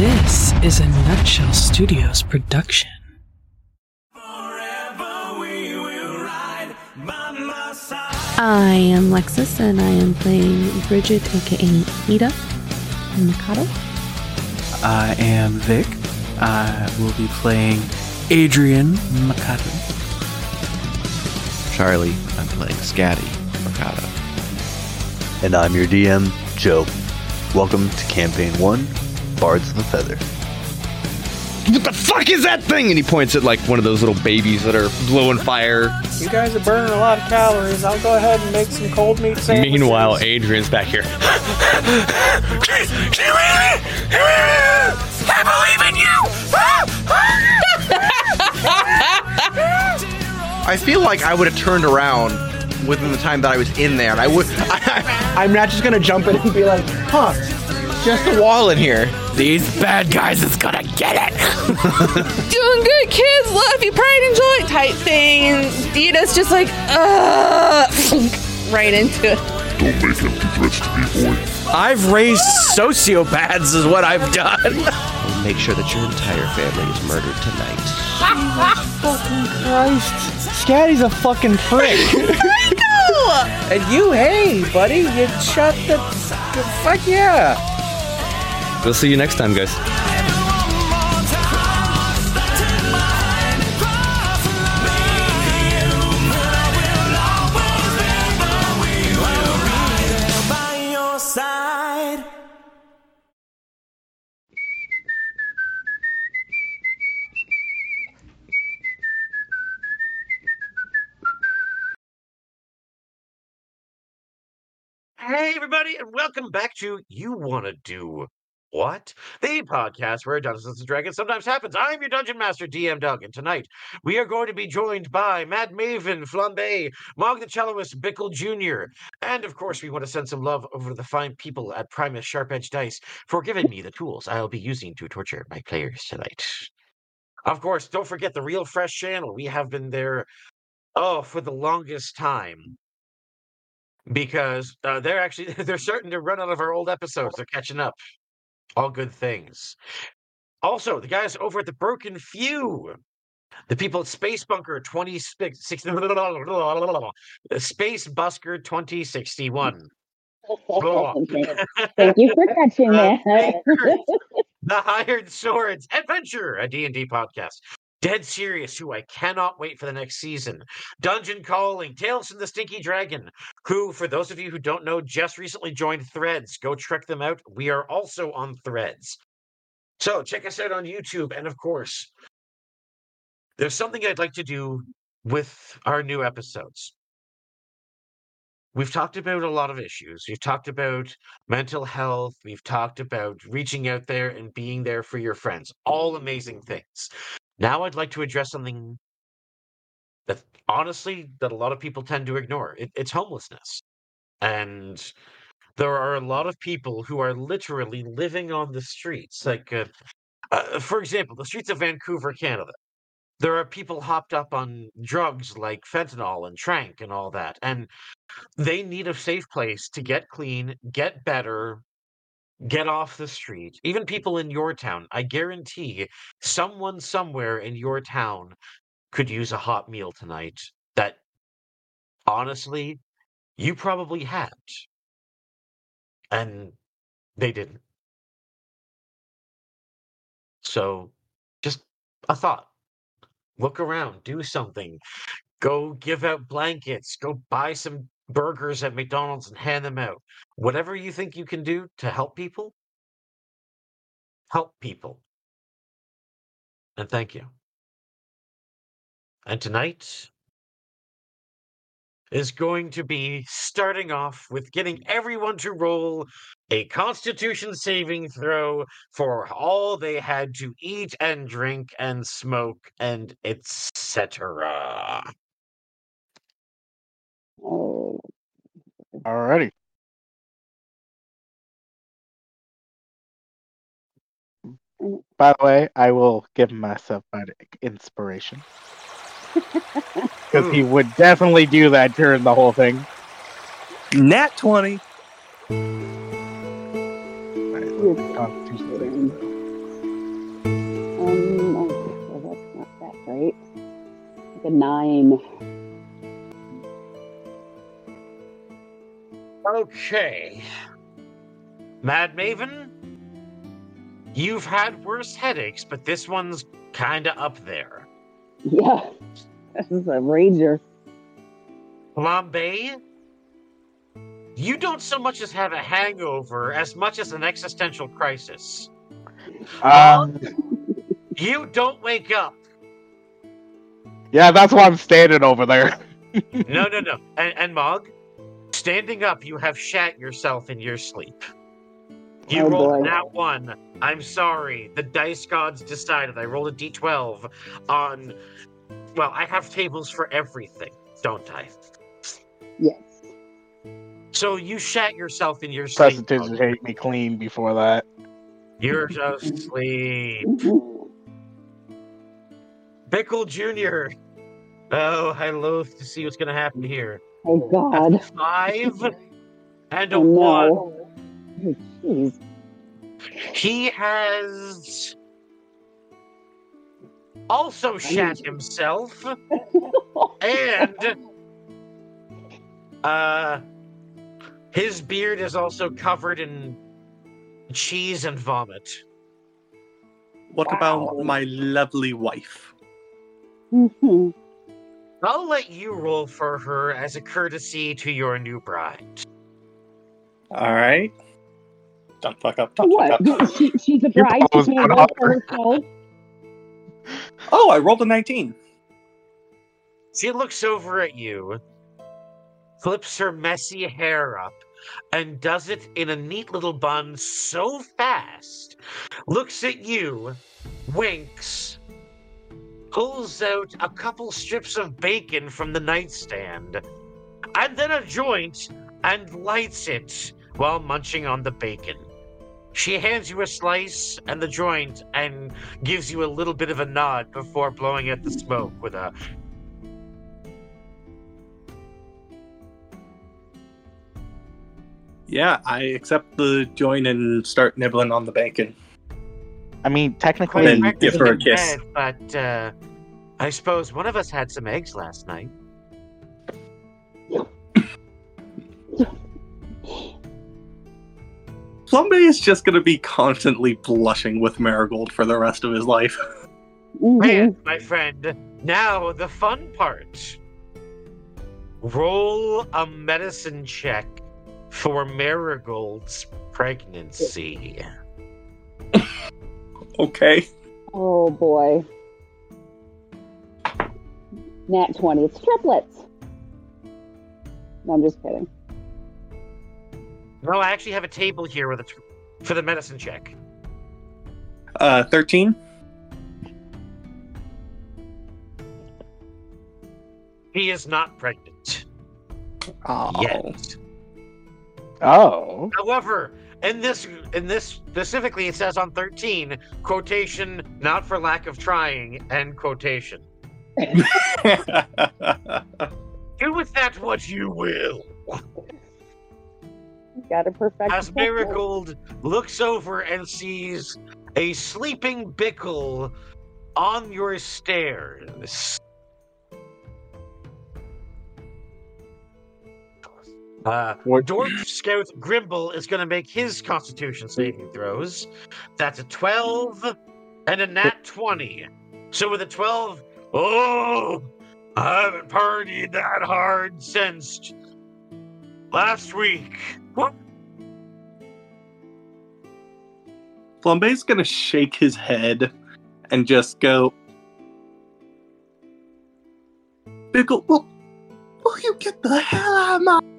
This is a Nutshell Studios production. I am Lexus and I am playing Bridget, aka Ida Mikado. I am Vic. I will be playing Adrian Mikado. Charlie, I'm playing Scatty Mercado. And I'm your DM, Joe. Welcome to Campaign 1, Bards of the Feather. What the fuck is that thing? And he points at like one of those little babies that are blowing fire. You guys are burning a lot of calories. I'll go ahead and make some cold meat sandwiches. Meanwhile, Adrian's back here. I feel like I would have turned around within the time that I was in there, and I would. I, I'm not just gonna jump in and be like, huh, just a wall in here. These bad guys is gonna get it. doing good, kids. Love you, pride and joy type thing. And Dita's just like, uh, right into it. Don't make empty threats to me, boy. I've raised sociopaths, is what I've done. We'll make sure that your entire family is murdered tonight. fucking Christ. Scatty's a fucking prick. No! and you, hey, buddy, you shut the, the fuck yeah. We'll see you next time, guys. Hey, everybody, and welcome back to You Wanna Do What? The podcast where Dungeons and Dragons sometimes happens. I'm your Dungeon Master, DM Doug, and tonight we are going to be joined by Mad Maven, Flambe, Mog the Celloist, Bickle Jr., and of course, we want to send some love over to the fine people at Primus Sharp Edge Dice for giving me the tools I'll be using to torture my players tonight. Of course, don't forget the Real Fresh channel. We have been there, oh, for the longest time because uh, they're actually they're starting to run out of our old episodes. They're catching up. All good things. Also, the guys over at the Broken Few, the people at Space Bunker 2060, Space Busker 2061. Thank you for catching Uh, that. the Hired Swords Adventure, a D&D podcast. Dead Serious, who I cannot wait for the next season. Dungeon Calling, Tales from the Stinky Dragon, who, for those of you who don't know, just recently joined Threads. Go check them out. We are also on Threads. So check us out on YouTube. And of course, there's something I'd like to do with our new episodes. We've talked about a lot of issues. We've talked about mental health. We've talked about reaching out there and being there for your friends. All amazing things. Now I'd like to address something that honestly that a lot of people tend to ignore. It, it's homelessness. And there are a lot of people who are literally living on the streets. Like, uh, uh, for example, the streets of Vancouver, Canada. There are people hopped up on drugs like fentanyl and trank and all that. And they need a safe place to get clean, get better, get off the street. Even people in your town, I guarantee someone somewhere in your town could use a hot meal tonight that honestly you probably had. And they didn't. So just a thought. Look around, do something. Go give out blankets, go buy some burgers at McDonald's and hand them out. Whatever you think you can do to help people, help people. And thank you. And tonight is going to be starting off with getting everyone to roll a constitution saving throw for all they had to eat and drink and smoke and etc. Oh, Alrighty. By the way, I will give myself an inspiration. Because he would definitely do that during the whole thing. Nat 20. Um, oh, well, that's not that great. Like a nine. Okay. Mad Maven, you've had worse headaches, but this one's kinda up there. Yeah, this is a ranger. Flambe, you don't so much as have a hangover as much as an existential crisis. Um, You don't wake up. yeah, that's why I'm standing over there. No, no, no. And, and Mog, standing up, you have shat yourself in your sleep. You Oh, rolled that one. I'm sorry. The dice gods decided. I rolled a d12 on. Well, I have tables for everything, don't I? Yes. So you shat yourself in your sleep. Prestidigitation hate me clean before that. You're just asleep. Bickle Jr. Oh, I loathe to see what's going to happen here. Oh God. Five and a Oh one. no. Oh, Jeez. He has also shat himself and uh his beard is also covered in cheese and vomit. What about my lovely wife? Mhm. I'll let you roll for her as a courtesy to your new bride. All right. Don't fuck up. Don't What? fuck up. She, she's a bride. She balls can't went roll up. for herself. Oh, I rolled a 19. She looks over at you, flips her messy hair up, and does it in a neat little bun so fast, looks at you, winks, pulls out a couple strips of bacon from the nightstand, and then a joint and lights it while munching on the bacon. She hands you a slice and the joint and gives you a little bit of a nod before blowing at the smoke with a Yeah, I accept the join and start nibbling on the bacon. I mean, technically, Then Quite give her a kiss. bad, But uh, I suppose one of us had some eggs last night. Flambe is just going to be constantly blushing with Marigold for the rest of his life. And, my friend, now the fun part. Roll a medicine check for Marigold's pregnancy. Okay. Oh boy. Nat 20. It's triplets. No, I'm just kidding. No, I actually have a table here with a tr- for the medicine check. Uh, 13? He is not pregnant Oh. yet. oh, However, in this in this specifically, it says on thirteen quotation not for lack of trying end quotation. Do with that what you will. Got a perfect. As Marigold looks over and sees a sleeping Bickle on your stairs. Uh, Dwarf Scout Grimble is going to make his Constitution saving throws. That's a 12 and a nat 20. So with a 12, oh, I haven't partied that hard since last week. What? Flambe's going to shake his head and just go, Bickle, will, will you get the hell out of my.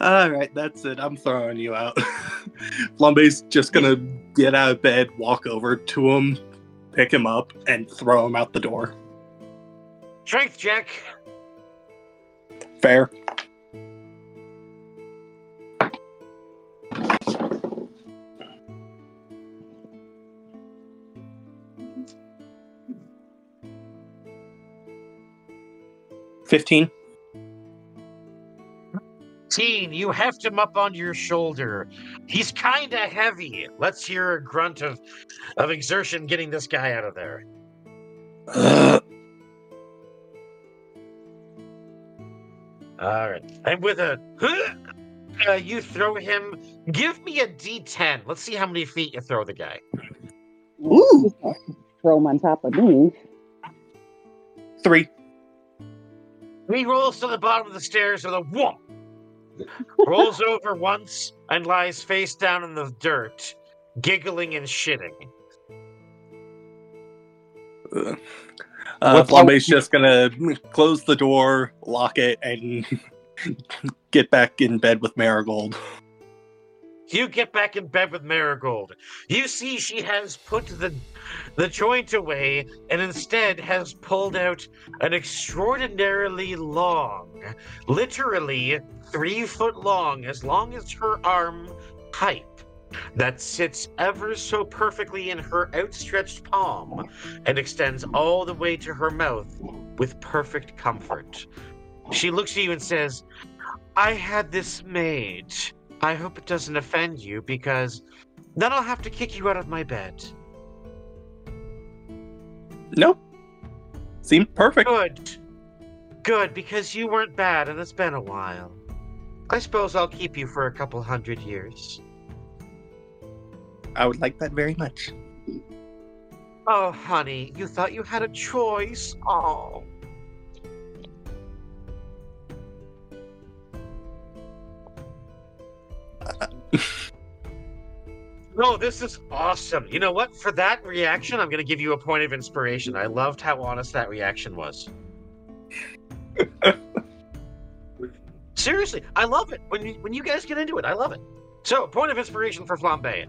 All right, that's it. I'm throwing you out. Flambe's just gonna get out of bed, walk over to him, pick him up, and throw him out the door. Strength check. Fair. 15. Teen, you heft him up onto your shoulder. He's kinda heavy. Let's hear a grunt of, of exertion getting this guy out of there. All right. And with a uh, you throw him. Give me a D10. Let's see how many feet you throw the guy. Ooh. Throw him on top of me. Three. He rolls to the bottom of the stairs with a whoop. rolls over once and lies face down in the dirt, giggling and shitting. Uh, What's Flambe's just gonna close the door, lock it, and get back in bed with Marigold. You get back in bed with Marigold. You see she has put the the joint away and instead has pulled out an extraordinarily long, literally three foot long, as long as her arm pipe that sits ever so perfectly in her outstretched palm and extends all the way to her mouth with perfect comfort. She looks at you and says, I had this made. I hope it doesn't offend you because then I'll have to kick you out of my bed. Nope. Seemed perfect. Good. Good, because you weren't bad and it's been a while. I suppose I'll keep you for a couple hundred years. I would like that very much. Oh, honey, you thought you had a choice? Oh. No, this is awesome. You know what? For that reaction, I'm going to give you a point of inspiration. I loved how honest that reaction was. Seriously, I love it. When you, when you guys get into it, I love it. So, point of inspiration for Flambe.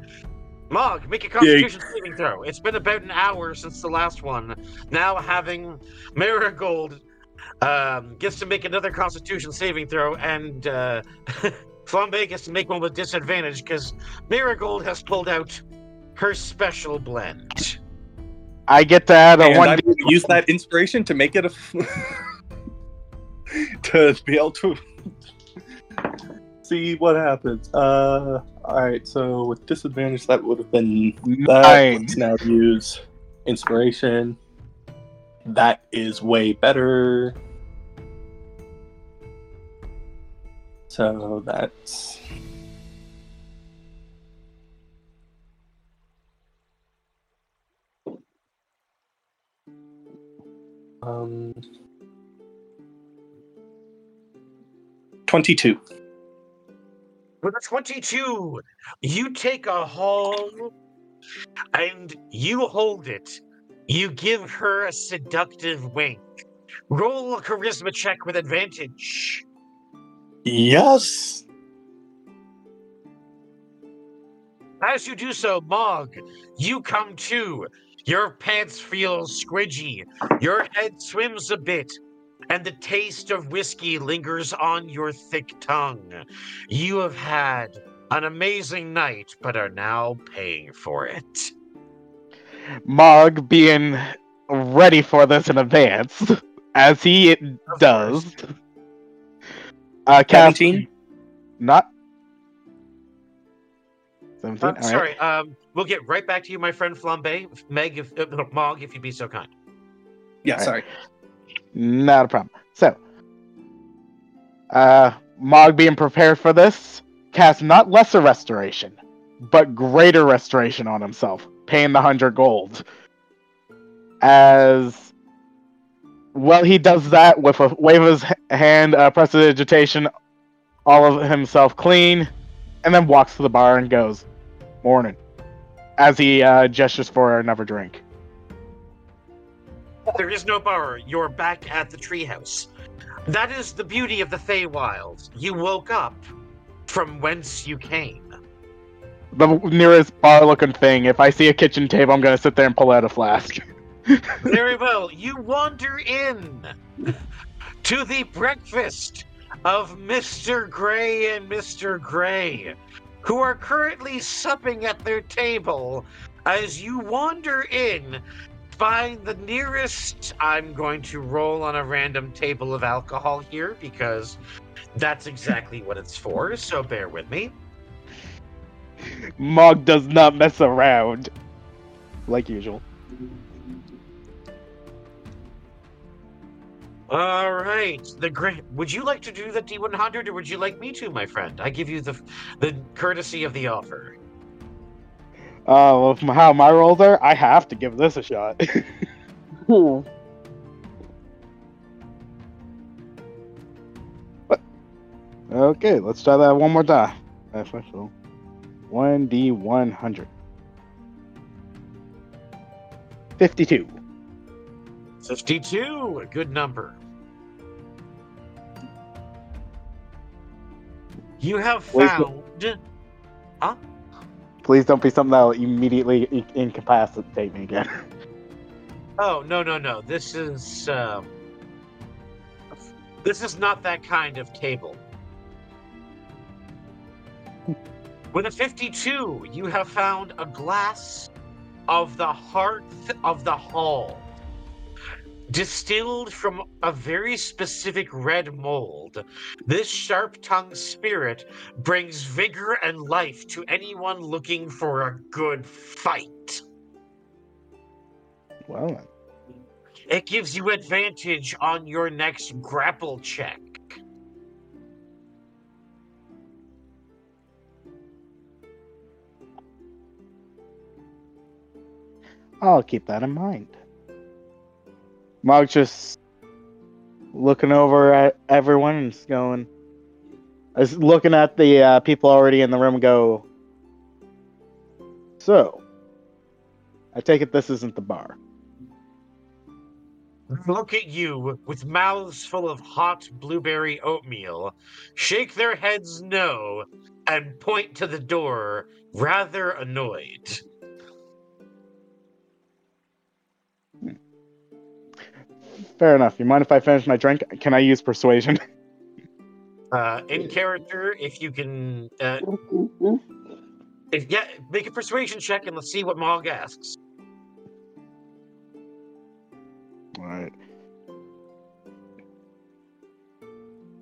Mog, make a constitution saving throw. It's been about an hour since the last one. Now having Marigold um, gets to make another constitution saving throw, and uh, Flambe gets to make one with disadvantage because Marigold has pulled out her special blend. I get to add a And one. I'm gonna use that inspiration to make it a f- to be able to see what happens. Uh, all right. So with disadvantage, that would have been that. Nine. Let's now use inspiration. That is way better. So that's um twenty-two. With a 22, you take a haul and you hold it. You give her a seductive wink. Roll a charisma check with advantage. Yes. As you do so, Mog, you come to. Your pants feel squidgy. Your head swims a bit. And the taste of whiskey lingers on your thick tongue. You have had an amazing night, but are now paying for it. Mog being ready for this in advance, as he does. Uh, cast- 17? Not. 17? Uh, all right. sorry, um, we'll get right back to you, my friend Flambe. Meg, if, uh, Mog, if you'd be so kind. Yeah, Alright. sorry. Not a problem. So, uh, Mog being prepared for this, cast not lesser restoration, but greater restoration on himself, paying the hundred gold. As well, he does that with a wave of his hand, uh, agitation, all of himself clean, and then walks to the bar and goes, "Morning," as he uh, gestures for another drink. There is no bar. You're back at the treehouse. That is the beauty of the Feywild. You woke up from whence you came. the nearest bar looking thing. If I see a kitchen table, I'm gonna sit there and pull out a flask. Very well. You wander in to the breakfast of Mr. Gray and Mr. Gray, who are currently supping at their table. As you wander in, find the nearest. I'm going to roll on a random table of alcohol here because that's exactly what it's for. So bear with me. Mog does not mess around. Like usual. All right. The great. Would you like to do the D100, or would you like me to, my friend? I give you the the courtesy of the offer. Uh, well, how my rolls are, I have to give this a shot. Hmm. okay, let's try that one more time. Official. 1D100. 52. 52, a good number. You have found. Huh? Please don't be something that'll immediately incapacitate me again. Oh no no no! This is um, this is not that kind of table. With a fifty-two, you have found a glass of the hearth of the hall, distilled from a very specific red mold. This sharp-tongued spirit brings vigor and life to anyone looking for a good fight. well. It gives you advantage on your next grapple check. I'll keep that in mind. Mog's just looking over at everyone and just going, is looking at the uh, people already in the room go, so, I take it this isn't the bar. Look at you with mouths full of hot blueberry oatmeal, shake their heads no, and point to the door, rather annoyed. Fair enough. You mind if I finish my drink? Can I use persuasion? Uh, in character, if you can, uh, if yeah, make a persuasion check and let's see what Mog asks. Alright.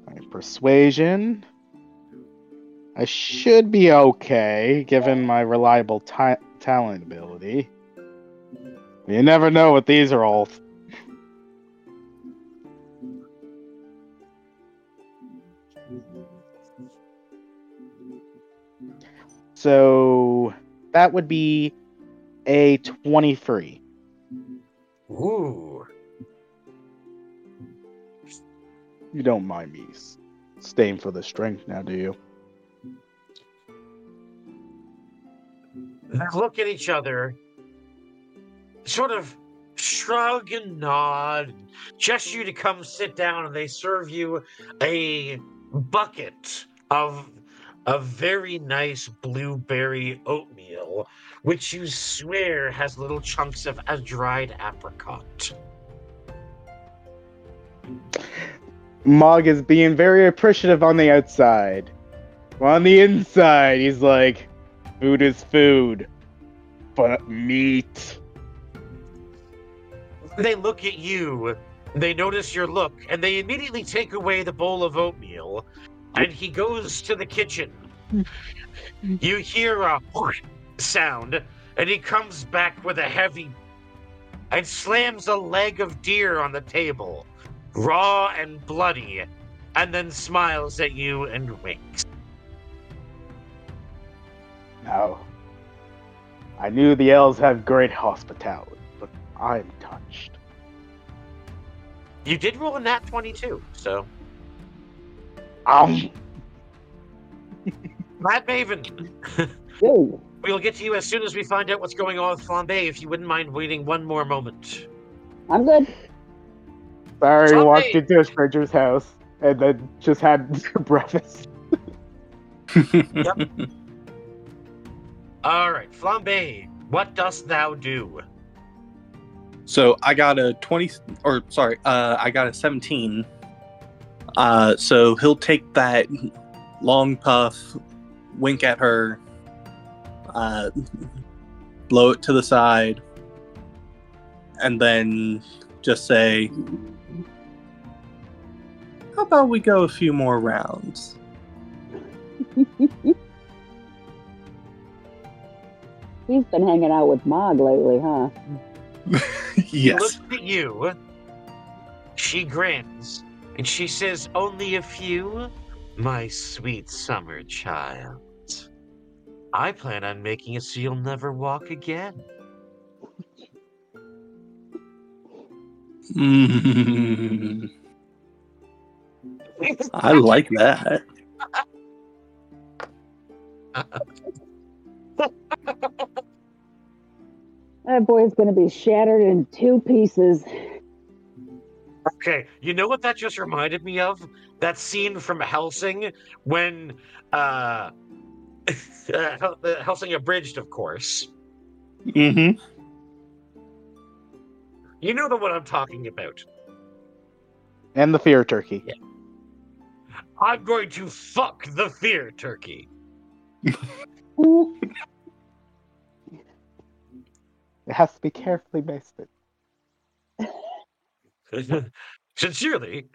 Alright, persuasion. I should be okay, given my reliable ti- talent ability. You never know what these rolls. So that would be a 23. Ooh. You don't mind me staying for the strength now, do you? They look at each other, sort of shrug and nod, gesture you to come sit down, and they serve you a bucket of a very nice blueberry oatmeal, which you swear has little chunks of a dried apricot. Mog is being very appreciative on the outside. But on the inside, he's like, food is food. But meat. They look at you, they notice your look, and they immediately take away the bowl of oatmeal, and he goes to the kitchen. You hear a whoosh sound, and he comes back with a heavy and slams a leg of deer on the table, raw and bloody, and then smiles at you and winks. Now, I knew the elves have great hospitality, but I'm touched. You did roll a nat 22, so. Um, Mad Maven, Yo. we'll get to you as soon as we find out what's going on with Flambe, if you wouldn't mind waiting one more moment. I'm good. sorry, Someday- walked into a stranger's house and then just had breakfast. Yep. All right, Flambe, what dost thou do? So I got a 20, or sorry, uh, I got a 17. Uh, so he'll take that long puff, wink at her, uh, blow it to the side, and then just say, "How about we go a few more rounds?" He's been hanging out with Mog lately, huh? She looks at you. She grins, and she says, "Only a few, my sweet summer child. I plan on making it so you'll never walk again." I like that. That boy's gonna be shattered in two pieces. Okay, you know what that just reminded me of? That scene from Hellsing when uh Hel- Hellsing abridged, of course. Mm-hmm. You know the one I'm talking about. And the fear turkey. I'm going to fuck the fear turkey. It has to be carefully basted. Sincerely.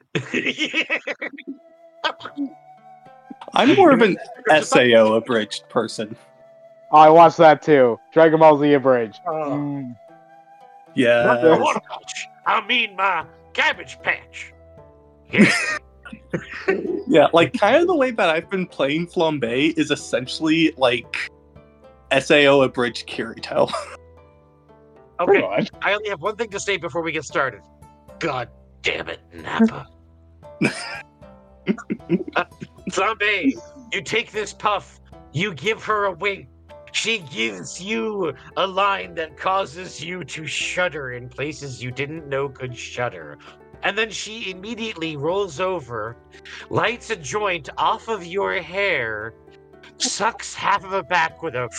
I'm more of an SAO abridged person. Oh, I watched that too. Dragon Ball Z Abridged. Oh. Mm. Yeah. Not the. I mean my cabbage patch. Yeah, like kind of the way that I've been playing Flambe is essentially like SAO abridged Kirito. Okay, I only have one thing to say before we get started. God damn it, uh, Flambe, you take this puff, you give her a wink. She gives you a line that causes you to shudder in places you didn't know could shudder. And then she immediately rolls over, lights a joint off of your hair, sucks half of it back with a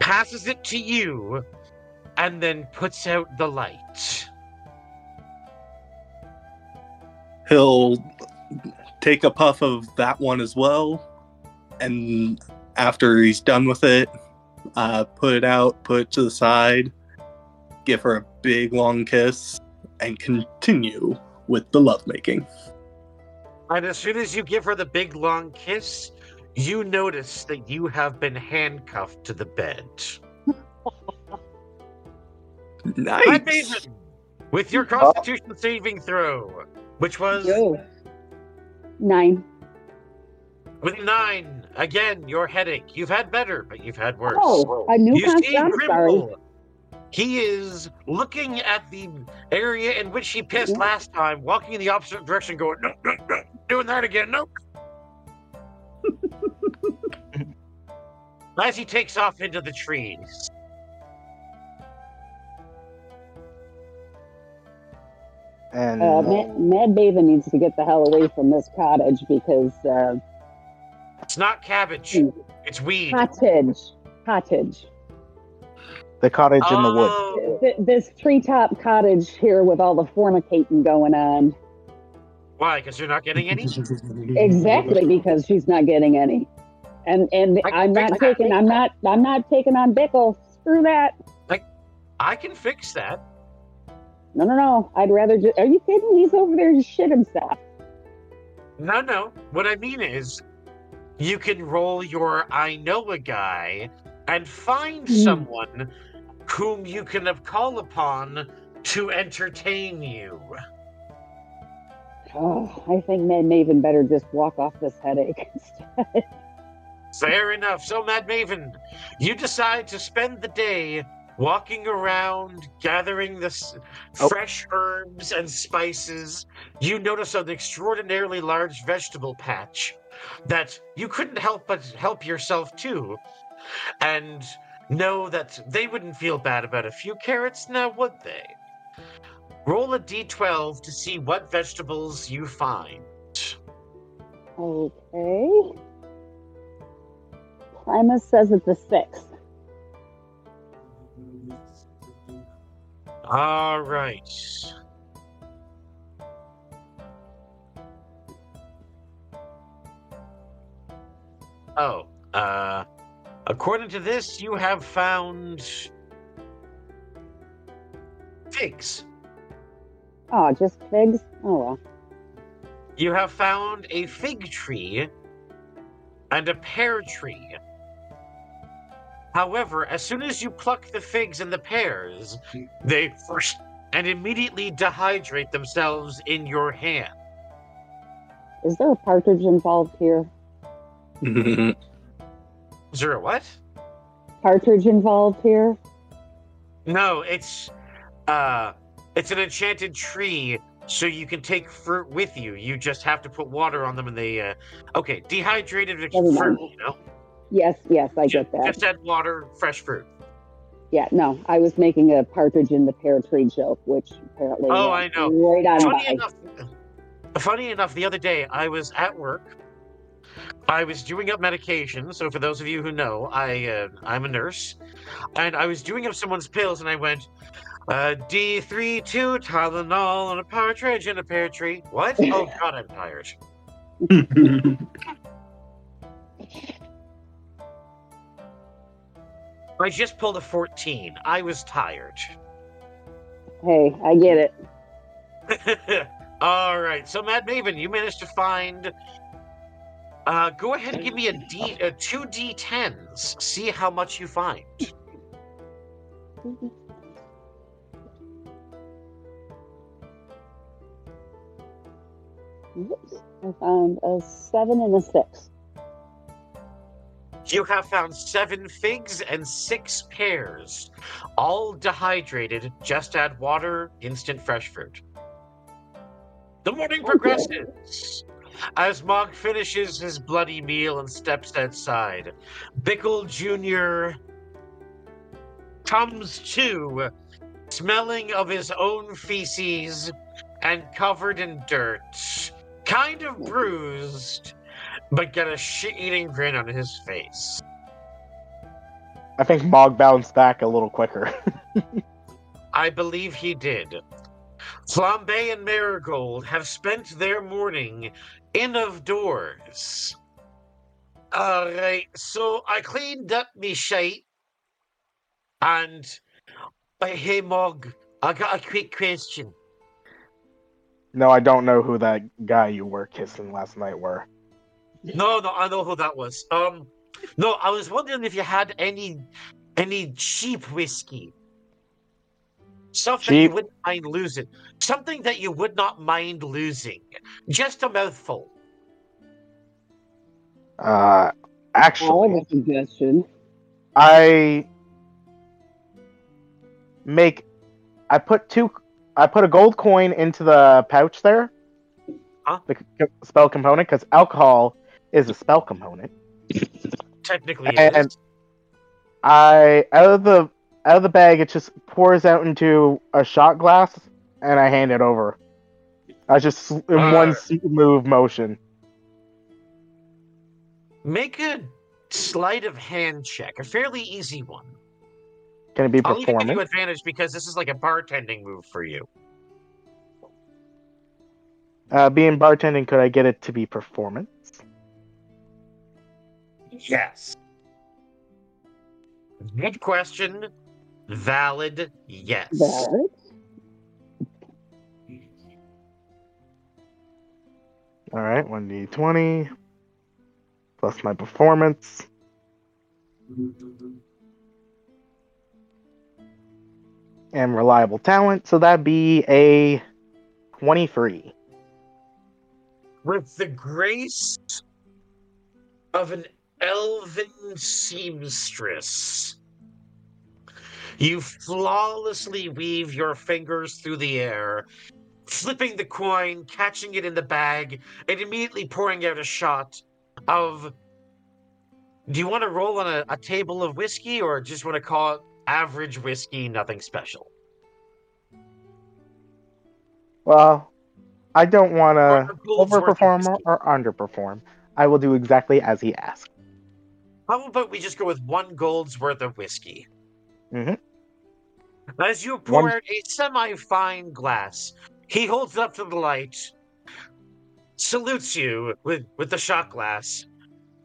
passes it to you, and then puts out the light. He'll take a puff of that one as well, and after he's done with it, uh, put it out, put it to the side, give her a big long kiss, and continue with the lovemaking. And as soon as you give her the big long kiss, you notice that you have been handcuffed to the bed. Nice. Matt Mason, with your Constitution saving throw, which was Nine. with nine. Again, your headache. You've had better, but you've had worse. Oh, a new you see concept. I'm sorry. Grimble. He is looking at the area in which he pissed mm-hmm. last time, walking in the opposite direction, going, no, no, no, doing that again, nope. As he takes off into the trees. And Uh, Mad, Mad Maven needs to get the hell away from this cottage because uh, It's not cabbage, it's weed. cottage, cottage. the cottage in the woods. Oh, Th- This treetop cottage here with all the fornicating going on. why? Because you're not getting any? Exactly because she's not getting any, and and I- I'm not I- taking. I'm not. I'm not taking on Bickle. Screw that. Like, I can fix that. No, no, no. I'd rather. Just, are you kidding? He's over there to shit himself. No, no. What I mean is, you can roll your I know a guy and find Hmm. someone whom you can have call upon to entertain you. Oh, I think Mad Maven better just walk off this headache instead. Fair enough. So, Mad Maven, you decide to spend the day walking around, gathering the s- Oh. fresh herbs and spices. You notice an extraordinarily large vegetable patch that you couldn't help but help yourself to, and know that they wouldn't feel bad about a few carrots, now would they? Roll a d12 to see what vegetables you find. Okay. Primus says it's a six. All right. Oh, uh, according to this, you have found figs. Oh, just figs? Oh well. You have found a fig tree and a pear tree. However, as soon as you pluck the figs and the pears, they first and immediately dehydrate themselves in your hand. Is there a partridge involved here? Is there a what? Partridge involved here? No, it's uh it's an enchanted tree so you can take fruit with you. You just have to put water on them and they uh okay, dehydrated fruit, you know? Yes, yes, I get that. Just add water, fresh fruit. Yeah, no, I was making a partridge in the pear tree joke, which apparently Oh, I know. right on funny by. enough, funny enough, the other day I was at work. I was doing up medication. So for those of you who know, I uh, I'm a nurse, and I was doing up someone's pills, and I went uh, D three two Tylenol and a partridge in a pear tree. What? Oh God, I'm tired. I just pulled a 14. I was tired. Hey, I get it. All right. So, Mad Maven, you managed to find. Uh, go ahead and give me a D, uh, two D10s. See how much you find. Oops, I found a seven and a six. You have found seven figs and six pears, all dehydrated. Just add water, instant fresh fruit. The morning progresses. As Mog finishes his bloody meal and steps outside, Bickle Jr. comes to, smelling of his own feces and covered in dirt, kind of bruised, but got a shit eating grin on his face. I think Mog bounced back a little quicker. I believe he did. Flambe and Marigold have spent their morning in of doors. Alright, so I cleaned up me shite. And but hey Mog, I got a quick question. no, I don't know who that guy you were kissing last night were. No, no, I know who that was. Um no, I was wondering if you had any any cheap whiskey. something that you wouldn't mind losing. Something that you would not mind losing. Just a mouthful. Uh, I actually, have a suggestion. I make. I put two. I put a gold coin into the pouch there. Huh? The spell component, because alcohol is a spell component. Technically, And is. I out of the out of the bag, it just pours out into a shot glass, and I hand it over. I just in one Alright. smooth motion. Make a sleight of hand check, a fairly easy one. Can it be I'll give you advantage because this is like a bartending move for you. Uh, being bartending, could I get it to be performance? Yes. Good question. Valid. Yes. Valid. All right, one d twenty plus my performance. And reliable talent, so that'd be a twenty-three. With the grace of an elven seamstress, you flawlessly weave your fingers through the air, flipping the coin, catching it in the bag, and immediately pouring out a shot of. Do you want to roll on a, a table of whiskey or just want to call it average whiskey, nothing special? Well, I don't want to a gold's worth of overperform whiskey. or underperform. I will do exactly as he asked. How about we just go with one gold's worth of whiskey? Mhm. As you pour One- out a semi-fine glass, he holds it up to the light, salutes you with with the shot glass,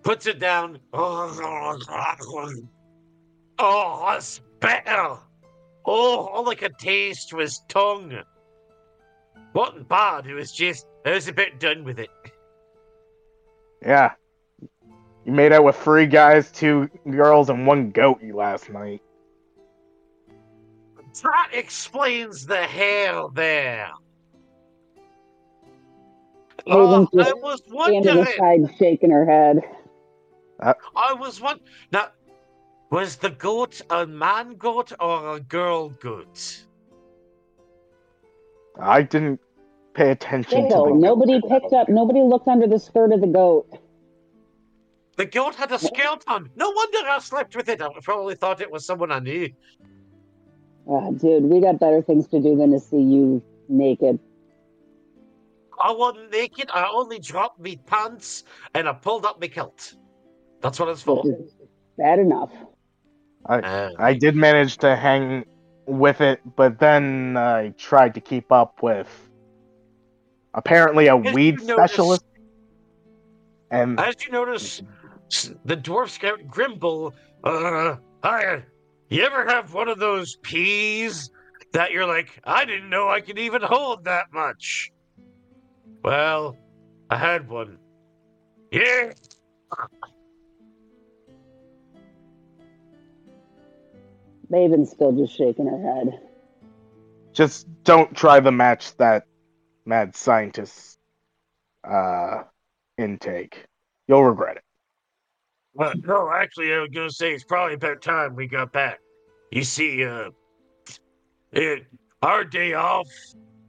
puts it down. Oh, a spell! Oh, all I could taste was tongue. Wasn't bad. It was just I was a bit done with it. Yeah. You made out with three guys, two girls, and one goat you last night. That explains the hair there. Raven's Oh, oh I just was standing wondering. aside, shaking her head. Uh, I was one. Now, was the goat a man goat or a girl goat? I didn't pay attention to Still, the nobody picked up. Nobody looked under the skirt of the goat. The goat had a skirt on. No wonder I slept with it. I probably thought it was someone I knew. Ah, dude, we got better things to do than to see you naked. I wasn't naked. I only dropped me pants and I pulled up my kilt. That's what it's for. Bad enough. I Uh, I did manage to hang with it, but then I tried to keep up with apparently a weed you notice- specialist. And As you notice, s- the dwarf scout Grimble, uh, hi. You ever have one of those peas that you're like, I didn't know I could even hold that much? Well, I had one. Yeah. Maven's still just shaking her head. just don't try the match that mad scientist uh intake. You'll regret it. Well, no, actually, I was gonna say it's probably about time we got back. You see, uh, it our day off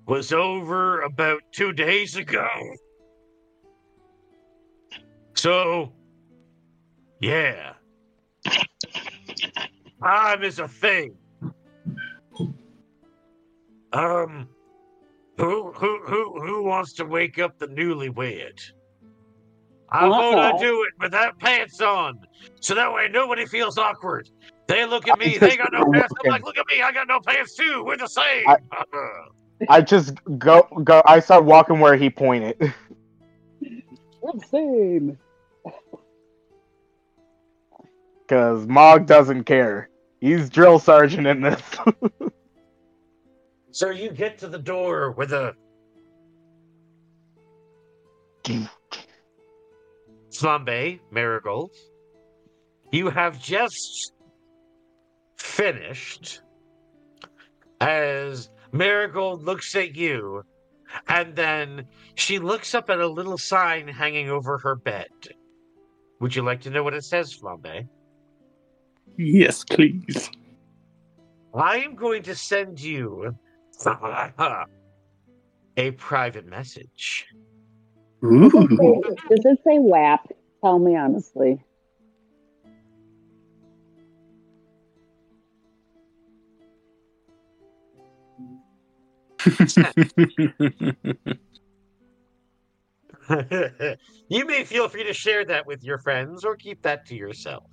was over about two days ago. So, yeah, time is a thing. Um, who who who who wants to wake up the newlywed? I want Uh-uh. to do it without pants on, so that way nobody feels awkward. They look at me, they got no pants. I'm like, look at me, I got no pants too. We're the same. I just go go I start walking where he pointed. We're the same. Cause Mog doesn't care. He's drill sergeant in this. so you get to the door with a flambe marigold. You have just finished as Marigold looks at you, and then she looks up at a little sign hanging over her bed. Would you like to know what it says, Flambe? Yes, please. I am going to send you a private message. Does it say, does it say WAP? Tell me honestly. you may feel free to share that with your friends or keep that to yourself.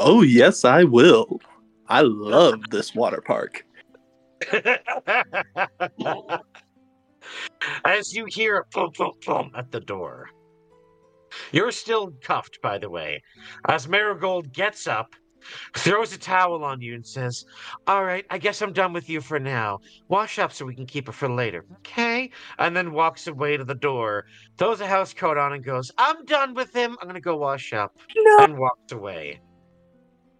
oh, yes, I will. I love this water park. As you hear a plum plum plum at the door. You're still cuffed, by the way. As Marigold gets up, throws a towel on you, and says, All right, I guess I'm done with you for now. Wash up so we can keep it for later. Okay? And then walks away to the door, throws a house coat on, and goes, I'm done with him. I'm going to go wash up. And walks away.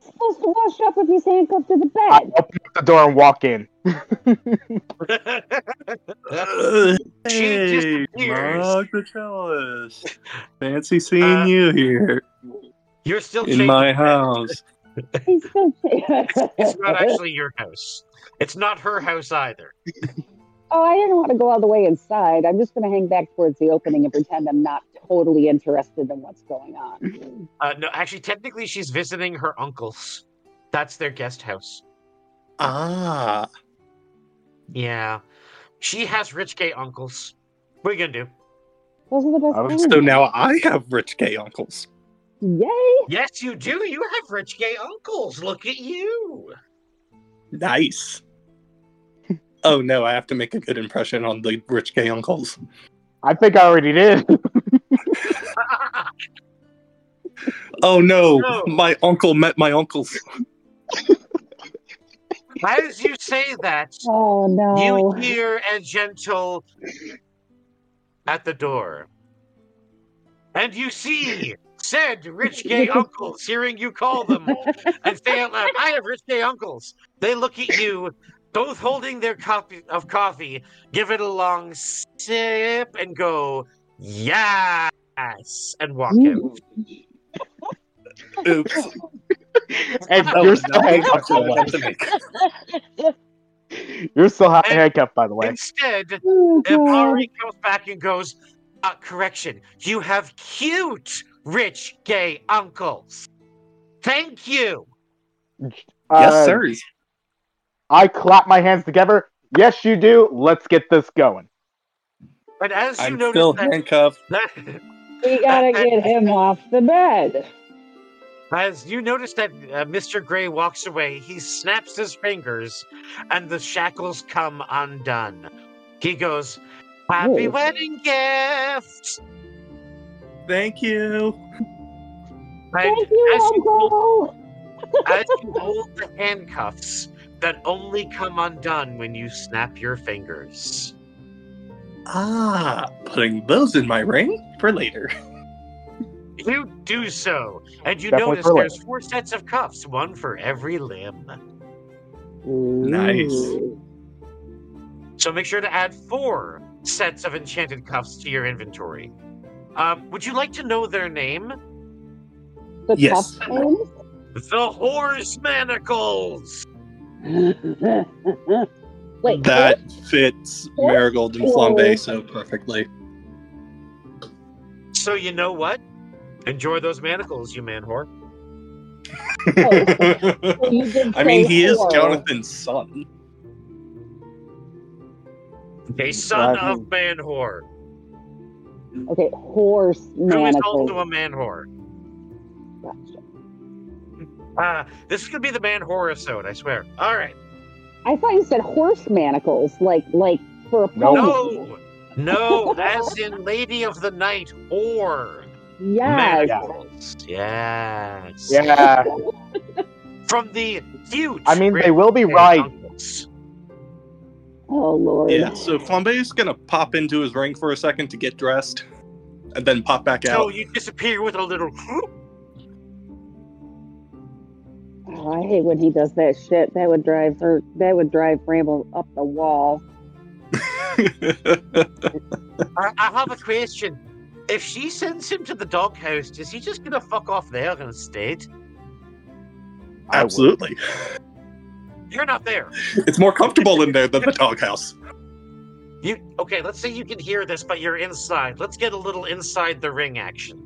supposed to wash up if he's handcuffed to the I bed. open up the door and walk in. She hey, disappears. Mog the cellist. Fancy seeing you here You're still in my house. He's It's not actually your house. It's not her house either. Oh, I didn't want to go all the way inside. I'm just going to hang back towards the opening and pretend I'm not totally interested in what's going on. Uh, no, actually, technically, she's visiting her uncles. That's their guest house. Ah. Yeah. She has rich gay uncles. What are you gonna do? Those are the best ones. So now I have rich gay uncles. Yay! Yes, you do. You have rich gay uncles. Look at you. Nice. oh no, I have to make a good impression on the rich gay uncles. I think I already did. Oh no, No. my uncle met my uncles. As you say that, Oh no. you hear a gentle at the door. And you see said rich gay uncles hearing you call them and say out loud, I have rich gay uncles. They look at you, both holding their cup of coffee, give it a long sip, and go, Yes, and walk out. Oops. And That you're was still not handcuffed, by the I way. wanted to make. You're still ha- And- handcuffed, by the way. Instead, Oh, God. Comes back and goes, uh, correction, you have cute, rich, gay uncles. Thank you. yes, Uh, sir. I clap my hands together. Yes, you do. Let's get this going. But as you I'm notice still that, handcuffed. that We gotta get him off the bed. As you notice that uh, Mr. Gray walks away, he snaps his fingers and the shackles come undone. He goes, Happy Ooh. wedding gift! Thank you. And Thank you, as you hold Uncle. as you hold the handcuffs that only come undone when you snap your fingers. Ah, putting those in my ring for later. You do so, and you Definitely notice there's four sets of cuffs, one for every limb. Nice. So make sure to add four sets of enchanted cuffs to your inventory. Um, would you like to know their name? The Yes. tough ones? The Horse Manacles! Wait, That fits Marigold and Flambe so perfectly. So you know what? Enjoy those manacles, you man whore. Oh, you I mean, say he is. Jonathan's son. A son Right. of man whore. Okay, horse manacles. Who is manacles. also a man whore. Gotcha. Uh, this is gonna be the man whore episode, I swear. Alright. I thought you said horse manacles, like like for a No. pony. No! No, as in Lady of the Night or Yes. manacles. Yes. Yeah. From the huge I mean, they will be and right. Uncles. Oh lord. Yeah, so Flambe is gonna pop into his ring for a second to get dressed, and then pop back So out. So you disappear with a little Oh, I hate when he does that shit. That would drive her. That would drive Ramble up the wall. I, I have a question. If she sends him to the doghouse, is he just gonna fuck off there instead? Absolutely. You're not there. It's more comfortable in there than the doghouse. You okay? Let's say you can hear this, but you're inside. Let's get a little inside the ring action.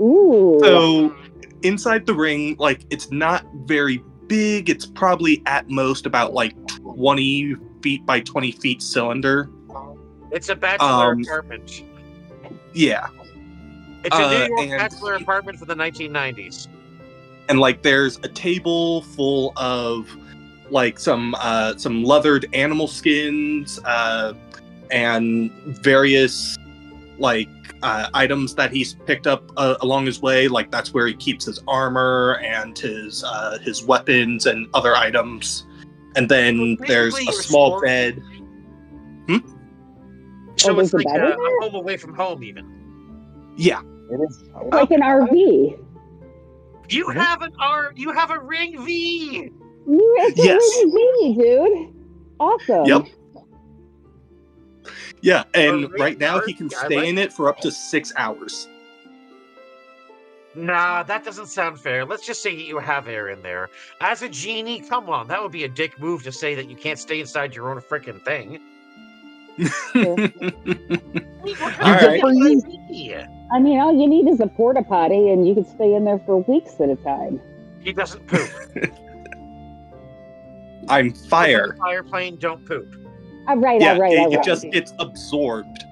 Ooh. So inside the ring, like it's not very big. It's probably at most about like 20 feet by 20 feet cylinder. It's a bachelor Um, apartment. Yeah. It's a uh, New York and- bachelor apartment for the 1990s. And like there's a table full of like some uh some leathered animal skins uh and various like uh, items that he's picked up uh, along his way like that's where he keeps his armor and his uh his weapons and other items and then So there's a small bed So Oh, it's like a, a home away from home, even. yeah It is. like an RV. You Mm-hmm. have an R. You have a ring V. You it's Yes. a V, dude. Awesome. Yep. yeah and Alright, right now he can stay like in it for up to six hours Nah, that doesn't sound fair. Let's just say you have air in there. As a genie, come on, that would be a dick move to say that you can't stay inside your own freaking thing. All right. for you. I mean, all you need is a porta potty, and you can stay in there for weeks at a time. He doesn't poop. i'm fire Fire plane don't poop. All right, yeah all right, it, all it right. just gets absorbed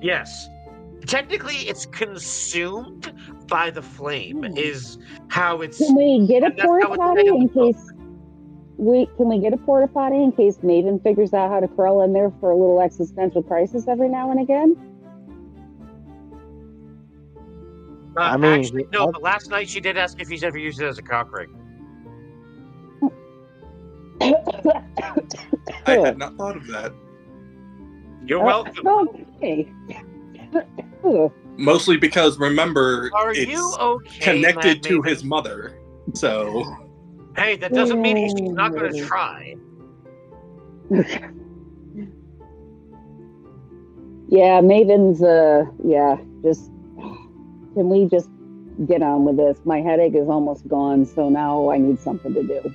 Yes. Technically, it's consumed by the flame. Hmm. Is how it's. Can we get a porta potty in in the case? We can we get a porta potty in case Maven figures out how to crawl in there for a little existential crisis every now and again? Uh, I mean, actually, no, but last night she did ask if he's ever used it as a cock ring. I had not thought of that. You're welcome. Okay. Mostly because remember, Are it's you okay, connected to his mother. So Hey, that doesn't mean he's not going to try. Yeah, Maven's. Uh, yeah, just can we just get on with this? My headache is almost gone, so now I need something to do.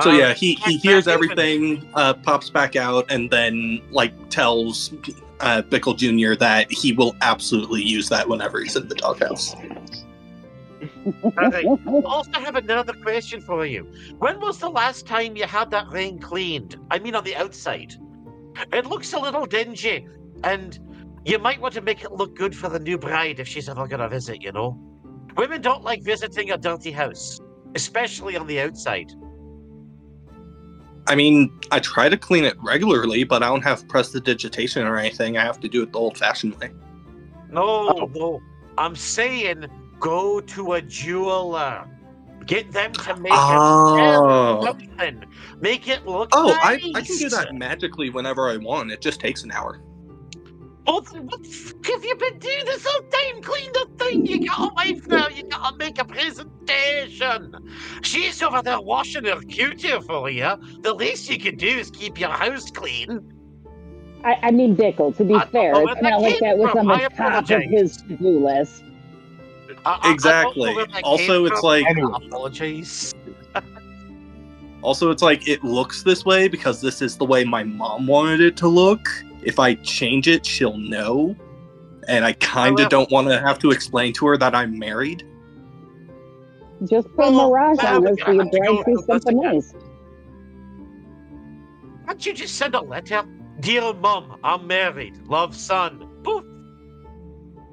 So Um, yeah, he, he hears everything, uh, pops back out, and then like tells uh, Bickle Jr. that he will absolutely use that whenever he's in the doghouse. I also have another question for you. When was the last time you had that ring cleaned? I mean, on the outside. It looks a little dingy, and you might want to make it look good for the new bride if she's ever going to visit, you know? Women don't like visiting a dirty house, especially on the outside. I mean, I try to clean it regularly, but I don't have prestidigitation or anything. I have to do it the old-fashioned way. No, oh. no. I'm saying go to a jeweler. Get them to make Oh. it something. Make it look Oh, I, nice. I can do that magically whenever I want. It just takes an hour. What, what the fuck have you been doing this whole time? Clean the thing. You got a wife now. You gotta make a presentation. She's over there washing her cutie for you. The least you can do is keep your house clean. I, I mean, Bickle. To be I fair, it's where that not like that was on the top of his to-do list. I- I- I Exactly. don't know where that Also, it's from. like- I apologize. Also, it's like it looks this way because this is the way my mom wanted it to look. If I change it, she'll know. And I kind of don't want to have to explain to her that I'm married. Just put Well, Mirage now on we're us so gonna your have to bride go sees through this something again. nice. Why don't you just send a letter? Dear mom, I'm married. Love son. Poof.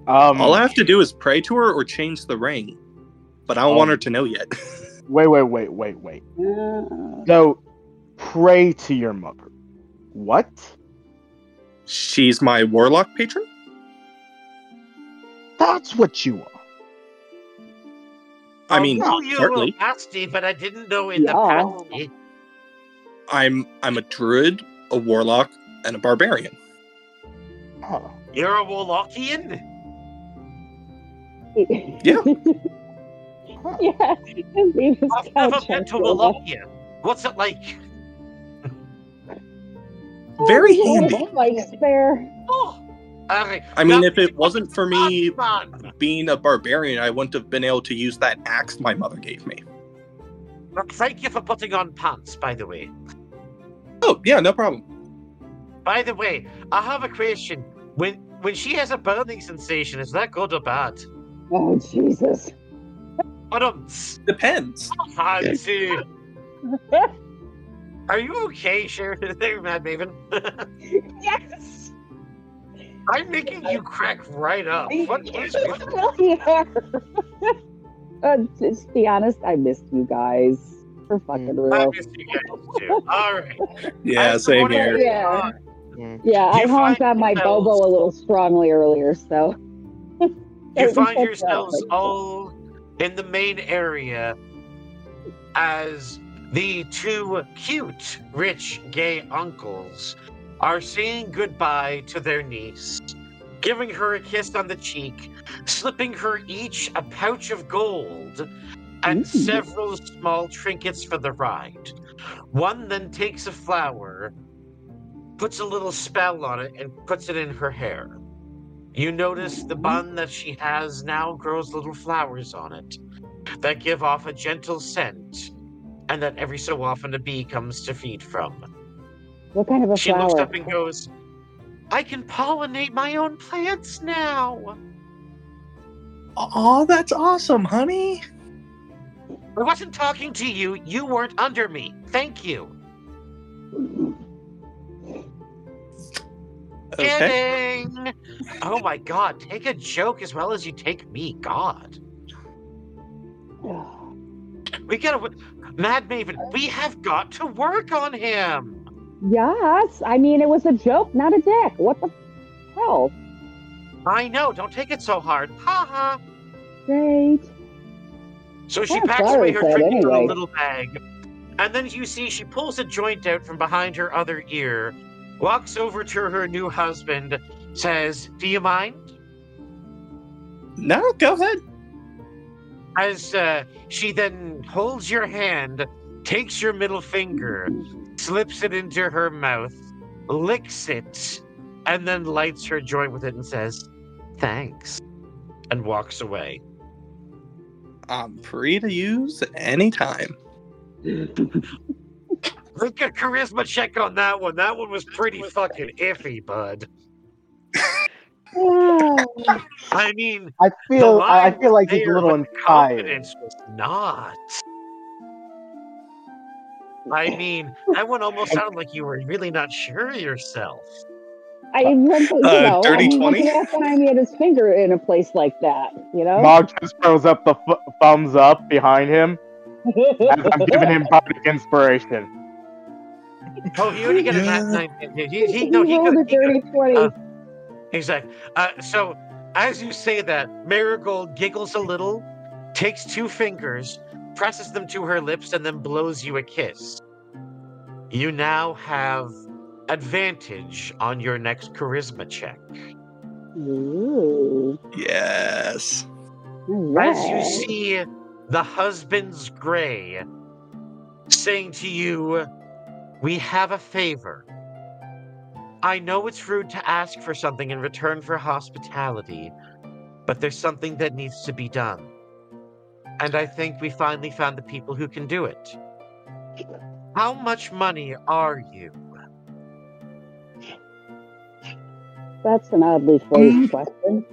Um, All I have to do is pray to her or change the ring. But I don't want Um, her to know yet. wait, wait, wait, wait, wait. So, pray to your mother. What? She's my warlock patron? That's what you are. I mean, I knew you partly. were nasty, but I didn't know in the Yeah. past. I'm I'm a druid, a warlock, and a barbarian. Oh. You're a Warlockian? Yeah. yeah. His name is I've never Couch been to Arthur. Wallachia. What's it like? Very Oh, handy. Mike's there. Oh. I mean, if it wasn't for me being a barbarian, I wouldn't have been able to use that axe my mother gave me. Look, Thank you for putting on pants, by the way. Oh, yeah, no problem. By the way, I have a question. When when she has a burning sensation, is that good or bad? Oh Jesus. But um, Depends. fancy. Are you okay, Sheridan? There, Mad Maven. yes. I'm making you crack right up. What is with really uh, just be honest, I missed you guys. For fucking Mm. I real. you guys too. All right. Yeah, I'm same here. Yeah. Mm. Yeah, I honked find on my yourselves- Bobo a little strongly earlier, so. You find yourselves all in the main area as the two cute, rich, gay uncles are saying goodbye to their niece, giving her a kiss on the cheek, slipping her each a pouch of gold and Ooh. several small trinkets for the ride. One then takes a flower, puts a little spell on it, and puts it in her hair. You notice the bun that she has now grows little flowers on it that give off a gentle scent, and that every so often a bee comes to feed from. What kind of a She looks up and goes, I can pollinate my own plants now. Oh, that's awesome, honey. I wasn't talking to you. You weren't under me. Thank you. Okay. Kidding. Oh my god, take a joke as well as you take me. God. We gotta. Mad Maven, we have got to work on him. Yes, I mean it was a joke, not a dick. What the hell? I know, don't take it so hard. Ha ha. Great. So she I'm packs away her Fred, drinking in a little bag, and then you see she pulls a joint out from behind her other ear, walks over to her new husband, says, "Do you mind?" No, go ahead. As uh, she then holds your hand, takes your middle finger, slips it into her mouth, licks it, and then lights her joint with it and says, "Thanks," and walks away. I'm free to use anytime. Look at charisma check on that one. That one was pretty fucking iffy, bud. I mean, I feel I I feel like he's a little but the inspired. confidence was not. I mean, that one almost sounded like you were really not sure of yourself. I you Uh, know, dirty I mean, 20? what's the last time he had his finger in a place like that? You know. Mog just throws up the f- thumbs up behind him as I'm giving him bardic inspiration. Oh, he already got a nat nine. He, he, he, no, he rolled could, a dirty twenty. uh, Exactly. Uh, so, as you say that, Marigold giggles a little, takes two fingers, presses them to her lips, and then blows you a kiss. You now have advantage on your next charisma check. Ooh. Yes. As you see the husband's gray saying to you, We have a favor. I know it's rude to ask for something in return for hospitality, but there's something that needs to be done. And I think we finally found the people who can do it. How much money are you? That's an oddly phrased mm. question.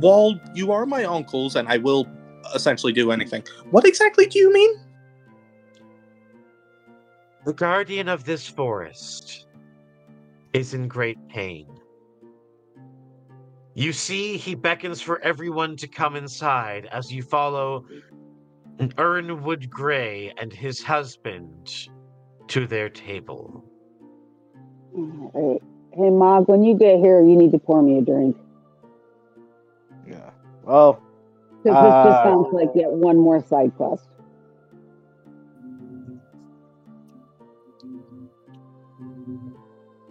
While you are my uncles and I will essentially do anything, what exactly do you mean? The guardian of this forest is in great pain. You see, he beckons for everyone to come inside as you follow Ernwood Gray and his husband to their table. Alright. Hey, Mog, when you get here, you need to pour me a drink. Yeah. Well, Because this just Uh, sounds like yet one more side quest.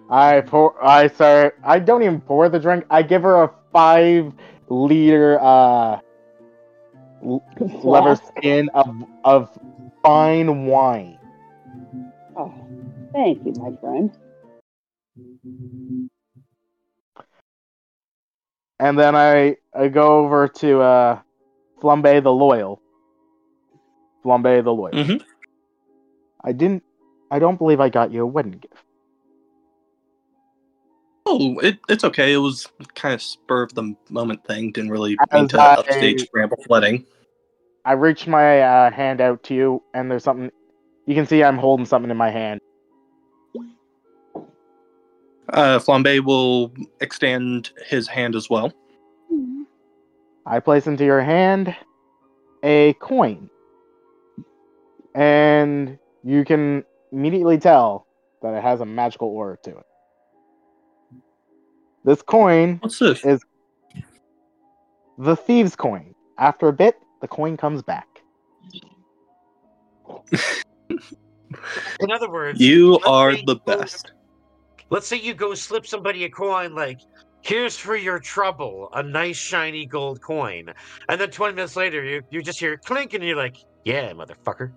I pour. I sorry. I don't even pour the drink. I give her a five liter uh l- leather skin of of fine wine. Oh, thank you, my friend. And then I, I go over to uh, Flambe the Loyal. Flambe the Loyal. Mhm. I didn't. I don't believe I got you a wedding gift. Oh, it, it's okay. It was kind of spur of the moment thing. Didn't really mean to I- upstage Bramble flooding. I reach my uh, hand out to you, and there's something. You can see I'm holding something in my hand. Uh, Flambe will extend his hand as well. I place into your hand a coin, and you can immediately tell that it has a magical aura to it. This coin What's this? is the thieves' coin. After a bit, the coin comes back. In other words, You let's are say the you go- best. Let's say you go slip somebody a coin like, here's for your trouble, a nice shiny gold coin. And then 20 minutes later, you, you just hear clink and you're like, yeah, motherfucker.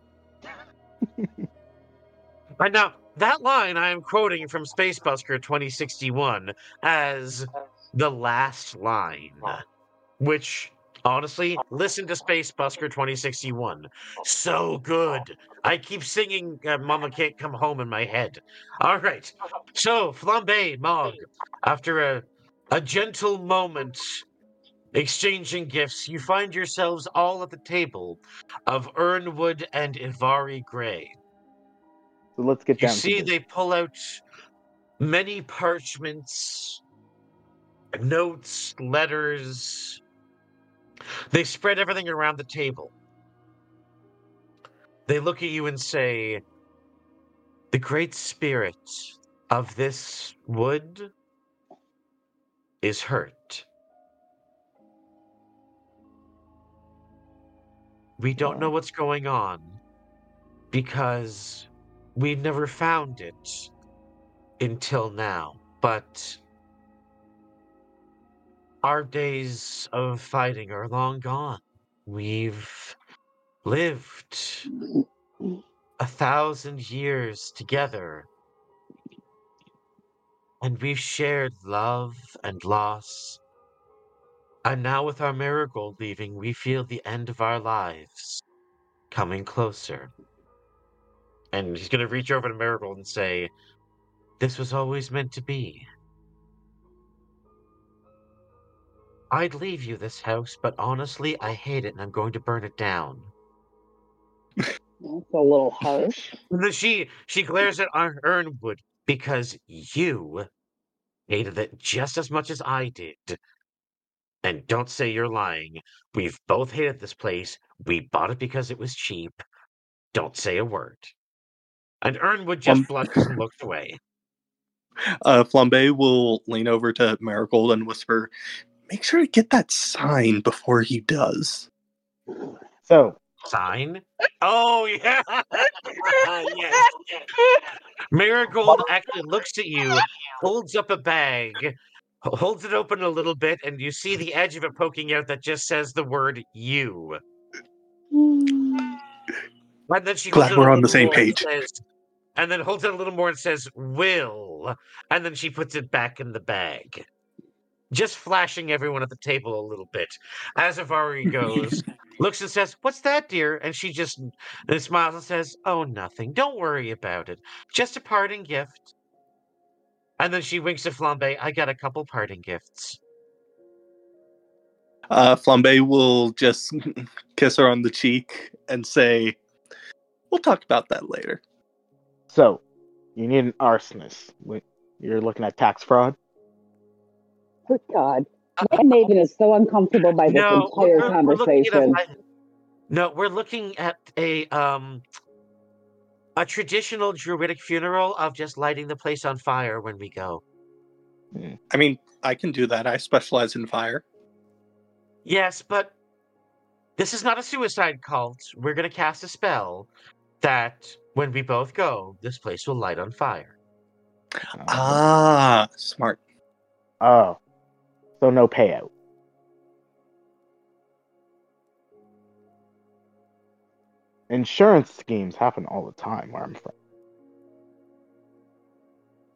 and now, that line I am quoting from Space Busker 2061 as the last line, which honestly, listen to Space Busker 2061. So good. I keep singing uh, Mama Can't Come Home in my head. All right. So, Flambe, Mog, after a, a gentle moment exchanging gifts, you find yourselves all at the table of Ernwood and Ivari Gray. So let's get You down. to see, they pull out many parchments, notes, letters. They spread everything around the table. They look at you and say, The great spirit of this wood is hurt. We don't know what's going on because we've never found it until now. But our days of fighting are long gone. We've lived a thousand years together. And we've shared love and loss. And now, with our marigold leaving, we feel the end of our lives coming closer. And he's going to reach over to Marigold and say, This was always meant to be. I'd leave you this house, but honestly, I hate it and I'm going to burn it down. That's a little harsh. She she glares at Ernwood because you hated it just as much as I did. And don't say you're lying. We've both hated this place. We bought it because it was cheap. Don't say a word. And Ernwood just Um, blushes and looks away. Uh, Flambe will lean over to Marigold and whisper, "Make sure to get that sign before he does." So, Sign? Oh yeah. yes, yes. Marigold actually looks at you, holds up a bag, holds it open a little bit, and you see the edge of it poking out that just says the word you. And then she Glad holds it a we're on the same more and page. says- and then holds it a little more and says, will. And then she puts it back in the bag. Just flashing everyone at the table a little bit. As Avari goes, looks and says, What's that, dear? And she just and smiles and says, Oh, nothing. Don't worry about it. Just a parting gift. And then she winks at Flambe. I got a couple parting gifts. Uh, Flambe will just kiss her on the cheek and say, "We'll talk about that later." so you need an arsonist. You're looking at tax fraud. Good God. And Maven is so uncomfortable by this No, entire we're- we're looking a conversation. no, we're looking at a um a traditional druidic funeral of just lighting the place on fire when we go. I mean, I can do that. I specialize in fire. Yes, but this is not a suicide cult. We're going to cast a spell that when we both go, this place will light on fire. Ah, smart. Oh, so no payout. Insurance schemes happen all the time where I'm from.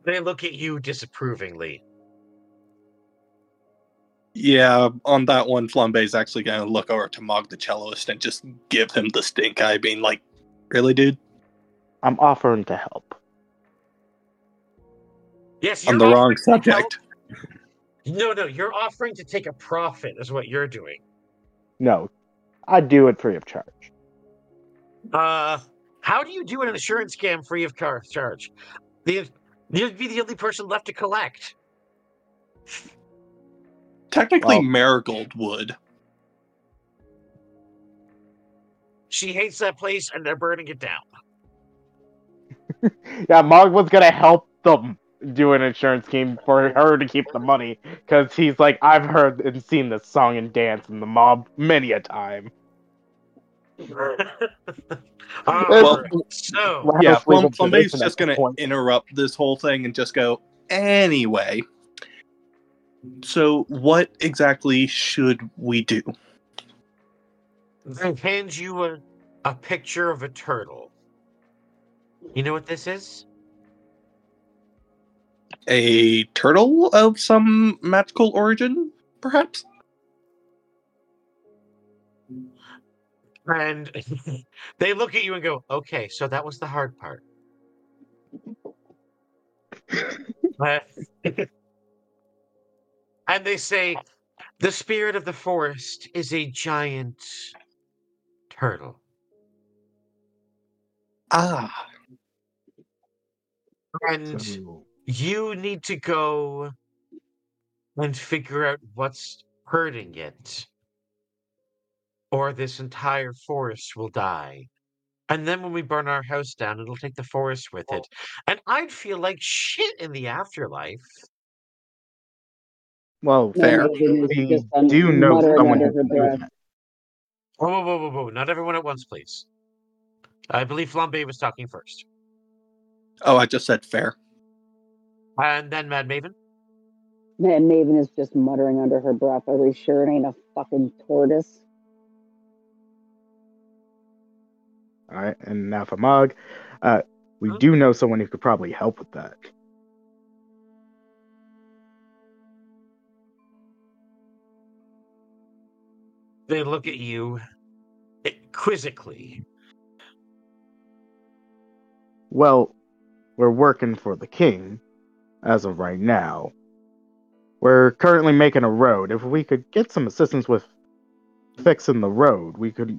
They look at you disapprovingly. Yeah, on that one, Flambe's actually going to look over to Mog the celloist and just give him the stink eye, being like, "Really, dude? I'm offering to help. Yes, On you're the wrong offering to help- subject." No, no, you're offering to take a profit, is what you're doing. No, I do it free of charge. Uh, how do you do an insurance scam free of car charge? The, you'd be the only person left to collect. Technically, Well- Marigold would. She hates that place, and they're burning it down. Yeah, Mog was gonna help them do an insurance scheme for her to keep the money because he's like, I've heard and seen this song and dance in the mob many a time. Uh, Well, so, yeah, Honestly, Flam- the Flambe's tradition just going to point- interrupt this whole thing and just go, anyway. So, what exactly should we do? They hand you a, a picture of a turtle. You know what this is? A turtle of some magical origin, perhaps? And they look at you and go, okay, so that was the hard part. Uh, and they say, the spirit of the forest is a giant turtle. Ah, And So, you need to go and figure out what's hurting it, or this entire forest will die. And then when we burn our house down, it'll take the forest with it. And I'd feel like shit in the afterlife. well, No, Fair. Maven is we do know someone under who's her doing breath. It. Whoa, whoa, whoa, whoa, whoa! Not everyone at once, please. I believe Flambe was talking first, Oh, I just said fair. and then Mad Maven. Mad Maven is just muttering under her breath. Are we sure it ain't a fucking tortoise? All right, and now for Mog, uh, we do know someone who could probably help with that. They look at you quizzically. Well, we're working for the king as of right now. We're currently making a road. If we could get some assistance with fixing the road, we could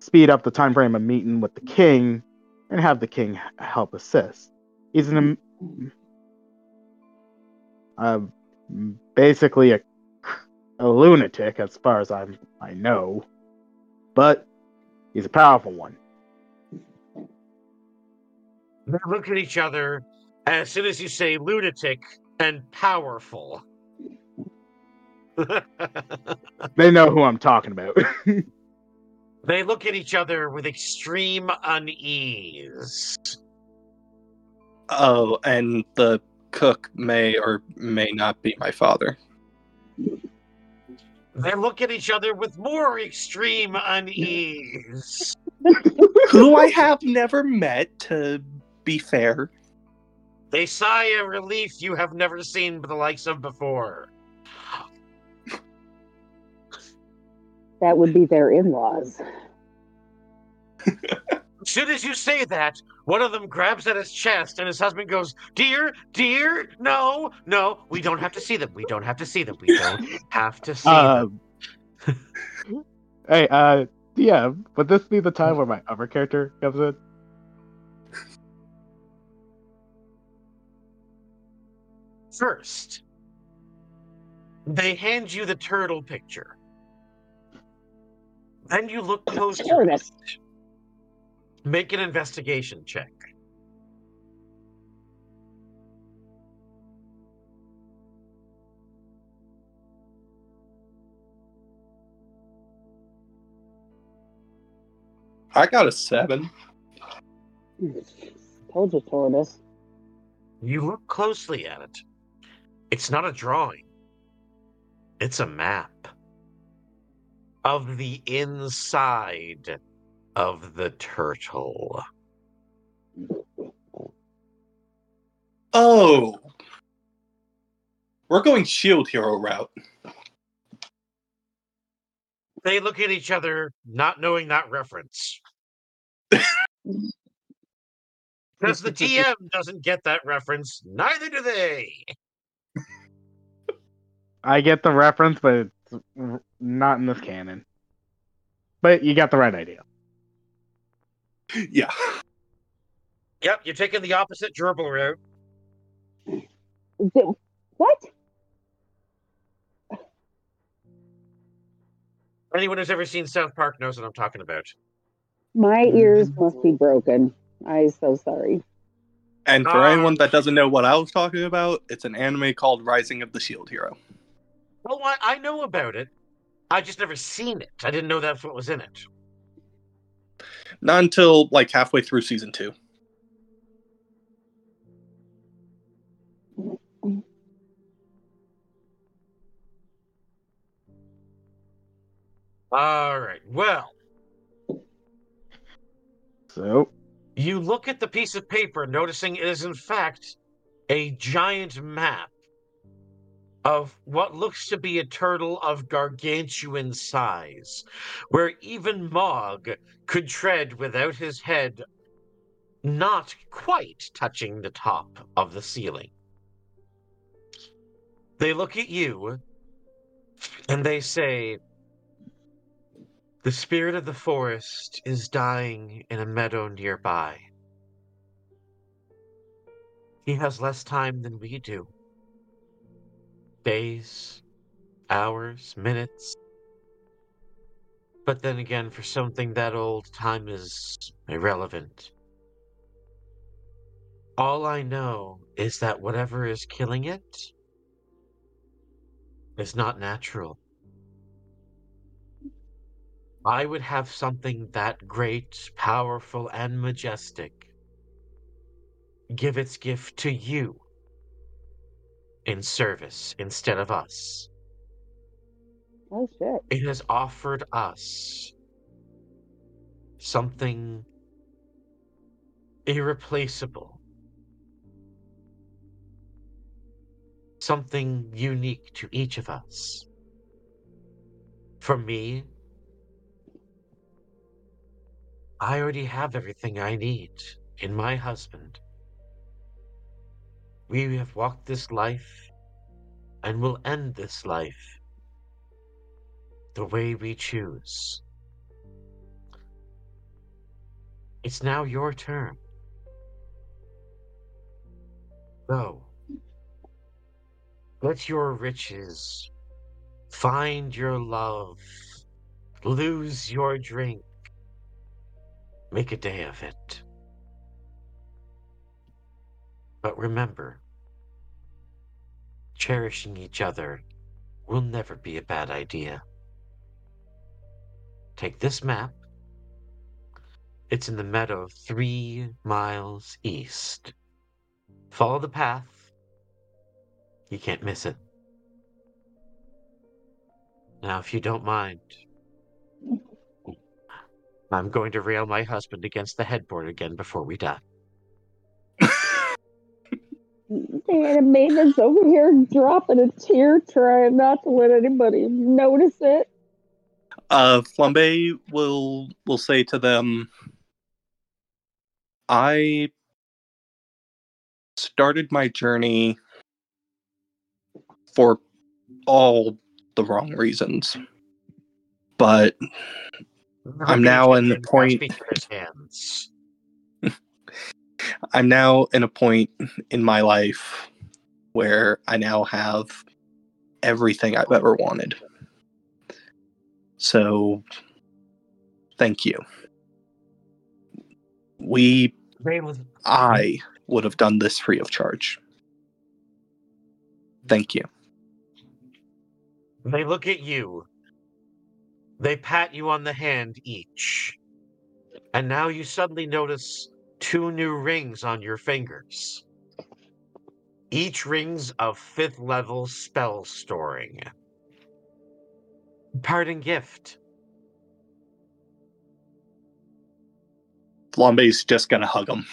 speed up the time frame of meeting with the king and have the king help assist. He's an uh, basically a, a lunatic as far as I I know, but he's a powerful one. They look at each other as soon as you say lunatic and powerful. They know who I'm talking about. they look at each other with extreme unease. Oh, and the cook may or may not be my father. They look at each other with more extreme unease. Who I have never met, to be fair. They sigh a relief you have never seen the likes of before. That would be their in laws. As soon as you say that, one of them grabs at his chest and his husband goes, Dear, dear, no, no, we don't have to see them. We don't have to see them. We don't have to see Uh, them. hey, uh, yeah, would this be the time where my other character comes in? First, they hand you the turtle picture. Then you look closer. Tortoise. Make an investigation check. I got a seven. Told you, tortoise. You look closely at it. It's not a drawing, it's a map of the inside of the turtle. Oh. We're going shield hero route. They look at each other, not knowing that reference. Because the DM doesn't get that reference, neither do they. I get the reference, but it's not in this canon. But you got the right idea. Yeah. Yep, you're taking the opposite gerbil route. Th- What? Anyone who's ever seen South Park knows what I'm talking about. My ears must be broken. I'm so sorry. And for Ah. anyone that doesn't know what I was talking about, it's an anime called Rising of the Shield Hero. Well, I, I know about it. I just never seen it. I didn't know that's what was in it. Not until like halfway through season two. All right. Well, So, you look at the piece of paper, noticing it is in fact a giant map of what looks to be a turtle of gargantuan size, where even Mog could tread without his head not quite touching the top of the ceiling. They look at you and they say, The spirit of the forest is dying in a meadow nearby. He has less time than we do days, hours, minutes. But then again, for something that old, time is irrelevant. All I know is that whatever is killing it is not natural. I would have something that great, powerful, and majestic give its gift to you in service instead of us. Oh shit. It has offered us something irreplaceable, something unique to each of us. For me, I already have everything I need in my husband. We have walked this life and will end this life the way we choose. It's now your turn. Go. Let your riches find your love, lose your drink, make a day of it. But remember, cherishing each other will never be a bad idea. Take this map. It's in the meadow three miles east. Follow the path. You can't miss it. Now, if you don't mind, I'm going to rail my husband against the headboard again before we die. And Maven's over here dropping a tear, trying not to let anybody notice it. Uh, Flambe will will say to them, "I started my journey for all the wrong reasons, but I'm now in the point. Hands. I'm now in a point in my life where I now have everything I've ever wanted. So, thank you. We, I would have done this free of charge. Thank you. They look at you. They pat you on the hand each. And now you suddenly notice two new rings on your fingers. Each rings of fifth level spell storing. Pardon gift. Flambe's just gonna hug him.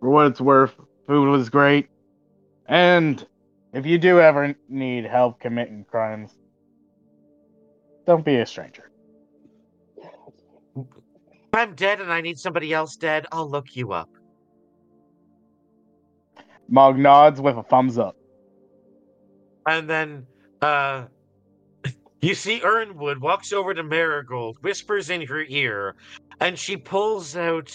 For what it's worth, food was great. And if you do ever need help committing crimes, don't be a stranger. If I'm dead and I need somebody else dead, I'll look you up. Mog nods with a thumbs up. And then uh you see Ernwood walks over to Marigold, whispers in her ear, and she pulls out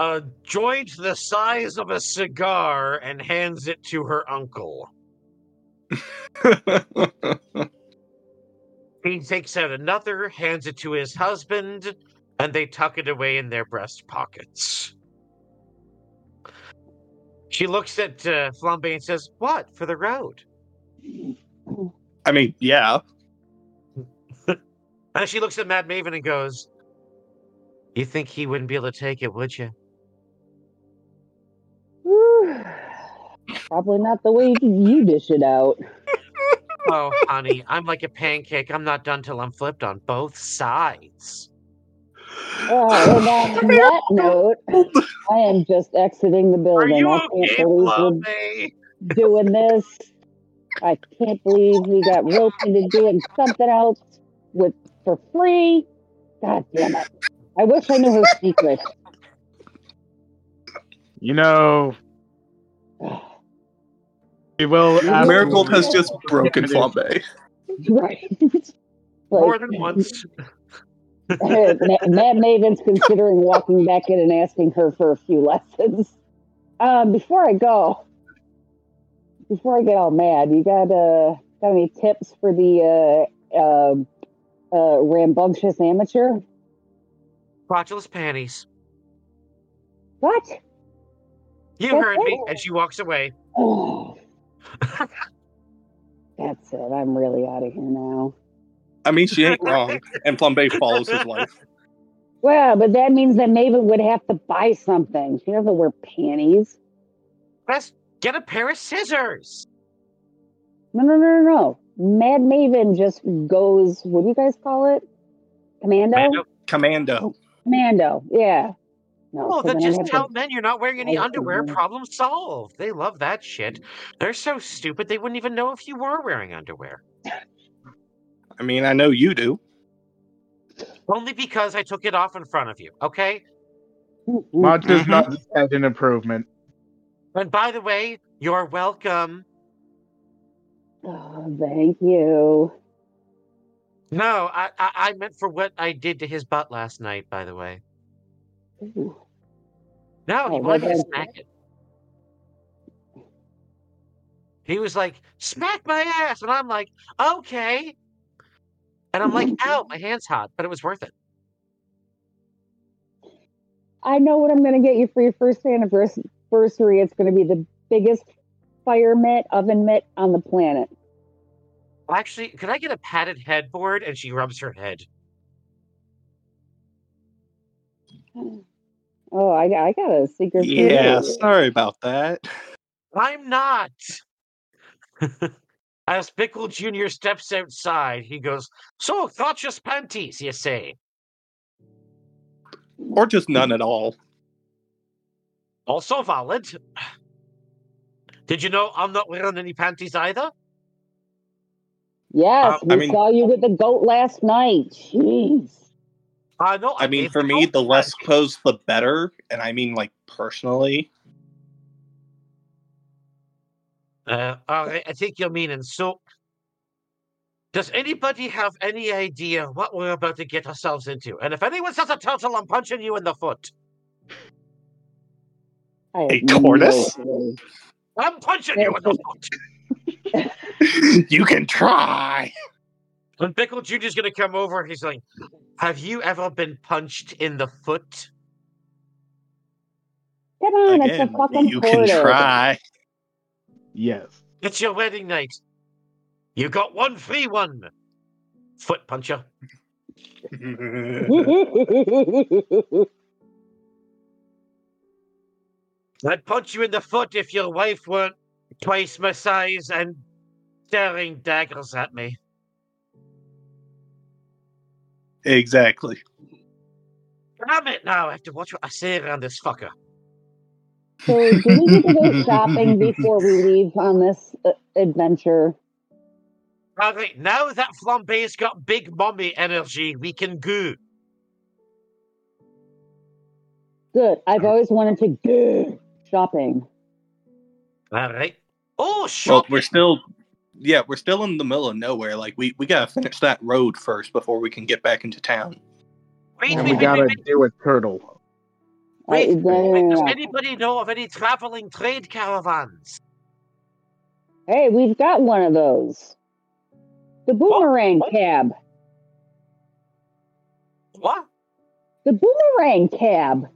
a joint the size of a cigar and hands it to her uncle. he takes out another, hands it to his husband, and they tuck it away in their breast pockets. She looks at uh, Flambe and says, What, for the road? I mean, yeah. And she looks at Mad Maven and goes, You think he wouldn't be able to take it, would you? Probably not the way you dish it out. Oh, honey, I'm like a pancake. I'm not done till I'm flipped on both sides. Oh, and on that note, I am just exiting the building. you I can't okay, believe we're doing this. I can't believe we got roped into doing something else with for free. God damn it! I wish I knew her secret. You know, we will. ask- Marigold has just broken Flambe. Right. More than once. Mad Maven's considering walking back in and asking her for a few lessons. Um, before I go, before I get all mad, you got uh got any tips for the uh, um uh, rambunctious amateur? Crotchless panties. What? You heard me. And she walks away. Oh, that's that's it. I'm really out of here now. I mean, she ain't wrong, and Flambe follows his wife. Well, but that means that Maven would have to buy something. She doesn't wear panties. Let's get a pair of scissors. No, no, no, no, no. Mad Maven just goes. What do you guys call it? Commando. Mando. Commando. Oh, Commando. Yeah. No. Oh, 'cause then then just have to- tell men you're not wearing any I- underwear. Problem solved. They love that shit. They're so stupid they wouldn't even know if you were wearing underwear. I mean, I know you do. Only because I took it off in front of you, okay? Much is Mhm. not said an improvement. And by the way, you're welcome. Oh, thank you. No, I, I I meant for what I did to his butt last night. By the way, Ooh. no, he Oh, wanted to then- smack it. He was like, "Smack my ass," and I'm like, "Okay." And I'm like, "Ow, my hand's hot," but it was worth it. I know what I'm going to get you for your first anniversary. It's going to be the biggest fire mitt, oven mitt on the planet. Actually, could I get a padded headboard? And she rubs her head. Oh, I, I got a secret. Yeah, you. sorry about that. I'm not. As Bickle Jr. steps outside, he goes, So, thought just panties, you say? Or just none at all. Also valid. Did you know I'm not wearing any panties either? Yes, uh, I we mean- saw you with the goat last night. Jeez. I know. I I mean, for me, the less back. clothes, the better. And I mean, like, personally. Uh, all right, I think you're meaning. So, does anybody have any idea what we're about to get ourselves into? And if anyone says a turtle, I'm punching you in the foot. I A tortoise? no. I'm punching you in the foot. you can try. And Bickle Jr.'s going to come over. He's like, Have you ever been punched in the foot? Come on, Again, it's a fucking you can tortoise. try. Yes. It's your wedding night. You got one free one. Foot puncher. I'd punch you in the foot if your wife weren't twice my size and staring daggers at me. exactly. Damn it now, I have to watch what I say around this fucker. So, do we need to go shopping before we leave on this uh, adventure? All right, now that Flambe's got big mommy energy, we can go. Good. I've always wanted to go shopping. All right. Oh, Well, shop. we're still, yeah, we're still in the middle of nowhere. Like, we, we gotta finish that road first before we can get back into town. wait, And wait, we wait, gotta wait, wait, do a turtle. Wait, oh, no, wait, Does anybody know of any traveling trade caravans? Hey, we've got one of those. The boomerang cab. What? The boomerang cab.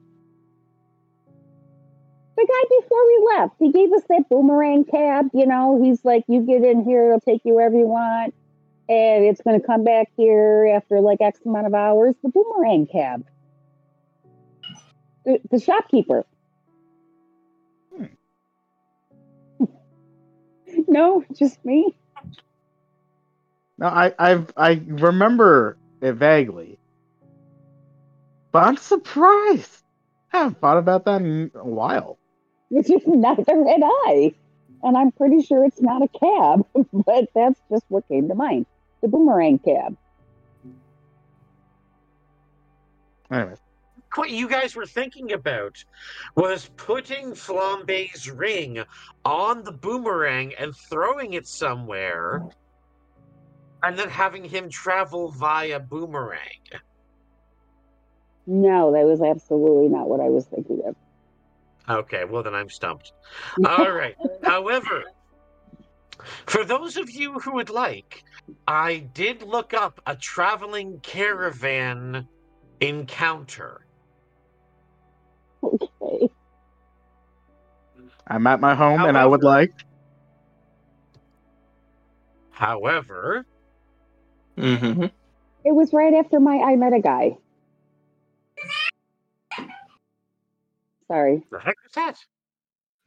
The guy before we left, he gave us that boomerang cab. You know, he's like, you get in here, it'll take you wherever you want. And it's going to come back here after like X amount of hours. The boomerang cab. The, the shopkeeper. Hmm. no, just me. No, I I've I remember it vaguely, but I'm surprised. I haven't thought about that in a while. Which is neither had I. And I'm pretty sure it's not a cab, but that's just what came to mind. The boomerang cab. Anyway, What you guys were thinking about was putting Flambe's ring on the boomerang and throwing it somewhere, and then having him travel via boomerang. No, that was absolutely not what I was thinking of. Okay, well then I'm stumped. All right. However, for those of you who would like, I did look up a traveling caravan encounter. I'm at my home and I would like. However, Mm-hmm. It was right after my I met a guy. Sorry, the heck is that?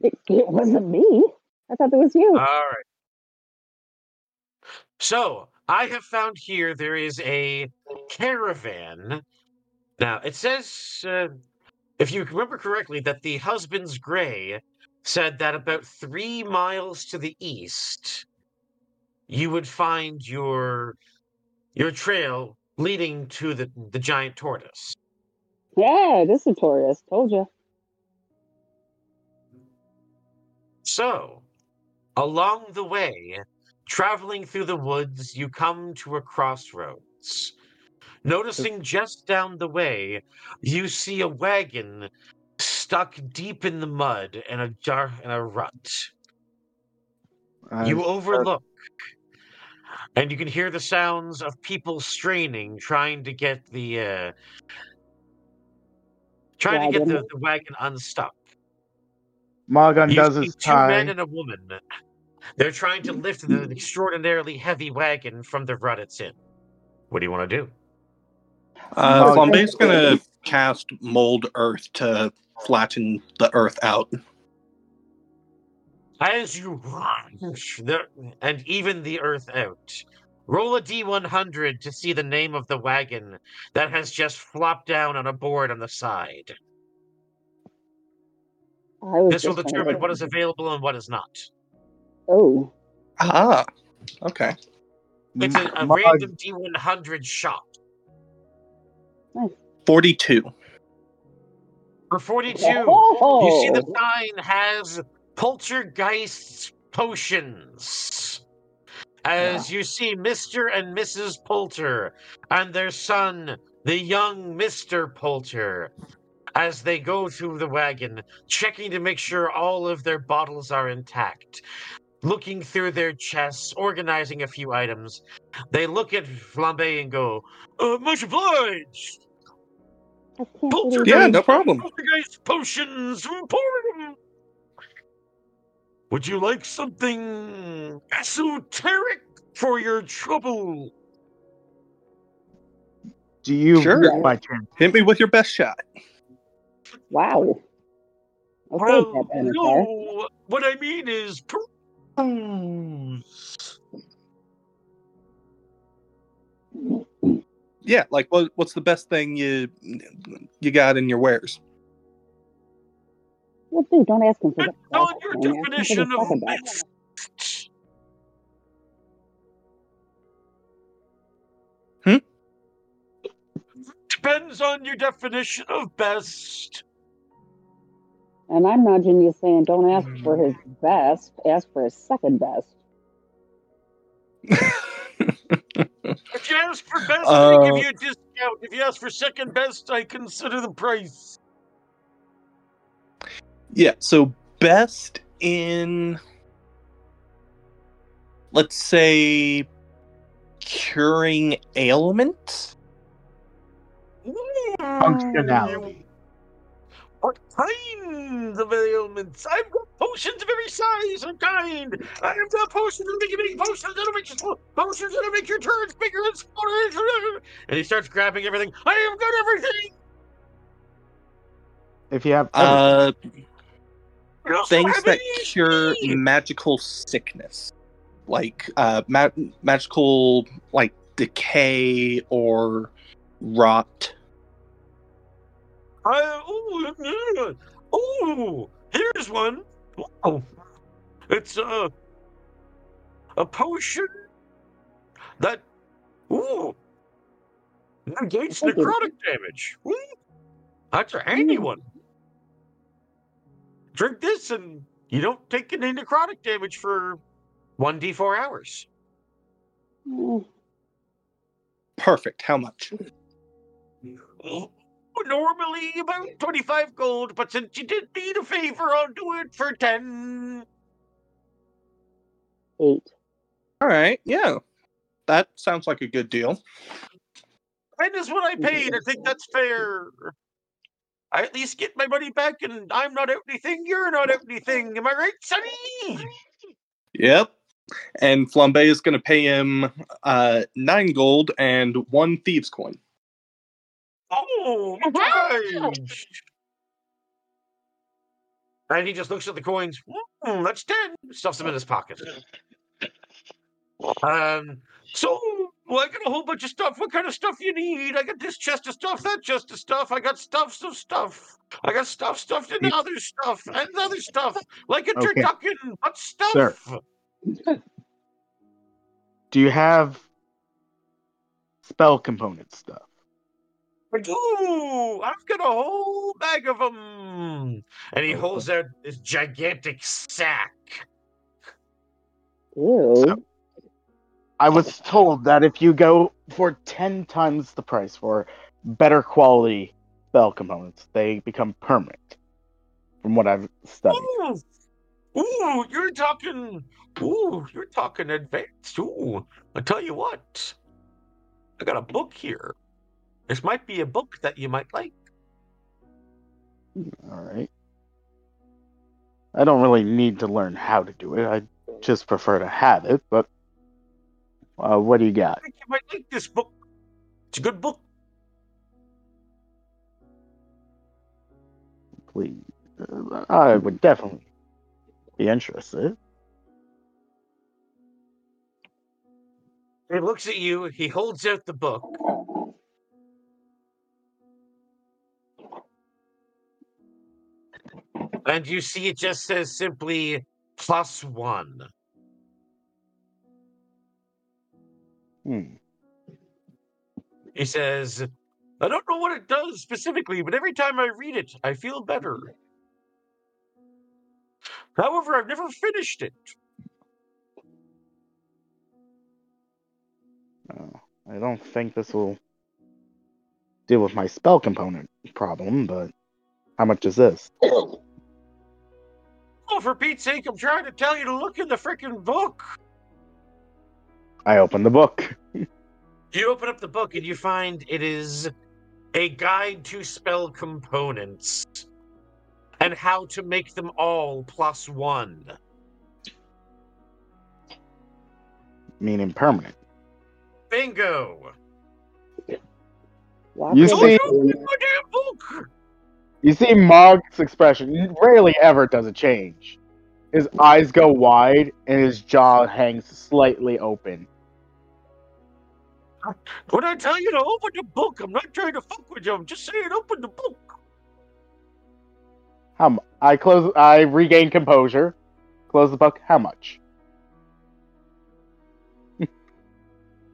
it, it wasn't me. I thought it was you. All right. So I have found here there is a caravan. Now it says, uh, if you remember correctly, that the husband's gray said that about three miles to the east, you would find your your trail leading to the the giant tortoise. yeah, it is a tortoise. Told you. So, along the way, traveling through the woods, you come to a crossroads. Noticing just down the way, you see a wagon stuck deep in the mud in a jar in a rut. You Uh, overlook, and you can hear the sounds of people straining, trying to get the uh, trying to get the, Wagon. the wagon unstuck. Morgan You does see his two men and a woman. They're trying to lift the extraordinarily heavy wagon from the rut it's in. What do you want to do? Uh, Oh, Flambe's gonna cast mold earth to flatten the earth out. As you launch the, and even the earth out, roll a d100 to see the name of the wagon that has just flopped down on a board on the side. This will just determine wondering. what is available and what is not. Oh, Ah, okay. It's a, a Mog- random d100 shot. Forty-two. For 42, you see the sign has Poltergeist Potions. As you see Mr. and Mrs. Poulter and their son, the young Mr. Poulter, as they go through the wagon, checking to make sure all of their bottles are intact, looking through their chests, organizing a few items. They look at Flambe and go, uh, much obliged! I can't Poltergeist, Yeah, no problem. Poltergeist potions, pour 'em. Would you like something esoteric for your trouble? Do you Sure. by chance? Hit me with your best shot. Wow. Okay, well, no, what I mean is peruse. Yeah, like what? What's the best thing you you got in your wares? Well, dude, don't ask him for the Depends on best your thing, ask him definition of best. best. Hmm? Depends on your definition of best. And I'm nudging you saying, don't ask for his best, ask for his second best. If you ask for best, I Uh, give you a discount. If you ask for second best, I consider the price. Yeah, so best in let's say curing ailments. Functionality. What kinds of ailments? I've got potions of every size and kind. I've got potions that make you big, potions that'll make you small, potions that'll make your turns bigger and smaller. And he starts grabbing everything. I have got everything. If you have Uh things have that ADHD. cure magical sickness. Like uh ma- magical like decay or rot. I, oh, oh, here's one. Oh, it's a a potion that ooh negates necrotic damage. Ooh, that's a handy one. Drink this, and you don't take any necrotic damage for one d four hours. Perfect. How much? Normally about twenty five gold, but since you did need a favor, I'll do it for ten. Eight. All right. Yeah. That sounds like a good deal. That is what I paid. I think that's fair. I at least get my money back, and I'm not out anything. You're not out anything. Am I right, Sonny? Yep. And Flambe is going to pay him uh, nine gold and one thieves coin. Oh, nice. And he just looks at the coins. "Hmm, that's ten. Stuffs them in his pocket. Um. So well, I got a whole bunch of stuff. What kind of stuff you need? I got this chest of stuff, that chest of stuff. I got stuffs of stuff. I got stuff stuffed into other stuff and other stuff, like a Okay. turducken. What stuff? Sir. Do you have spell component stuff? I do. I've got a whole bag of them. And he uh-huh. holds out this gigantic sack. Ew. I was told that if you go for 10 times the price for better quality spell components, they become permanent. From what I've studied. Ooh, ooh, you're talking. Ooh, you're talking advanced. Ooh, I tell you what, I got a book here. This might be a book that you might like. Alright. I don't really need to learn how to do it. I just prefer to have it, but uh, what do you got? I think you might like this book. It's a good book. Please. Uh, I would definitely be interested. He looks at you. He holds out the book. And you see it just says simply plus one. Hmm. He says, I don't know what it does specifically, but every time I read it, I feel better. However, I've never finished it. Uh, I don't think this will deal with my spell component problem, but how much is this? For Pete's sake, I'm trying to tell you to look in the freaking book. I open the book. You open up the book and you find it is a guide to spell components and how to make them all plus one. Meaning permanent. Bingo! You Told see, you to read my damn book! you see Mog's expression rarely ever does it change. His eyes go wide and his jaw hangs slightly open. When I tell you to open the book, I'm not trying to fuck with you. I'm just saying open the book. How mu- I close I regain composure. Close the book. How much?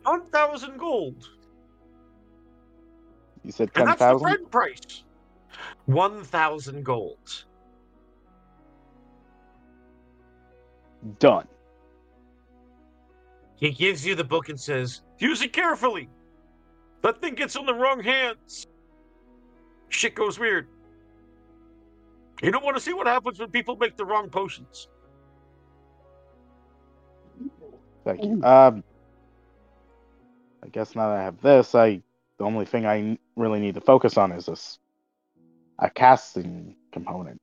One thousand gold. You said And ten that's the friend price. One thousand gold. Done. He gives you the book and says, Use it carefully. That thing gets on the wrong hands. Shit goes weird. You don't want to see what happens when people make the wrong potions. Thank you. Um, I guess now that I have this, I the only thing I really need to focus on is this a casting component.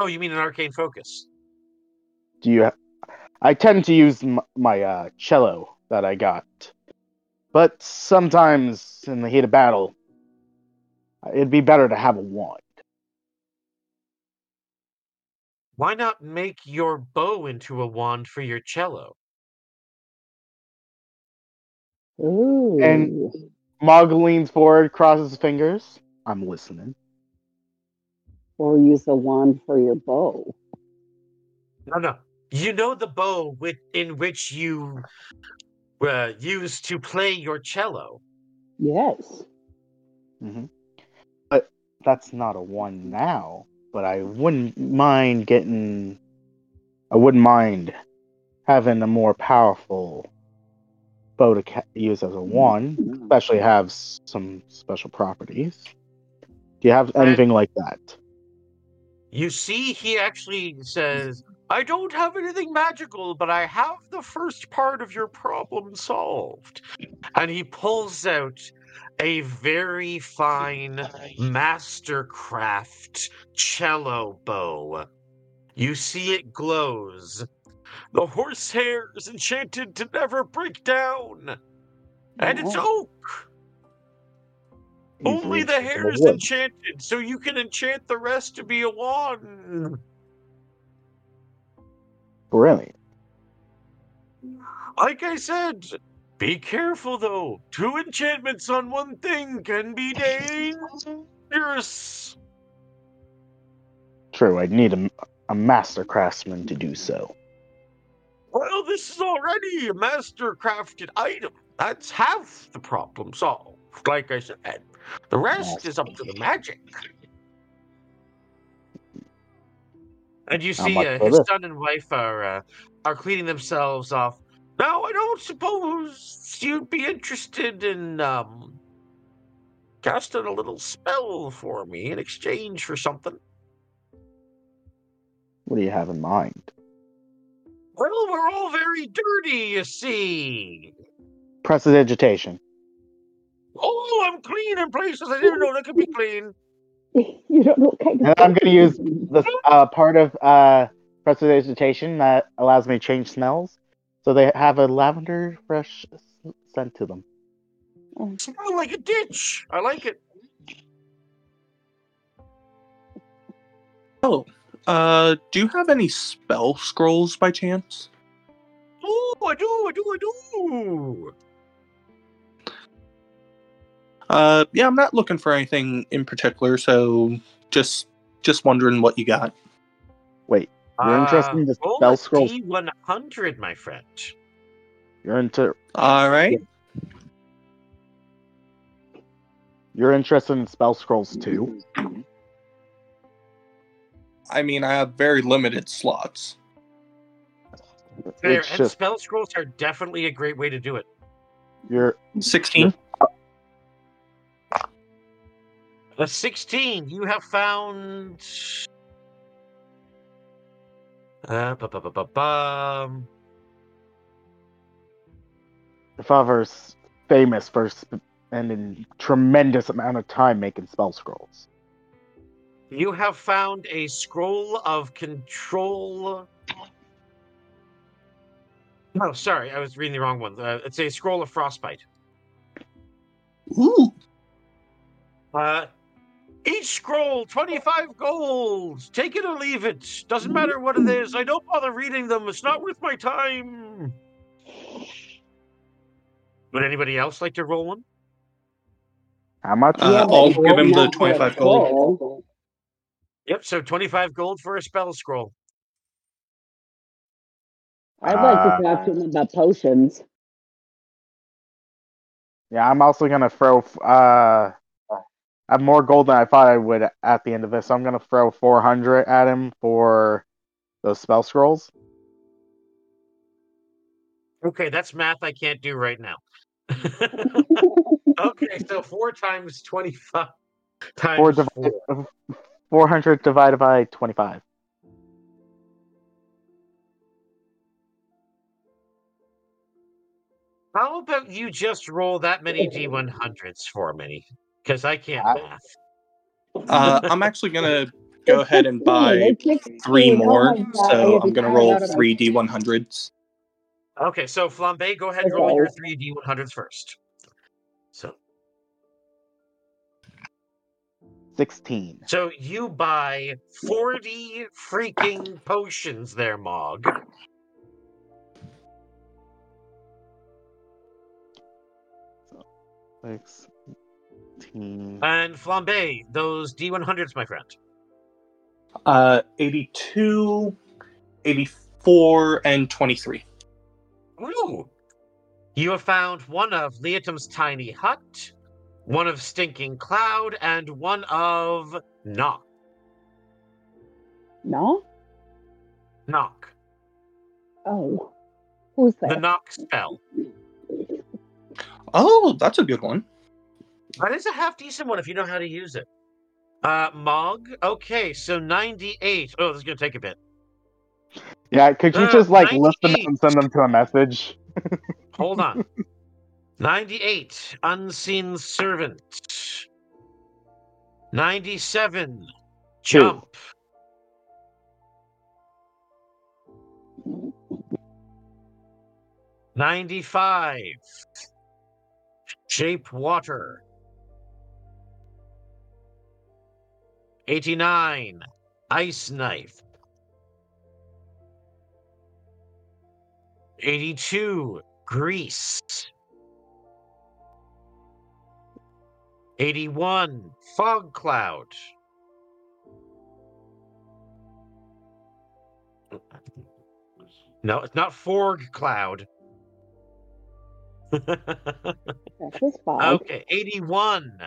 Oh, you mean an arcane focus? Do you? Ha- I tend to use m- my uh, cello that I got, but sometimes in the heat of battle, it'd be better to have a wand. Why not make your bow into a wand for your cello? Ooh. And Mog leans forward, crosses his fingers. I'm listening. or use a wand for your bow. No, no. You know the bow with, in which you uh, use to play your cello. Yes. hmm But that's not a one now. But I wouldn't mind getting. I wouldn't mind having a more powerful bow to ca- use as a mm-hmm. one, mm-hmm. especially have some special properties. Do you have anything like that? You see, he actually says, I don't have anything magical, but I have the first part of your problem solved. And he pulls out a very fine mastercraft cello bow. You see it glows. The horsehair is enchanted to never break down. And it's oak. Only the hair is enchanted, so you can enchant the rest to be a wand. Brilliant. Like I said, be careful though. Two enchantments on one thing can be dangerous. True, I'd need a, a master craftsman to do so. Well, this is already a master crafted item. That's half the problem solved. Like I said, the rest is up to the magic. And you see, uh, his son and wife are uh, are cleaning themselves off. Now, I don't suppose you'd be interested in um, casting a little spell for me in exchange for something. What do you have in mind? Well, we're all very dirty, you see. Prestidigitation. Oh, I'm clean in places I didn't know that could be clean. you don't know what kind of. And I'm going to use the uh, part of uh, prestidigitation that allows me to change smells. So they have a lavender fresh scent to them. Smell like a ditch. I like it. Oh, uh, do you have any spell scrolls by chance? Oh, I do, I do, I do. Uh, yeah, I'm not looking for anything in particular, so just just wondering what you got. Wait, you're interested in the spell scrolls? D100, my friend. You're into. All right. You're interested in spell scrolls too. I mean, I have very limited slots. Fair, It's and just spell scrolls are definitely a great way to do it. you're 16. A 16, you have found. Uh, bu- bu- bu- bu- bum. your father's famous for spending tremendous amount of time making spell scrolls. You have found a scroll of control. Oh, sorry, I was reading the wrong one. Uh, it's a scroll of frostbite. Ooh. Uh, each scroll, 25 gold. Take it or leave it. Doesn't matter what it is. I don't bother reading them. It's not worth my time. Would anybody else like to roll one? How much? Uh, I'll give him the 25 gold. Yep, so 25 gold for a spell scroll. I'd like Uh, to talk to him about potions. Yeah, I'm also gonna throw. Uh, I have more gold than I thought I would at the end of this. So I'm gonna throw 400 at him for those spell scrolls. Okay, that's math I can't do right now. okay, so four times 25 times Four four. Divided, 400 divided by 25. How about you just roll that many D100s for me? Because I can't math. Uh, I'm actually gonna go ahead and buy It's 16. three more, so I I'm gonna roll out of my- three D100s. Okay, so Flambe, go ahead and roll your three D100s first. 16. so you buy 40 freaking potions there, Mog. Sixteen. And Flambe, those D100s, my friend. Uh, 82, 84, and 23. Ooh. You have found one of Leomund's tiny hut, one of Stinking Cloud, and one of Knock. No? Knock. Oh. Who's that? The? Knock spell. Oh, that's a good one. That is a half decent one if you know how to use it. Uh, Mog. Okay, so 98. Oh, this is going to take a bit. Yeah, could you Uh, just like list them and send them to a message? Hold on. 98, Unseen Servant. 97, Jump. Two. 95, Shape Water. 89, Ice Knife. 82, Grease. 81. Fog cloud. No, it's not Forg cloud. That's his fault. Okay, 81.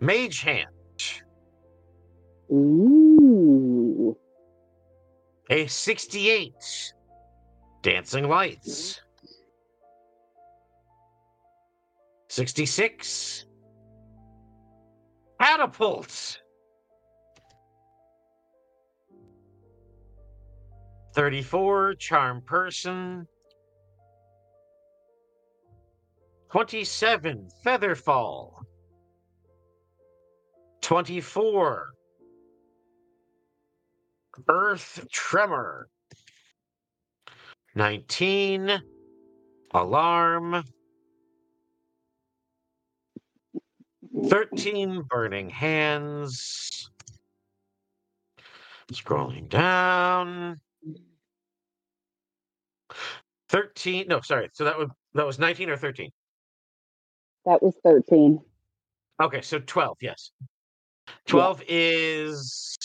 Mage hand. Ooh. A 68. Dancing lights. 66. Catapult. 34. Charm person. 27. Featherfall. 24. Earth Tremor. 19. Alarm. 13. Burning Hands. Scrolling down. 13. No, sorry. So that was that was 19 or 13. That was 13. Okay, so 12, yes. 12 is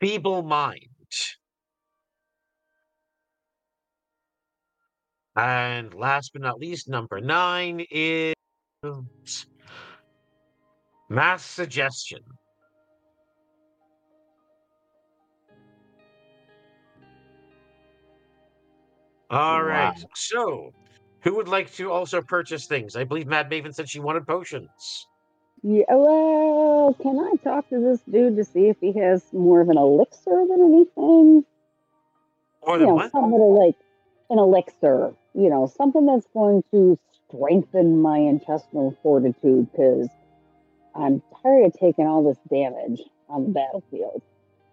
feeble mind. And last but not least, number nine is mass suggestion. All right. Wow. So, who would like to also purchase things? I believe Mad Maven said she wanted potions. Yeah, well, can I talk to this dude to see if he has more of an elixir than anything? More you than know, what? something that'll, like an elixir, you know, something that's going to strengthen my intestinal fortitude because I'm tired of taking all this damage on the battlefield.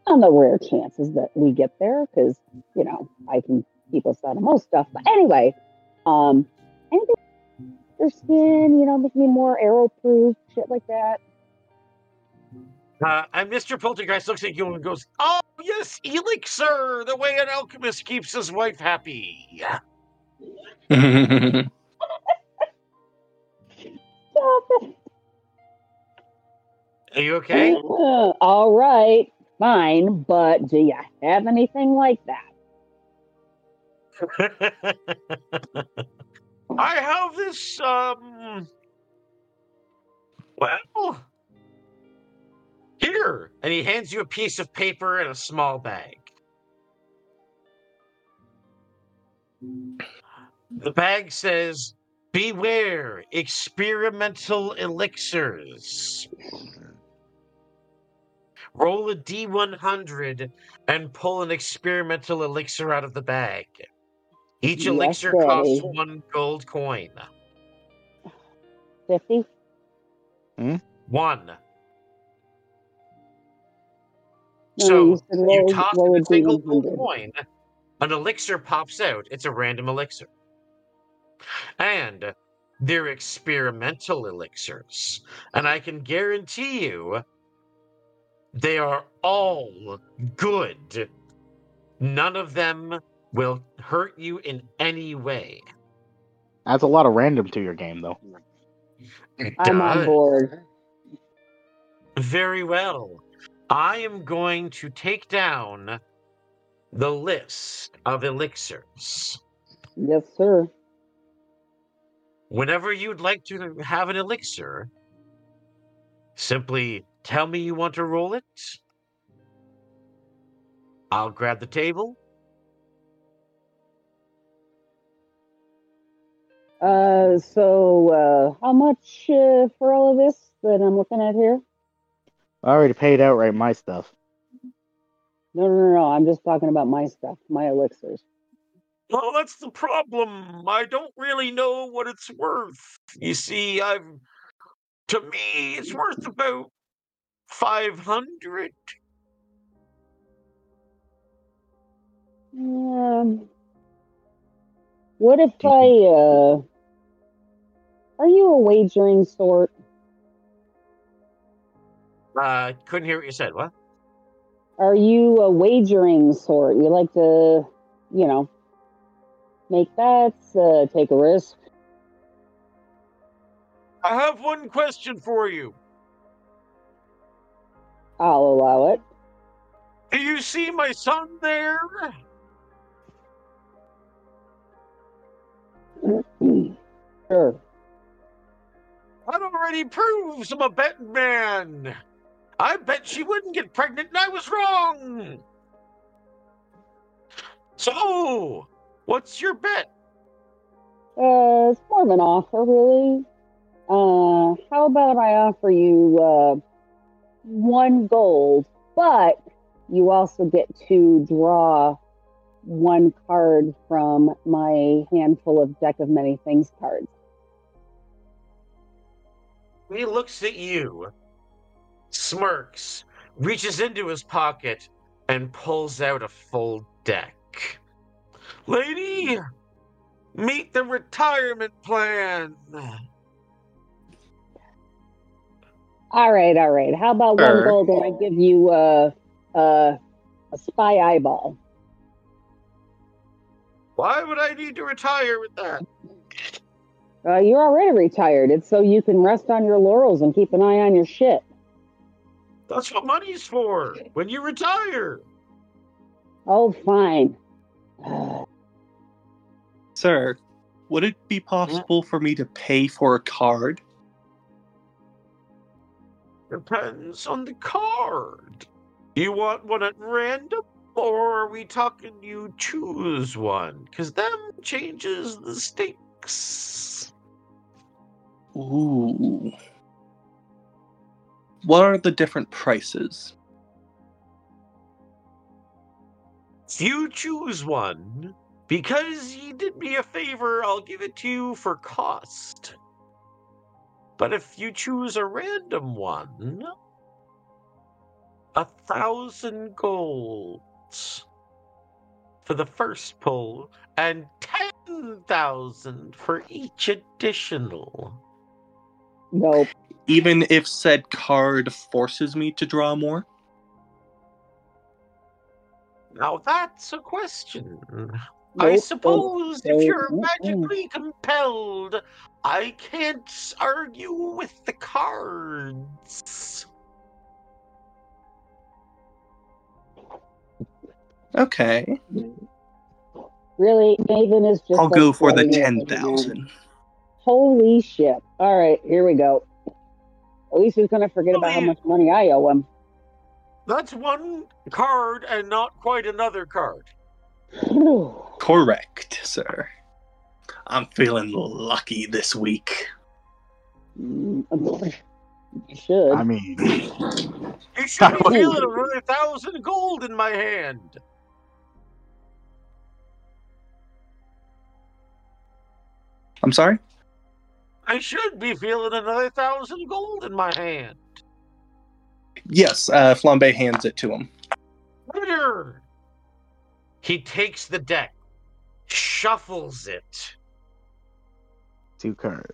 On the rare chances that we get there, because you know I can keep us out of most stuff. But anyway, um, anything for skin, you know, make me more arrow proof, shit like that. Uh, and Mr. Poltergeist looks at you and goes, Oh, yes, elixir, the way an alchemist keeps his wife happy. Stop it. Are you okay? Uh, all right, fine, but do you have anything like that? I have this, um. Well. Here. And he hands you a piece of paper and a small bag. The bag says, Beware experimental elixirs. Roll a d100 and pull an experimental elixir out of the bag. Each Yes, elixir costs one gold coin. 50? Hmm? One. So you said you roll- toss a a single gold coin, an elixir pops out. It's a random elixir. And they're experimental elixirs. And I can guarantee you they are all good. None of them will hurt you in any way. That's a lot of random to your game, though. I'm on board. Very well. I am going to take down the list of elixirs. Yes, sir. Whenever you'd like to have an elixir, simply tell me you want to roll it. I'll grab the table. Uh, so uh, how much uh, for all of this that I'm looking at here? I already paid outright my stuff. No, no, no, no. I'm just talking about my stuff, my elixirs. Well, that's the problem. I don't really know what it's worth. You see, I've. To me, it's worth about 500. Um, what if I, uh, are you a wagering sort? Uh, couldn't hear what you said. What? Are you a wagering sort? You like to, you know, make bets, uh, take a risk? I have one question for you. I'll allow it. Do you see my son there? Sure. That already proves I'm a betting man. I bet she wouldn't get pregnant and I was wrong. So, what's your bet? Uh, it's more of an offer, really. Uh, how about I offer you, uh, one gold, but you also get to draw one card from my handful of deck of many things cards. He looks at you, smirks, reaches into his pocket, and pulls out a full deck. Lady, meet the retirement plan. All right, all right. How about one Sure. gold and I give you uh, uh, a spy eyeball? Why would I need to retire with that? Uh, you're already retired. It's so you can rest on your laurels and keep an eye on your shit. That's what money's for. When you retire. Oh, fine. Sir, would it be possible for me to pay for a card? Depends on the card. You want one at random, or are we talking you choose one? Because them changes the stakes. Ooh. What are the different prices? If you choose one, because you did me a favor, I'll give it to you for cost. But if you choose a random one, a thousand golds for the first pull, and ten thousand for each additional. Nope. Even if said card forces me to draw more? Now that's a question. I suppose nope, if you're nope, magically compelled, I can't argue with the cards. Okay. Really, Maven is just. I'll like go for the 10,000. Holy shit! All right, here we go. At least he's gonna forget about how much money I owe him. That's one card and not quite another card. Correct, sir. I'm feeling lucky this week. You should. I mean, You should be feeling another thousand gold in my hand. I'm sorry? I should be feeling another thousand gold in my hand. Yes, uh, Flambe hands it to him. Later. He takes the deck, shuffles it. two cards.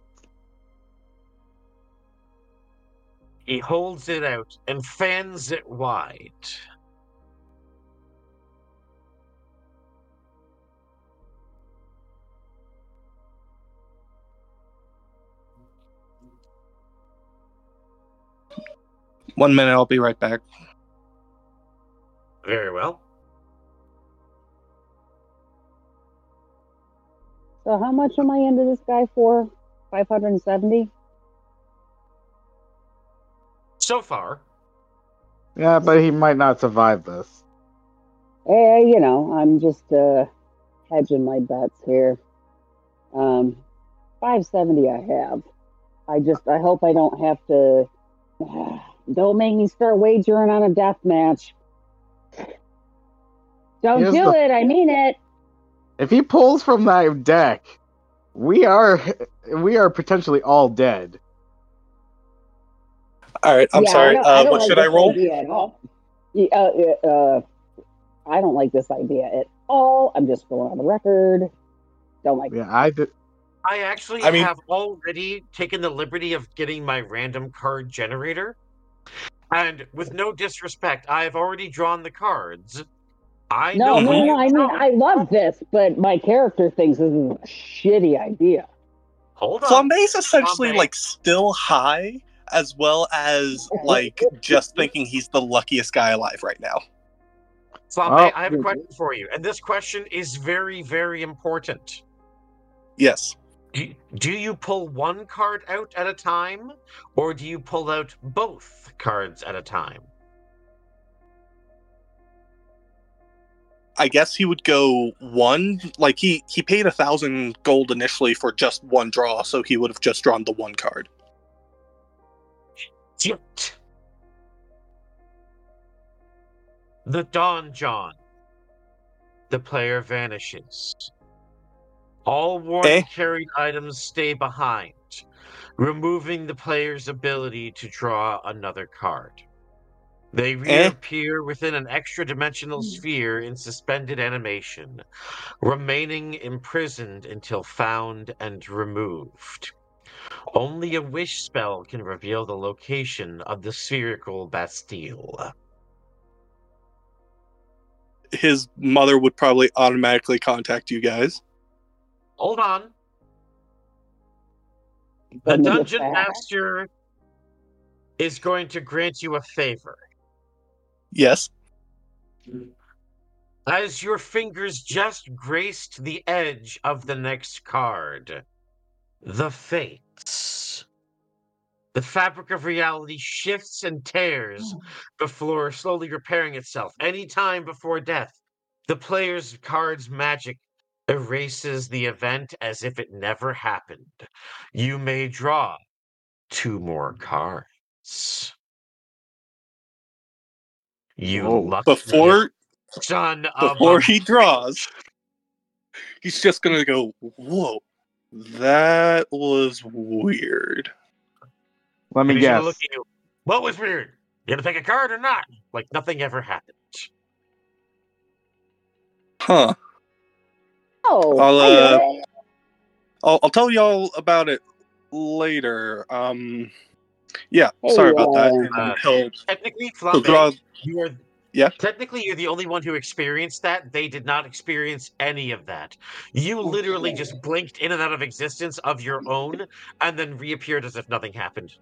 He holds it out and fans it wide. One minute, I'll be right back. Very well. So how much am I into this guy for? Five hundred and seventy. So far, Yeah, but he might not survive this. Eh, you know, I'm just uh hedging my bets here. Um, five seventy. I have. I just. I hope I don't have to. Don't make me start wagering on a death match. Don't Here's do the- it. I mean it. If he pulls from that deck, we are we are potentially all dead. All right, I'm Yeah, sorry. I don't- I Uh, what like should I this roll? idea at all. Yeah, uh, uh, I don't like this idea at all. I'm just going on the record. Don't like. It. Yeah, I did. I actually I mean- have already taken the liberty of getting my random card generator. And with no disrespect, I have already drawn the cards. I No, know no, no. I mean, drawn. I love this, but my character thinks this is a shitty idea. Hold on. Flambe's essentially Flambe. like still high, as well as like just thinking he's the luckiest guy alive right now. Flambe, Oh. I have a mm-hmm. question for you. And this question is very, very important. Yes. Do, do you pull one card out at a time, or do you pull out both cards at a time? I guess he would go one. Like he he paid a thousand gold initially for just one draw, so he would have just drawn the one card. Shit. The Donjon. The player vanishes. All worn Eh? carried items stay behind, removing the player's ability to draw another card. They eh? reappear within an extra dimensional hmm. sphere in suspended animation, remaining imprisoned until found and removed. Only a wish spell can reveal the location of the spherical Bastille. His mother would probably automatically contact you guys. Hold on. The Then they get dungeon master is going to grant you a favor. Yes. As your fingers just graced the edge of the next card, the Fates. The fabric of reality shifts and tears hmm. before slowly repairing itself. Any time before death, the player's card's magic erases the event as if it never happened. You may draw two more cards. You Whoa. lucky Before son of before a he draws, he's just gonna go, Whoa, that was weird. Let me And he's gonna guess. Look at you. What was weird? You gonna pick a card or not? Like nothing ever happened. Huh. Oh, I'll, uh. I'll, I'll tell y'all about it later. Um, yeah, Hey, sorry about that. uh, Uh, he'll, Technically, he'll Flambe, draw. you are Yeah. technically you're the only one who experienced that. They did not experience any of that. You literally just blinked in and out of existence of your own, and then reappeared as if nothing happened.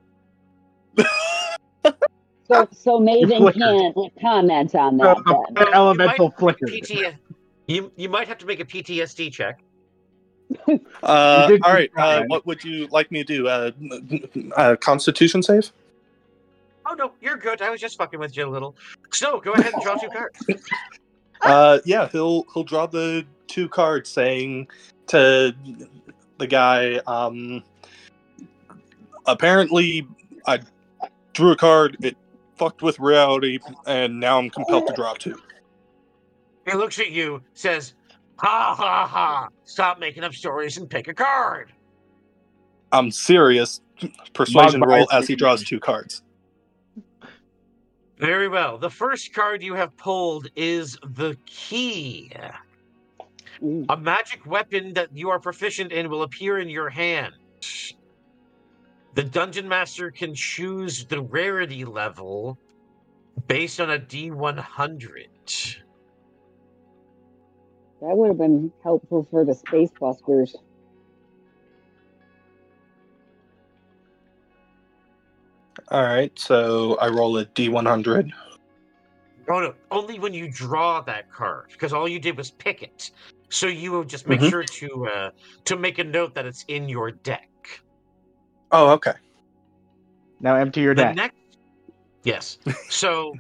So, so Maven can't comment on that then. Elemental you flicker. PT- you you might have to make a PTSD check. Uh, all right. Uh, what would you like me to do? Uh, uh, Constitution save? Oh no, you're good. I was just fucking with you a little. So go ahead and draw two cards. Uh, yeah, he'll he'll draw the two cards saying to the guy. Um, apparently, I drew a card. It fucked with reality, and now I'm compelled to draw two. He looks at you, says, "Ha ha ha! Stop making up stories and pick a card." I'm serious. Persuasion roll as he draws two cards. Very well. The first card you have pulled is the key. Mm. A magic weapon that you are proficient in will appear in your hand. The dungeon master can choose the rarity level based on a D100. That would have been helpful for the Space Busters. All right, so I roll a d100. Oh no, only when you draw that card, because all you did was pick it. So you will just make Mhm. sure to uh, to make a note that it's in your deck. Oh, okay. Now empty your The deck. next, yes. So,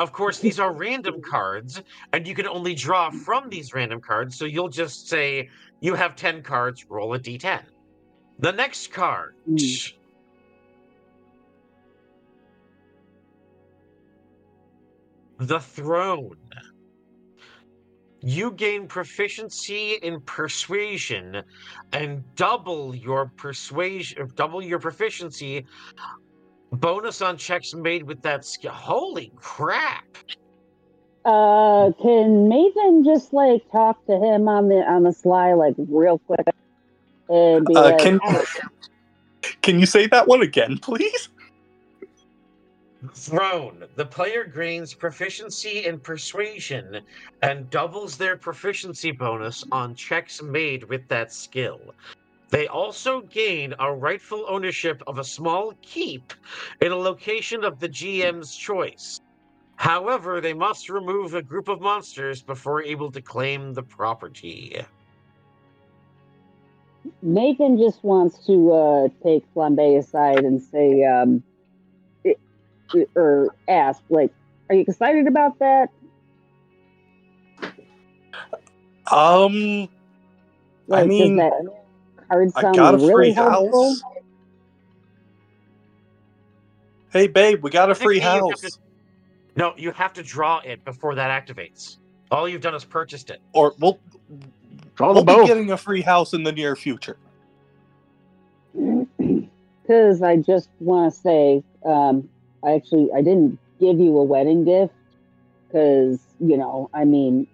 of course, these are random cards, and you can only draw from these random cards. So you'll just say you have ten cards. Roll a d10. The next card. Mm. The throne. You gain proficiency in persuasion and double your persuasion, double your proficiency bonus on checks made with that skill. Holy crap! Uh, can Maven just like talk to him on the on the sly, like real quick, and be Uh, like, can "Oh, can you say that one again, please? Throne. The player gains proficiency in persuasion and doubles their proficiency bonus on checks made with that skill. They also gain a rightful ownership of a small keep in a location of the GM's choice. However, they must remove a group of monsters before able to claim the property. Nathan just wants to uh, take Flambe aside and say, um, i- i- or ask, like, are you excited about that? Um, Like, mean, does that card I sound got a really free helpful? house. Hey, babe, we got a free Technically, you have house. to- no, you have to draw it before that activates. All you've done is purchased it. Or we'll Draw we'll the be bow. getting a free house in the near future. Because I just want to say, um, I actually I didn't give you a wedding gift because you know I mean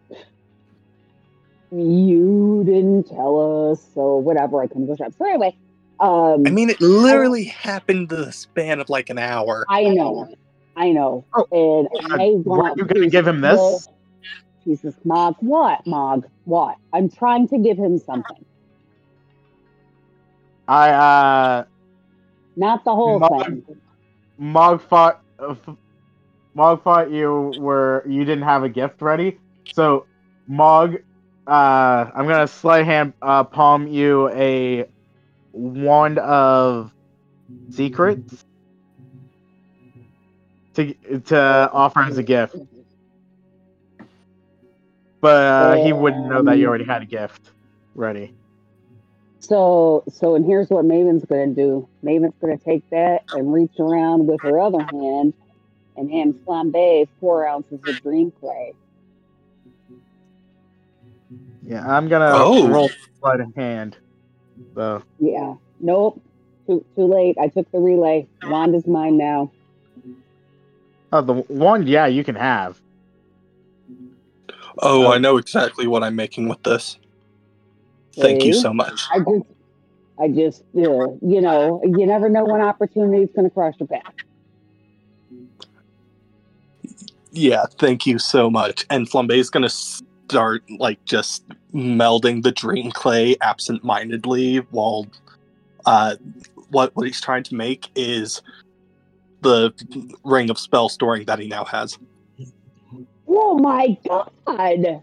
you didn't tell us, so whatever. I can go shop. So anyway, um, I mean, it literally happened the span of like an hour. I know, I know, Oh, and I want you gonna give him this? Jesus, Mog, what, Mog, what? I'm trying to give him something, I uh not the whole Mog, thing. Mog fought uh, f- Mog fought you were you didn't have a gift ready. So Mog, uh, I'm gonna sleight hand uh, palm you a wand of secrets to to offer as a gift. But uh, he wouldn't know that you already had a gift ready. So, so, and here's what Maven's gonna do. Maven's gonna take that and reach around with her other hand and hand Flambe four ounces of green clay. Yeah, I'm gonna Oh. roll sleight of hand. So Yeah. Nope. Too too late. I took the relay. Wand is mine now. oh, the wand, yeah, you can have. Oh, I know exactly what I'm making with this. Thank you so much. I just, I just, uh, you know, you never know when opportunity's gonna cross your path. Yeah, thank you so much. And Flambe's gonna start like just melding the dream clay absent-mindedly while uh what what he's trying to make is the ring of spell storing that he now has. Oh my god!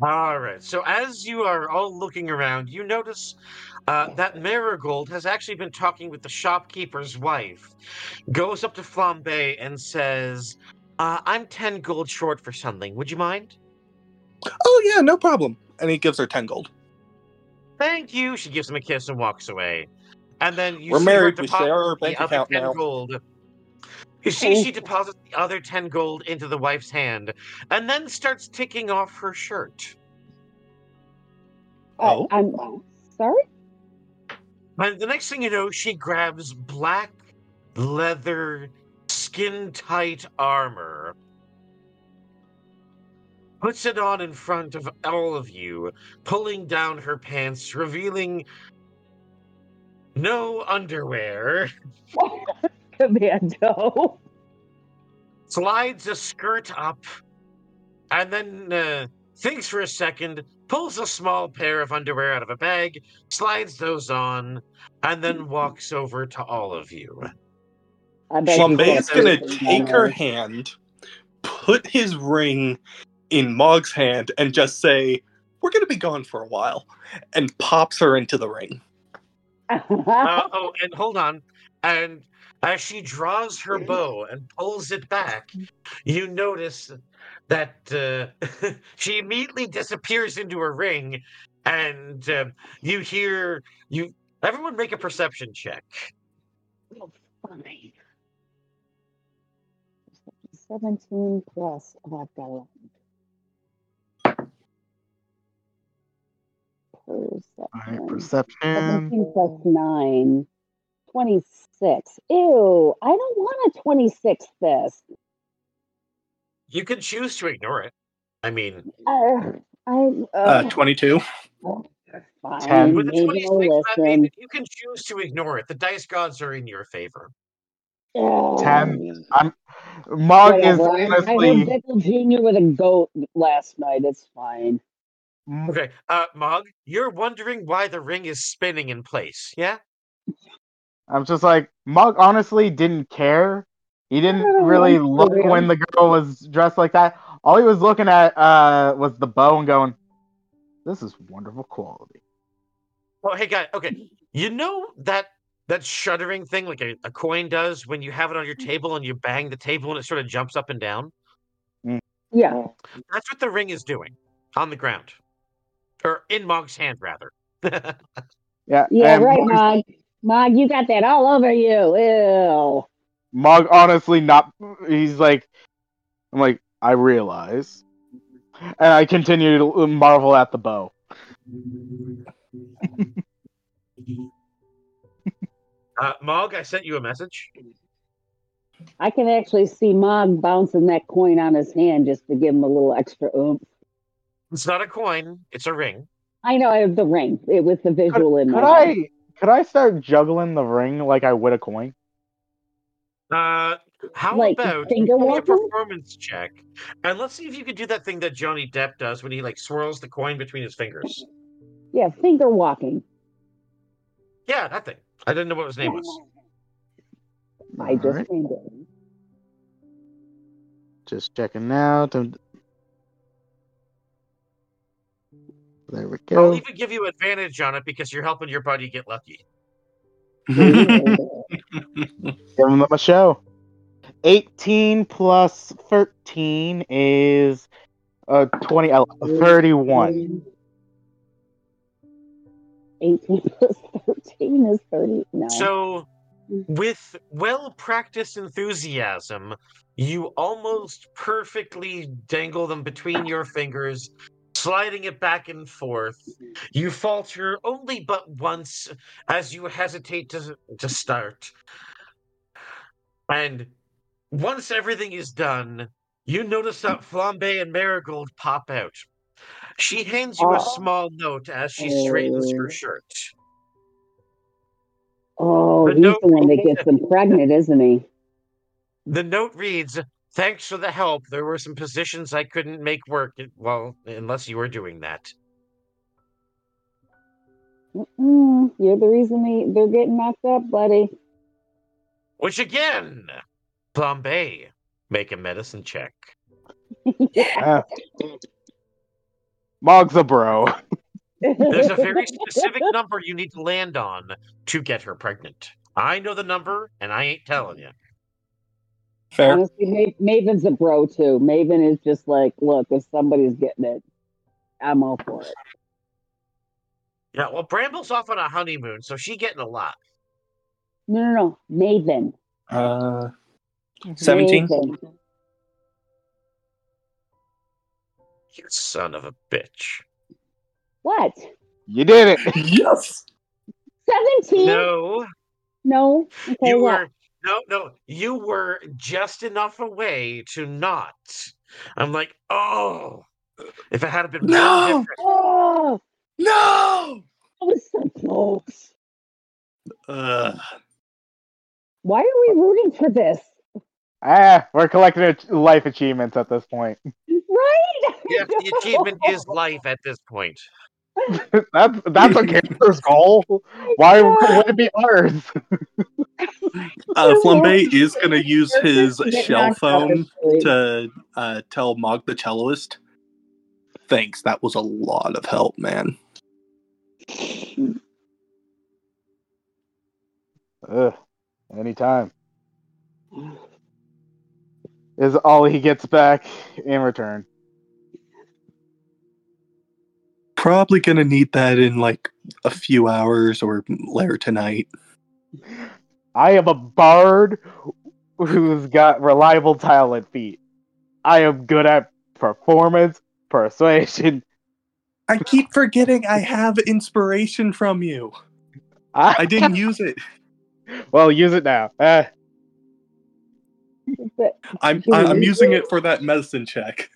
All right. So as you are all looking around, you notice uh, that Marigold has actually been talking with the shopkeeper's wife. Goes up to Flambe and says, uh, "I'm ten gold short for something. Would you mind?" Oh yeah, no problem. And he gives her ten gold. Thank you. She gives him a kiss and walks away. And then you We're see married, her we deposit share our the bank other account 10 now. gold. You see, she deposits the other 10 gold into the wife's hand and then starts taking off her shirt. Oh. I'm sorry. And the next thing you know, she grabs black leather, skin tight armor, puts it on in front of all of you, pulling down her pants, revealing no underwear. Commando. slides a skirt up, and then uh, thinks for a second, pulls a small pair of underwear out of a bag, slides those on, and then walks over to all of you. I bet Flambe's gonna take her hand, put his ring in Mog's hand, and just say, We're gonna be gone for a while, and pops her into the ring. Uh, oh, and hold on. And as she draws her bow and pulls it back, you notice that uh, she immediately disappears into a ring, and uh, you hear you. Everyone, make a perception check. Fine. 17 plus. I've got a perception. Alright, perception. 17 plus 9. 26. Ew, I don't want a 26 this. You can choose to ignore it. I mean, Uh, I, uh, Uh, 22. fine. with the 26, I mean, you can choose to ignore it. The dice gods are in your favor. Ten. I'm. Mog is Whatever. I, I honestly. heard Jr. with a goat last night. It's fine. Okay, uh, Mog, you're wondering why the ring is spinning in place, yeah? I'm just like Mog. Honestly, didn't care. He didn't really look when the girl was dressed like that. All he was looking at uh was the bow and going, "This is wonderful quality." Oh, hey, guy. Okay, you know that that shuddering thing, like a, a coin does when you have it on your mm. table and you bang the table and it sort of jumps up and down. Mm. Yeah. Oh. That's what the ring is doing on the ground, or in Mog's hand, rather. Yeah. Yeah, and right, Mog. Mog, you got that all over you. Ew. Mog honestly not. He's like, I'm like, I realize, and I continue to marvel at the bow. uh, Mog, I sent you a message. I can actually see Mog bouncing that coin on his hand just to give him a little extra oomph. It's not a coin; it's a ring. I know I have the ring it, with the visual in Could my head. I? Could I start juggling the ring like I would a coin? Uh, how Like about finger a performance check, and let's see if you can do that thing that Johnny Depp does when he like swirls the coin between his fingers. Yeah, finger walking. Yeah, that thing. I didn't know what his name was. I just Alright. named it. Just checking now. To... There we go. I'll even give you advantage on it because you're helping your buddy get lucky. Give them a show. 18 plus 13 is uh 20 uh, 31. 18 plus 13 is 30. No. So, mm. with well practiced enthusiasm, you almost perfectly dangle them between your fingers, sliding it back and forth. Mm-hmm. You falter only but once as you hesitate to, to start. And once everything is done, you notice that Flambe and Marigold pop out. She hands you a Oh. small note as she straightens her Oh. shirt. oh, The he's note- the one that gets them pregnant, isn't he? The note reads, "Thanks for the help. There were some positions I couldn't make work. Well, unless you were doing that." Mm-mm, you're the reason they, they're getting knocked up, buddy. Which again, Bombay, make a medicine check. Uh, Mog's a bro. There's a very specific number you need to land on to get her pregnant. I know the number, and I ain't telling you. Fair. Honestly, Ma- Maven's a bro too. Maven is just like, look, if somebody's getting it, I'm all for it. Yeah, well, Bramble's off on a honeymoon, so she getting a lot. No, no, no, Maven. Uh, 17. Maven. You son of a bitch. What? You did it. yes. Seventeen? No, No. Okay, you what? were no, no. You were just enough away to not. I'm like, oh, if it had been one No! Oh, No. that was so close. Uh, Why are we rooting for this? Ah, we're collecting life achievements at this point. Right? yeah, the achievement is life at this point. that's that's a character's goal. Why would it be ours? uh, Flambe is going to use his shell knocked out of phone to uh, tell Mog the celloist. Thanks, that was a lot of help, man. Ugh, anytime. Is all he gets back in return. Probably to need that in like a few hours or later tonight. I am a bard who's got reliable talent feat. I am good at performance, persuasion. I keep forgetting I have inspiration from you. I, I didn't use it. well, use it now. Uh, But I'm I'm need using to? it for that medicine check.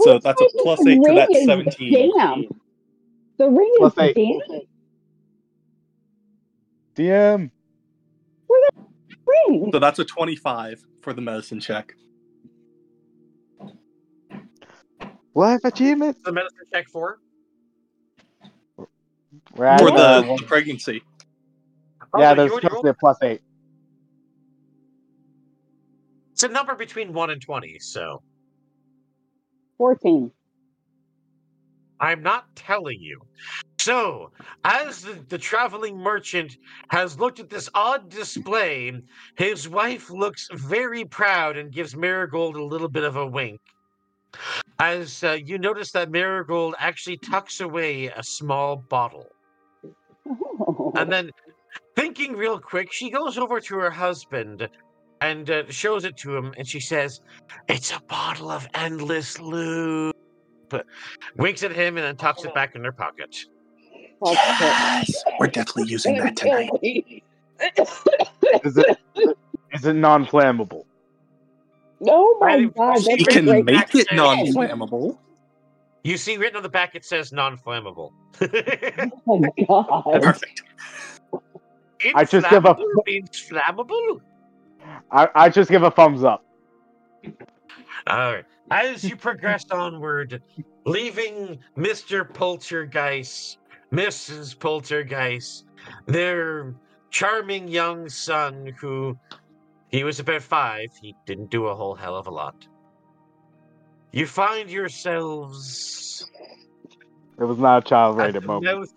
So that's a plus eight to that ring is seventeen. Damn. The ring Plus is eight. damn. DM. Ring. So that's a twenty-five for the medicine check. Life achievement. The medicine check for? We're For the, the pregnancy. Yeah, there's you supposed to be a plus eight. It's a number between 1 and 20, so 14. I'm not telling you. So, as the, the traveling merchant has looked at this odd display, his wife looks very proud and gives Marigold a little bit of a wink. As uh, you notice that Marigold actually tucks away a small bottle. And then, thinking real quick, she goes over to her husband and uh, shows it to him, and she says, It's a bottle of endless lube. Winks at him and then tucks it back in her pocket. Yes, we're definitely using that tonight. Is it is it non-flammable? Oh my I- god, she You can great make it non-flammable. You see written on the back it says non-flammable. Oh my god. Perfect. I just give a- means flammable. I, I just give a thumbs up. All right. As you progress onward, leaving Mr. Poltergeist, Mrs. Poltergeist, their charming young son, who he was about five, he didn't do a whole hell of a lot. You find yourselves It was not a child-rated the moment.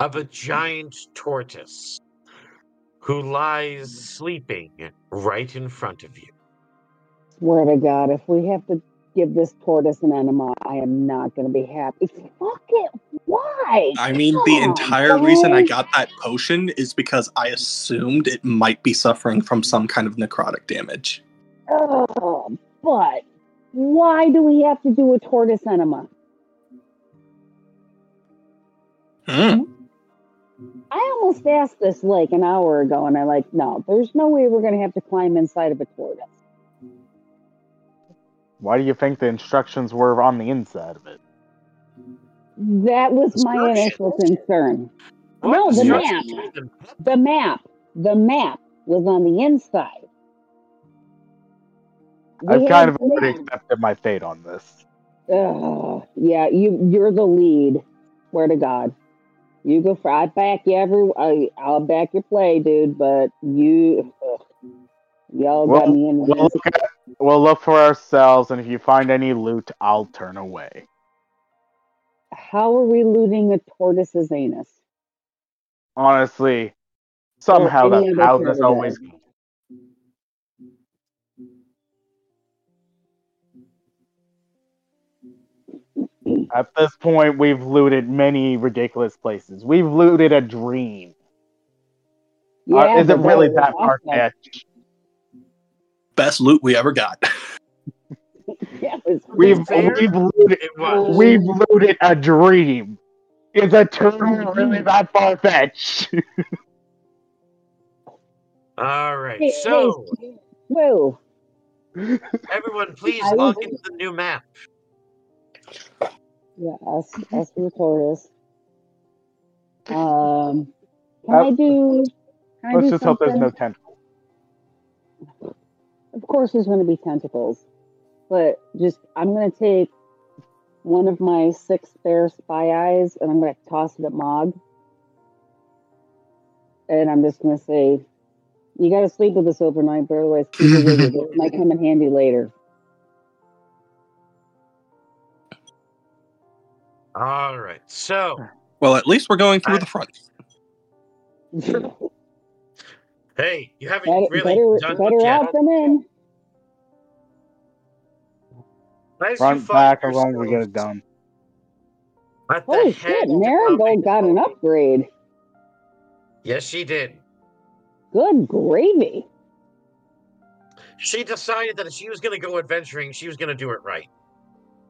of a giant tortoise who lies sleeping right in front of you. Swear to God, if we have to give this tortoise an enema, I am not going to be happy. Fuck it. Why? I mean, the Come on, entire reason I got that potion is because I assumed it might be suffering from some kind of necrotic damage. Oh, but why do we have to do a tortoise enema? Hmm. I almost asked this like an hour ago, and I'm like, no, there's no way we're going to have to climb inside of a tortoise. Why do you think the instructions were on the inside of it? That was my initial concern. No, the map. the- The map. The map was on the inside. We I've kind had of already map. accepted my fate on this. Ugh, yeah, you you're the lead. Swear to God, you go for. I back you every. I, I'll back your play, dude. But you, ugh, y'all got We'll, me in. we'll, look at, we'll look for ourselves, and if you find any loot, I'll turn away. How are we looting a tortoise's anus? Honestly, somehow that that's other how this always. At this point, we've looted many ridiculous places. We've looted a dream. Uh, is it really that far fetched? Best loot we ever got. Yeah, We've we've looted we've looted a dream. Is a turtle really that far fetched? All right. Hey, So, hey, whoa. everyone, please log into the new map. Yeah, us, us for the tortoise. Um, can Uh, I do? Can Let's do just hope there's no tentacles. Of course, there's going to be tentacles, but just I'm going to take one of my six spare spy eyes and I'm going to toss it at Mog, and I'm just going to say, "You got to sleep with this overnight, but otherwise, it with you. This might come in handy later." All right. So, Well, at least we're going through the front. hey, you haven't better really better, done better much yet. than in. As you Front, back, as long as we get it done. At the Holy shit! Marigold got an upgrade. Yes, she did. Good gravy. She decided that if she was going to go adventuring, she was going to do it right.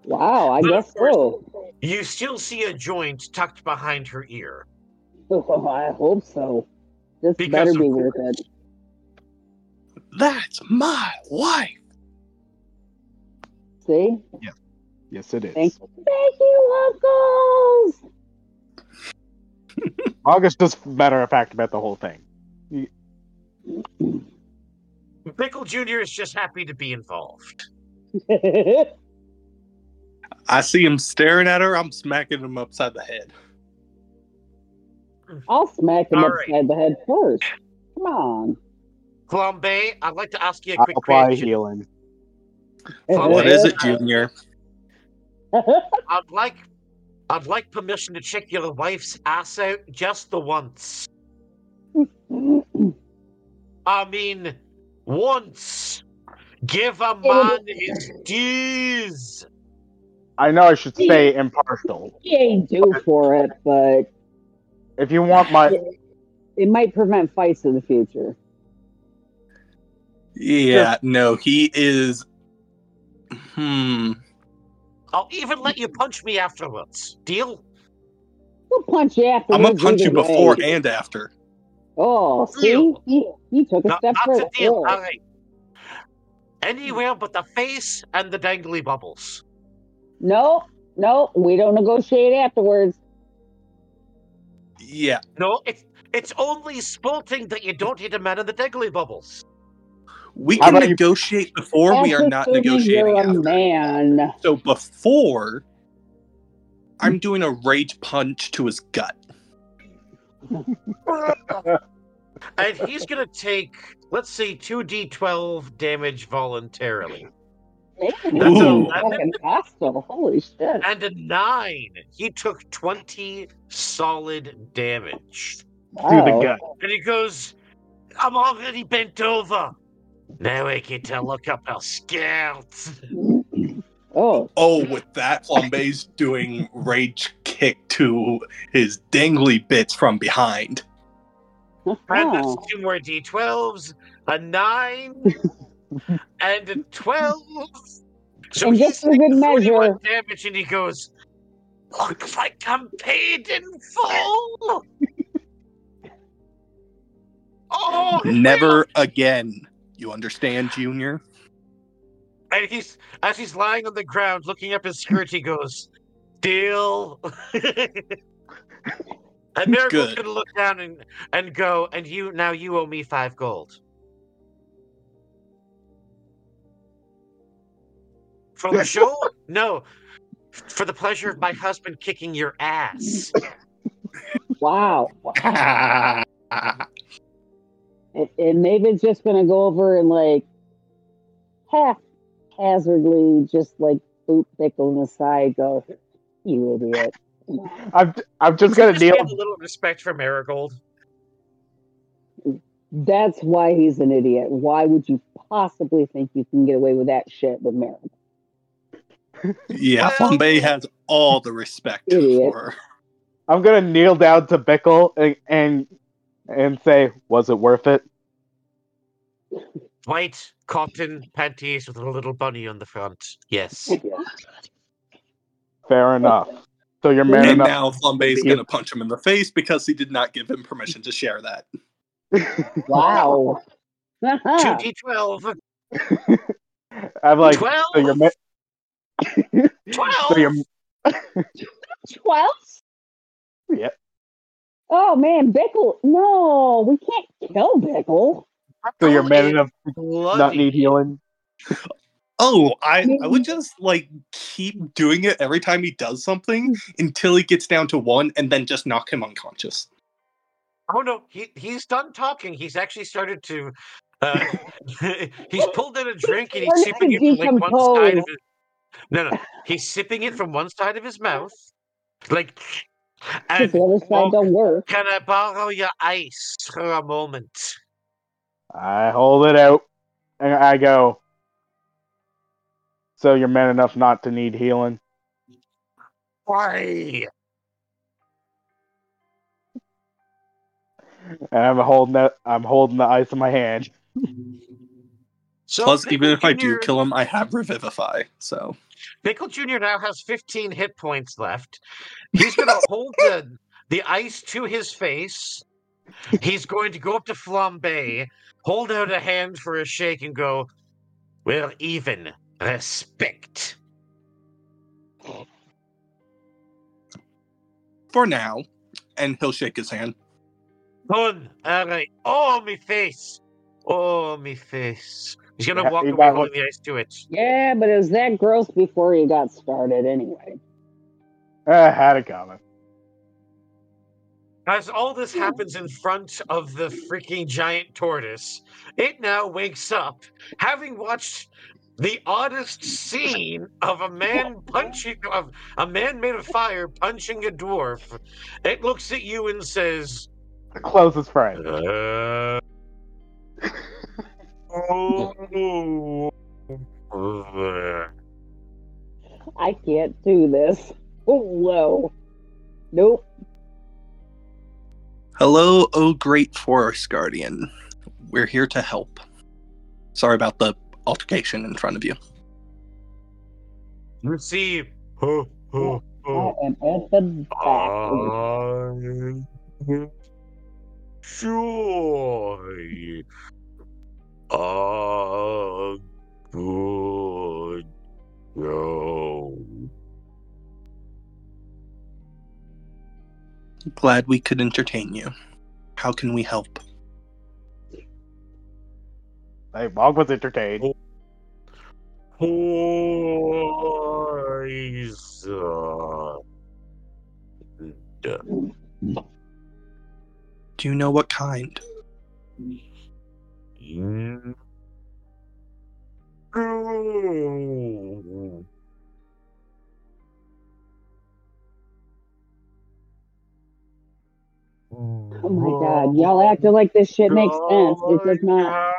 Wow, I But of guess course- so. You still see a joint tucked behind her ear. Oh, I hope so. This Because better be worth it. That's my wife. See? Yes, it is. Thank, thank you, uncles. August does matter of fact about the whole thing. Bickle Jr. is just happy to be involved. I see him staring at her. I'm smacking him upside the head. I'll smack him All right. upside the head first. Come on. Flambe, I'd like to ask you a I'll quick apply question. healing. Flambe, What is it, uh, Junior? I'd like I'd like permission to check your wife's ass out just the once. I mean once. Give a man his dues. I know I should say impartial. he ain't due for it, but If you want my, it might prevent fights in the future. Yeah, no, he is. Hmm. I'll even let you punch me afterwards. Deal? We'll punch you after. I'm gonna punch you before and after. Oh, see, Deal. he, he took a No, step that's further. a deal. Oh. All right. Anywhere but the face and the dangly bubbles. No, no, we don't negotiate afterwards. Yeah, No, it's it's only sporting that you don't hit a man in the dangly bubbles. we can about you- negotiate before we are not negotiating You're a after. man. So before, I'm doing a rage punch to his gut. and he's gonna take, let's say, two d12 damage voluntarily. Man, That's Ooh. a fucking hostile. Holy shit. and a nine. He took 20 solid damage. to the Wow. gut. And he goes, I'm already bent over. Now I get to look up our skirts. Oh, Oh, with that, Flambe's doing rage kick to his dangly bits from behind. And oh. that's two more d12s, a nine, and a 12. So And he's just for good taking 41 measure- damage, and he goes, Looks like I'm paid in full. oh, Never again. You understand, Junior? And he's as he's lying on the ground looking up his skirt, he goes, Deal. and Miracle's Good. gonna look down and, and go, and you now you owe me five gold. For the show? No. For the pleasure of my husband kicking your ass. Wow. And, and Maven's just gonna go over and like half hazardly just like boot Bickle in the side, go, you idiot. I'm, I'm just Can gonna you kneel. a little respect for Marigold. That's why he's an idiot. Why would you possibly think you can get away with that shit with Merrick? Yeah, uh, Well- Flambe has all the respect Idiot. for her. I'm gonna kneel down to Bickle and, and and say, "Was it worth it?" White cotton panties with a little bunny on the front. Yes. Fair enough. So you're man And enough. now Flambe's gonna punch him in the face because he did not give him permission to share that. Wow. Two D twelve. I'm like, Twelve. so you're ma- Twelve. so you're Twelve? yeah. Oh man, Bickle. No, we can't kill Bickle. So you're man is enough to bloody. not need healing. Oh, I, I would just like keep doing it every time he does something until he gets down to one and then just knock him unconscious. Oh no, he he's done talking. He's actually started to. Uh, he's pulled in a drink and he's Learn sipping it from like one side of his. No, no, he's sipping it from one side of his mouth, like. And the other side oh, don't work. can I borrow your ice for a moment? I hold it out and I go. So you're man enough not to need healing. Why? And I'm holding that. I'm holding the ice in my hand. So Plus, even if I do kill him, I have Revivify. So Bickle Jr. now has 15 hit points left. He's going to hold the, the ice to his face. He's going to go up to Flambe, hold out a hand for a shake, and go, Well, even respect. For now, and he'll shake his hand. Fun. All right. Oh, me face. Oh, me face. He's going to Yeah, walk he away got holding the ice to it. Yeah, but it was that gross before he got started anyway. I had it coming. As all this happens in front of the freaking giant tortoise, it now wakes up, having watched the oddest scene of a man punching of a man made of fire punching a dwarf. It looks at you and says, The closest friend. uh, oh, I can't do this. Oh, whoa. Nope. Hello, oh great forest guardian. We're here to help. Sorry about the altercation in front of you. You see, oh, oh, I oh, am at the back. I joy a good go. Glad we could entertain you. How can we help? Hey, Mog was entertained. Poison. Uh, Do you know what kind? Oh, oh my god, y'all acting like this shit makes sense. It does not.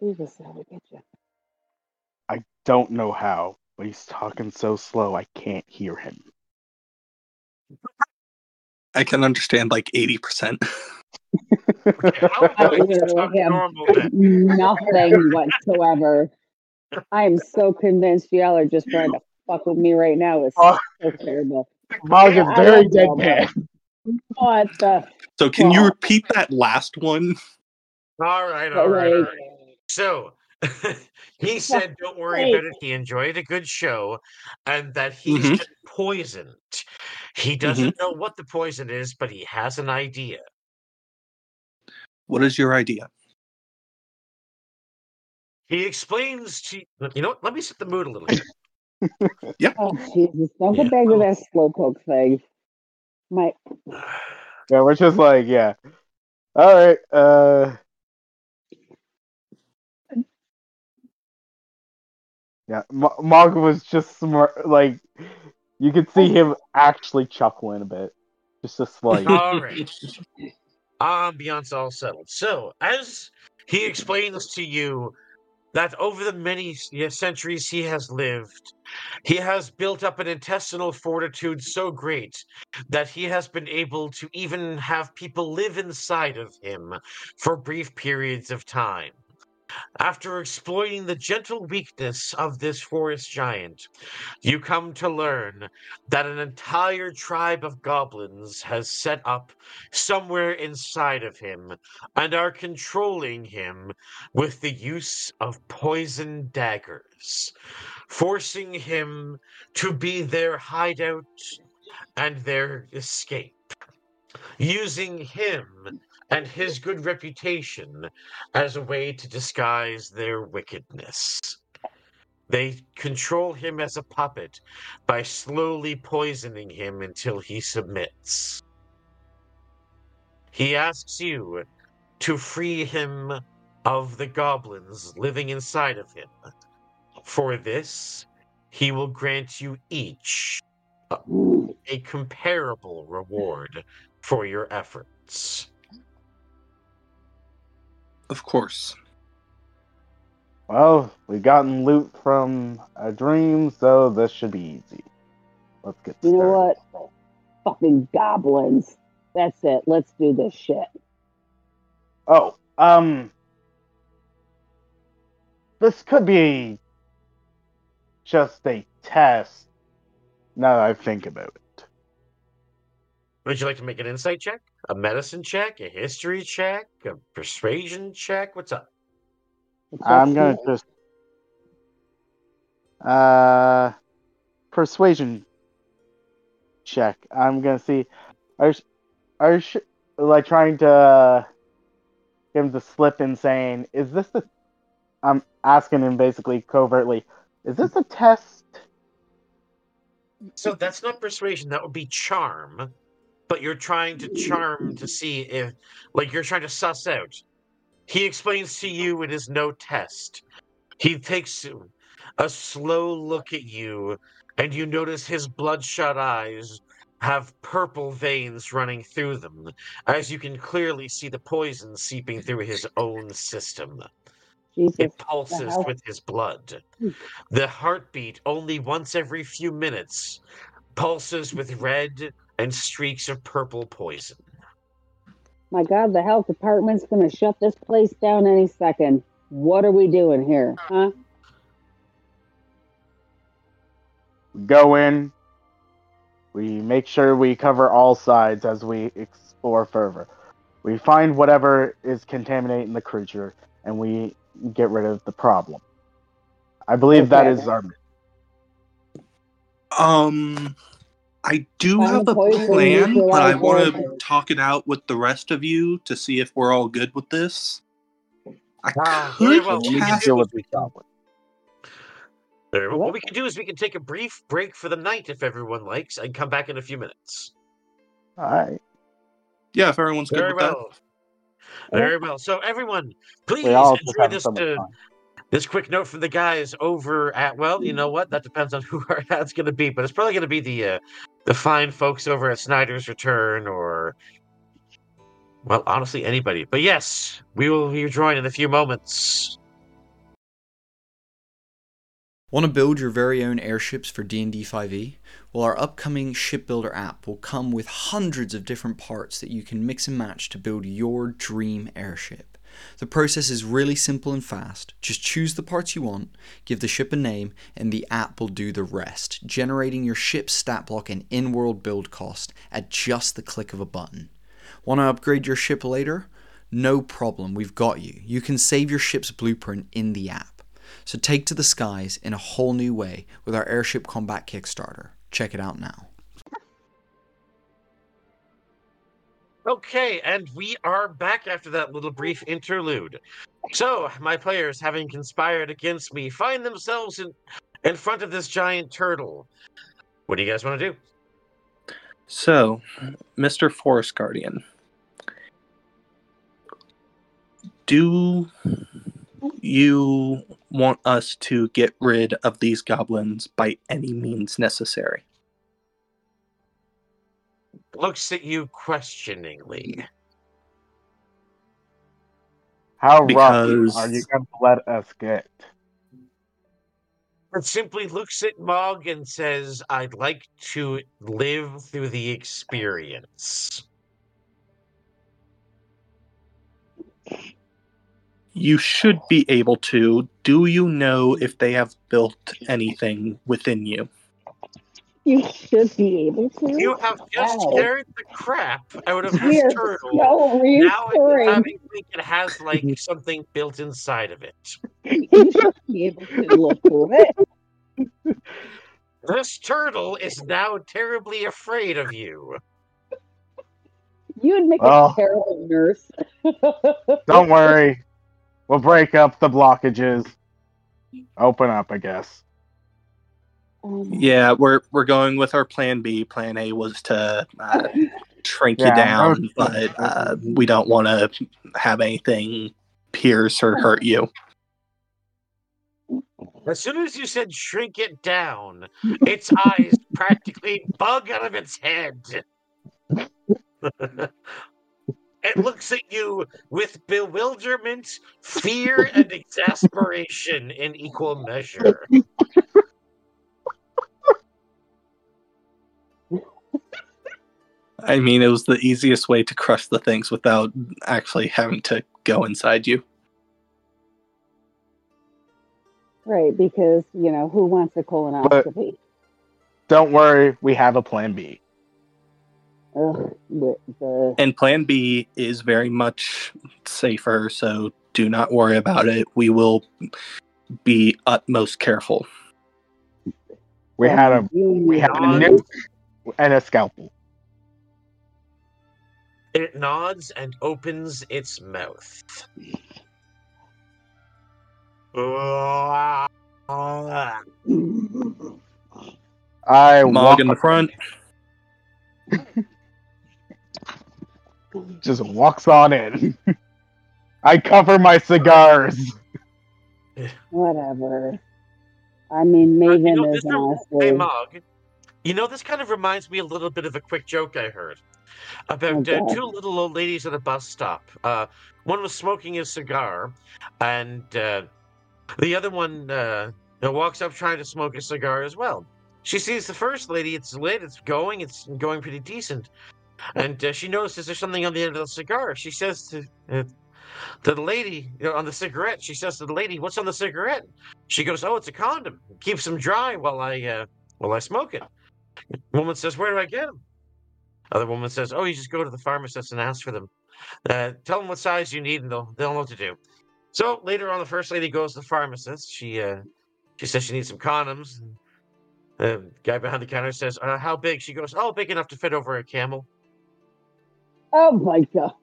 Jesus, how to get you. I don't know how, but he's talking so slow I can't hear him. I can understand like 80%. I literally have nothing whatsoever. I am so convinced y'all are just trying to fuck with me right now. It's uh, so terrible. Mog is very deadpan. What the? So can you repeat that last one? All right, all right, all Like, right. So he said, "Don't worry about it. He enjoyed a good show, and that he's Mhm. been poisoned. He doesn't know what the poison is, but he has an idea. What is your idea? He explains to you know. what, Let me set the mood a little bit. oh Jesus! Don't get back to that slow slowpoke thing. My Yeah, we're just like, yeah. All right. Uh. Yeah, Mo- Mog was just smart. Like, you could see him actually chuckling a bit, just a slight. all right, um, ambiance all settled. So as he explains to you that over the many centuries he has lived, he has built up an intestinal fortitude so great that he has been able to even have people live inside of him for brief periods of time. After exploiting the gentle weakness of this forest giant, you come to learn that an entire tribe of goblins has set up somewhere inside of him and are controlling him with the use of poison daggers, forcing him to be their hideout and their escape, using him and his good reputation as a way to disguise their wickedness. They control him as a puppet by slowly poisoning him until he submits. He asks you to free him of the goblins living inside of him. For this, he will grant you each a, a comparable reward for your efforts. Of course. Well, we've gotten loot from a dream, so this should be easy. Let's get You know what? Fucking goblins. That's it. Let's do this shit. Oh, um, this could be just a test. Now that I think about it, Would you like to make an insight check, a medicine check, a history check, a persuasion check? What's up? I'm gonna just uh persuasion check. I'm gonna see. Are sh- are sh- like trying to uh, get him the slip in saying, "Is this the?" I'm asking him basically covertly, "Is this a test?" So that's not persuasion. That would be charm. But you're trying to charm to see if, like, you're trying to suss out. He explains to you it is no test. He takes a slow look at you, and you notice his bloodshot eyes have purple veins running through them, as you can clearly see the poison seeping through his own system. Jesus. It pulses with his blood. Hmm. The heartbeat, only once every few minutes, pulses with red and streaks of purple poison. My God, the health department's gonna shut this place down any second. What are we doing here, huh? Go in. We make sure we cover all sides as we explore further. We find whatever is contaminating the creature, and we get rid of the problem. I believe that Okay. is our. Um, I do Find have a plan, but I want to talk it out with the rest of you to see if we're all good with this. I Ah, very could well. We can cast. do- the goblin. Very well. What? What we can do is we can take a brief break for the night if everyone likes, and come back in a few minutes. All right. Yeah, if everyone's good Very with that. well. Very well. So everyone, please We all just enjoy this so uh, this quick note from the guys over at well, you know what? That depends on who our ad's going to be, but it's probably going to be the uh, the fine folks over at Snyder's Return or well, honestly anybody. But yes, we will be joined in a few moments. Want to build your very own airships for D&D 5e? Well, our upcoming Shipbuilder app will come with hundreds of different parts that you can mix and match to build your dream airship. The process is really simple and fast. Just choose the parts you want, give the ship a name, and the app will do the rest, generating your ship's stat block and in-world build cost at just the click of a button. Want to upgrade your ship later? No problem, we've got you. You can save your ship's blueprint in the app. So take to the skies in a whole new way with our Airship Combat Kickstarter. Check it out now. Okay, and we are back after that little brief interlude. So, my players, having conspired against me, find themselves in in front of this giant turtle. What do you guys want to do? So, Mr. Forest Guardian, do you want us to get rid of these goblins by any means necessary? Looks at you questioningly. How rough are you going to let us get? It simply looks at Mog and says, I'd like to live through the experience. You should be able to. Do you know if they have built anything within you? You should be able to. You have just oh. Wow. scared the crap out of We this are turtle. so now I'm having think it has like something built inside of it. You should be able to look through it. This turtle is now terribly afraid of you. You would make Oh. a terrible nurse. Don't worry. We'll break up the blockages. Open up, I guess. Um, Yeah, we're we're going with our plan B. Plan A was to uh, shrink you down, okay. but uh, we don't want to have anything pierce or hurt you. As soon as you said shrink it down, its eyes practically bug out of its head. it looks at you with bewilderment, fear, and exasperation in equal measure. I mean, it was the easiest way to crush the things without actually having to go inside you. Right, because you know who wants a colonoscopy? Don't worry, we have a plan B. Ugh, the And Plan B is very much safer, so do not worry about it. We will be utmost careful. We had a we had a nuke and a scalpel. It nods and opens its mouth. I Mog walk in the front. just walks on in. I cover my cigars. whatever. I mean, Maven You know, is this rem- hey, Mog. You know, this kind of reminds me a little bit of a quick joke I heard about uh, two little old ladies at a bus stop. Uh, one was smoking a cigar, and uh, the other one uh, walks up trying to smoke a cigar as well. She sees the first lady; it's lit, it's going, it's going pretty decent, and uh, she notices there's something on the end of the cigar. She says to uh, to the lady you know, on the cigarette. She says to the lady, "What's on the cigarette?" She goes, "Oh, it's a condom. Keeps them dry while I uh, while I smoke it." Woman says, "Where do I get them?" Other woman says, "Oh, you just go to the pharmacist and ask for them. Uh, tell them what size you need, and they'll they'll know what to do." So later on, the first lady goes to the pharmacist. She uh, she says she needs some condoms. The guy behind the counter says, uh, "How big?" She goes, "Oh, big enough to fit over a camel." Oh my god!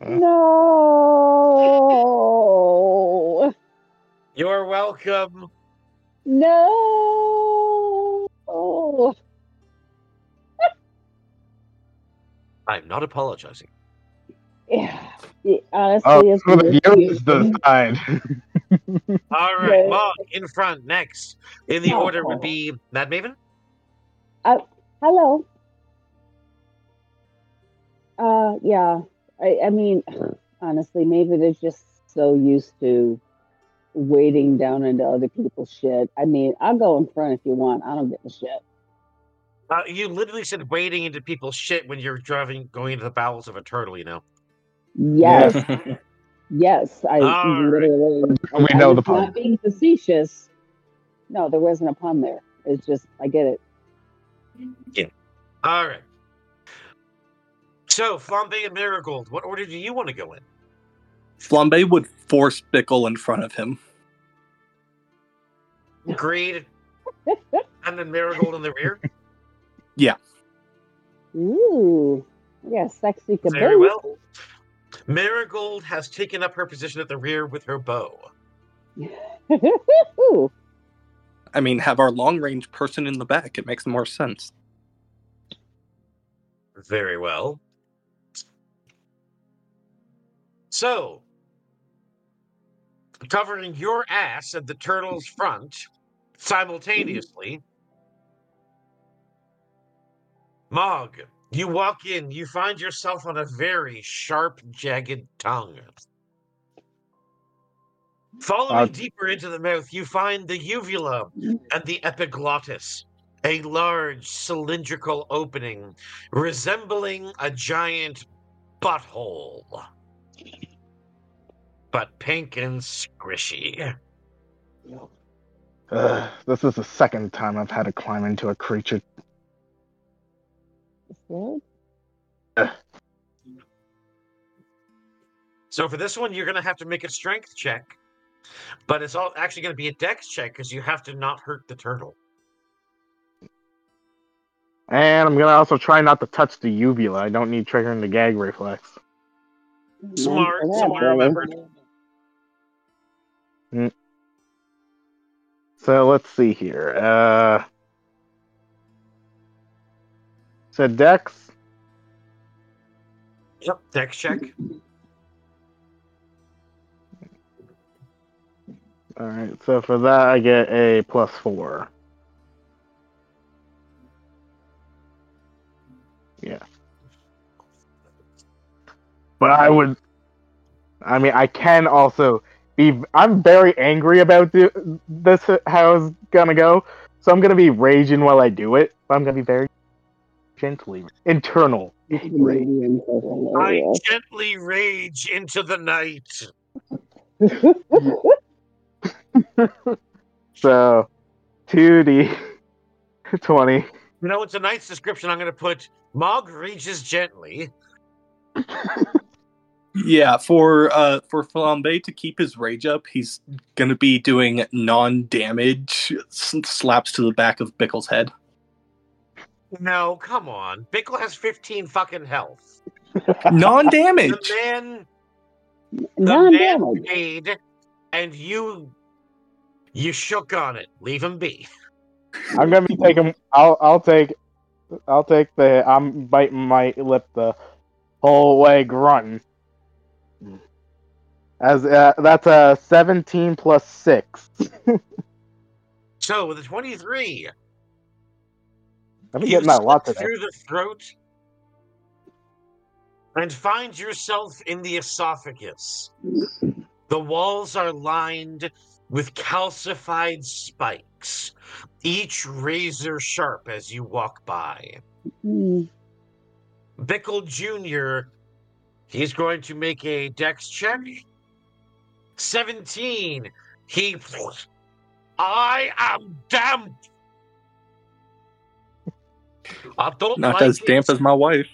No! You're welcome. No! Oh, I'm not apologizing. yeah. It honestly, Oh, is for the weird. viewers decide. All right, Yeah. Mog in front next. In the Oh. order would be Mad Maven. Uh, hello. Uh, yeah. I, I mean, honestly, Maven is just so used to wading down into other people's shit. I mean, I'll go in front if you want. I don't give a shit. Uh, you literally said wading into people's shit when you're driving, going into the bowels of a turtle. You know. Yes, yes. I All right. literally. We I know was the pun. Not being facetious. No, there wasn't a pun there. It's just I get it. Yeah. All right. So, Flambe and Marigold, what order do you want to go in? Flambe would force Bickle in front of him. Agreed. and then Marigold in the rear. Yeah. Ooh, yeah, sexy caboose. Very well. Marigold has taken up her position at the rear with her bow. Ooh, I mean, have our long range person in the back. It makes more sense. Very well. So, covering your ass at the turtle's front simultaneously, Mog, you walk in, you find yourself on a very sharp, jagged tongue. Following Uh, deeper into the mouth, you find the uvula and the epiglottis, a large cylindrical opening resembling a giant butthole, but pink and squishy. Ugh, this is the second time I've had to climb into a creature. what? So for this one, you're going to have to make a strength check, but it's all actually going to be a dex check because you have to not hurt the turtle. And I'm gonna also try not to touch the uvula. I don't need triggering the gag reflex. Smart, None for that, smart brother. remembered. Mm. So let's see here. Uh, so Dex. Yep, dex check. All right. So for that, I get a plus four. Yeah. But I would. I mean, I can also be. I'm very angry about the, this how it's gonna go. So I'm gonna be raging while I do it, but I'm gonna be very gently internal rage. I gently rage into the night. So, two d twenty. You know, it's a nice description. I'm going to put Mog rages gently. Yeah, for uh for Flambe to keep his rage up, he's gonna be doing non-damage slaps to the back of Bickle's head. No, come on. Bickle has 15 fucking health. Non-damage. The man, the Non-damage. man paid, and you, you shook on it. Leave him be. I'm gonna be taking. I'll I'll take. I'll take the. I'm biting my lip the whole way grunting. As uh, that's a 17 plus six. So with a 23, I've been you getting that a lot today. through the throat and find yourself in the esophagus. The walls are lined with calcified spikes, each razor sharp as you walk by. Hmm. Bickle Jr., he's going to make a dex check. 17. He. I am damp. I don't Not like as it. damp as my wife.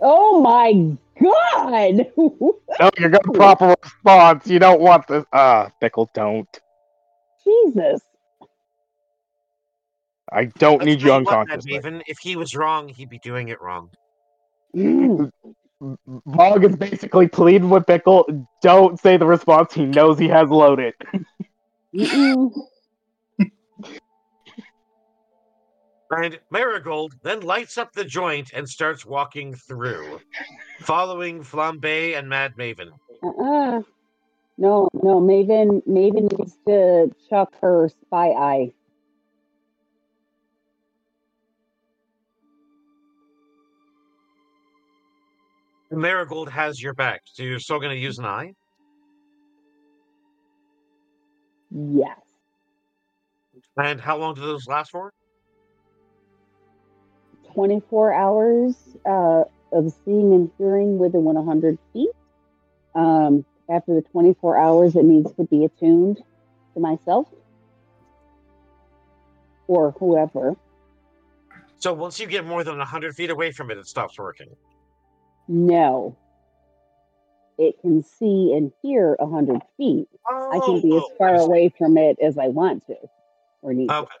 Oh my god! No, you're gonna proper response. You don't want this. Ah, Pickle, don't. Jesus. I don't Let's need you tell what, unconscious. Mad Maven, if he was wrong, he'd be doing it wrong. Mog is basically pleading with Pickle. Don't say the response. He knows he has loaded. And Marigold then lights up the joint and starts walking through, following Flambe and Mad Maven. Uh-uh. No, no, Maven Maven needs to chuck her spy eye. Marigold has your back, so you're still going to use an eye? Yes. And how long do those last for? 24 hours uh, of seeing and hearing within 100 feet. Um, after the 24 hours, it needs to be attuned to myself or whoever. So once you get more than 100 feet away from it, it stops working. No. It can see and hear a 100 feet. I can be as Oh, far away from it as I want to or need Okay.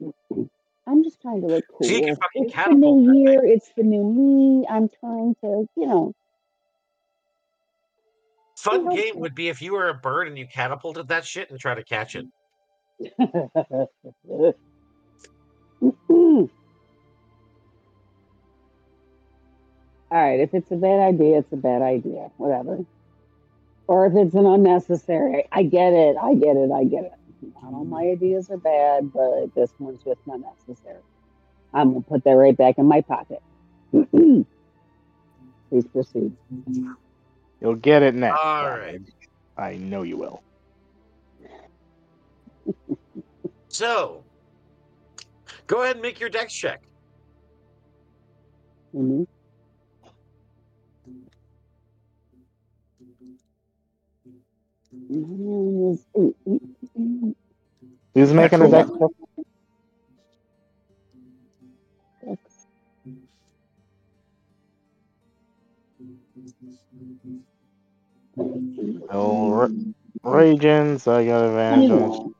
to. I'm just trying to look cool. So you can fucking It's the new year. It's the new me. I'm trying to, you know. Fun game would be if you were a bird and you catapulted that shit and try to catch it. All right, if it's a bad idea, it's a bad idea. Whatever. Or if it's an unnecessary, I get it. I get it. I get it. Not all my ideas are bad, but this one's just not necessary. I'm gonna put that right back in my pocket. Please proceed. You'll get it next. All time. right. I know you will. So, go ahead and make your dex check. Mhm. Who's making a dex Excellent. check? Oh, ra- raging, so I got advantage on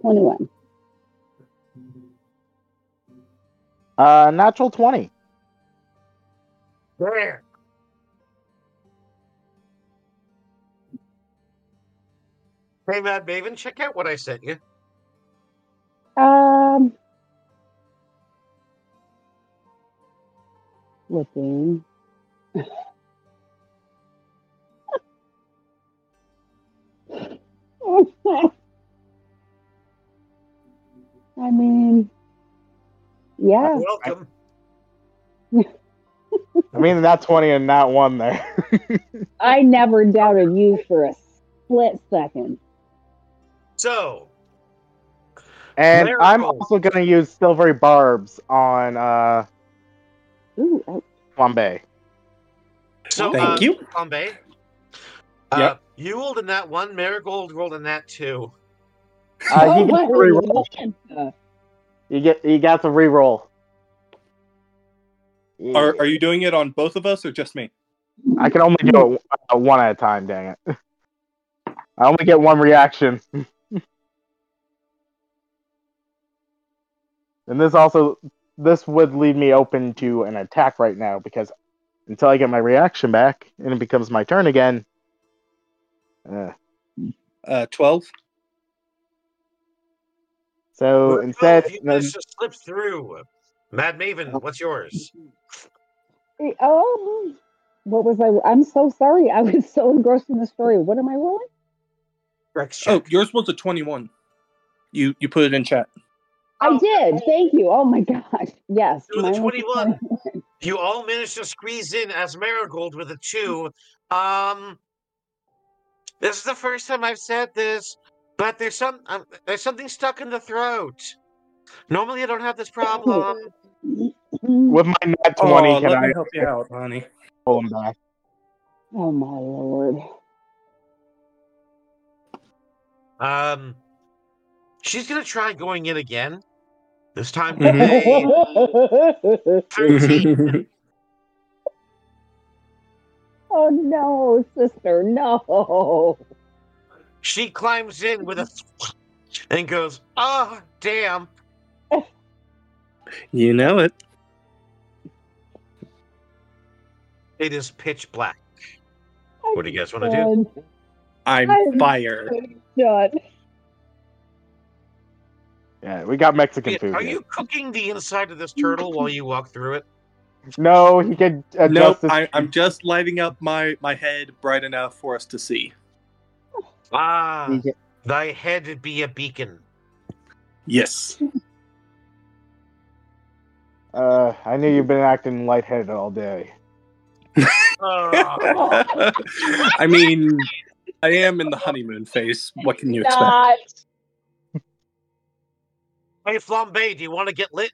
21. Uh, natural 20. There. Hey, Mad Maven, check out what I sent you. Um, looking. I mean, yeah. Welcome. I mean, not 20 and not one there. I never doubted you for a split second. So, And There I'm also going to use silvery barbs on uh, Ooh, oh, Flambe. so Thank uh, you. Bombay. Uh, Yep. You rolled in that one. Marigold rolled in that two. Uh, oh you get to reroll. Lord. You get you got to reroll. Are are you doing it on both of us or just me? I can only do it uh, one at a time. Dang it! I only get one reaction. and this also this would leave me open to an attack right now because until I get my reaction back and it becomes my turn again. Uh, Uh, twelve. so Well, instead, if you managed to slip through. Mad Maven, what's yours? Oh, what was I? I'm so sorry. I was so engrossed in the story. What am I rolling? Rex Oh, check. yours was a twenty-one. You you put it in chat. I did. Thank you. Oh my gosh. Yes. It was a mine 21. 21. You all managed to squeeze in as Marigold with a two. Um, this is the first time I've said this, but there's some um, there's something stuck in the throat. Normally, I don't have this problem. with my net twenty, oh, can let I me help you out, honey. pull him back? Oh my lord. Um, she's gonna try going in again. This time, Mhm. with thirteen. oh no, sister, no. She climbs in with a and goes, "Oh, damn!" You know it. It is pitch black. What do you guys want to do? I'm I'm fire. Done. Yeah, we got Mexican food. Are here. you cooking the inside of this turtle while you walk through it? No, he could adjust Nope, his I, I'm just lighting up my my head bright enough for us to see. Ah, he could- thy head be a beacon. Yes. Uh, I knew you've been acting lightheaded all day. I mean, I am in the honeymoon phase. What can you expect? Not. hey, Flambe, do you want to get lit?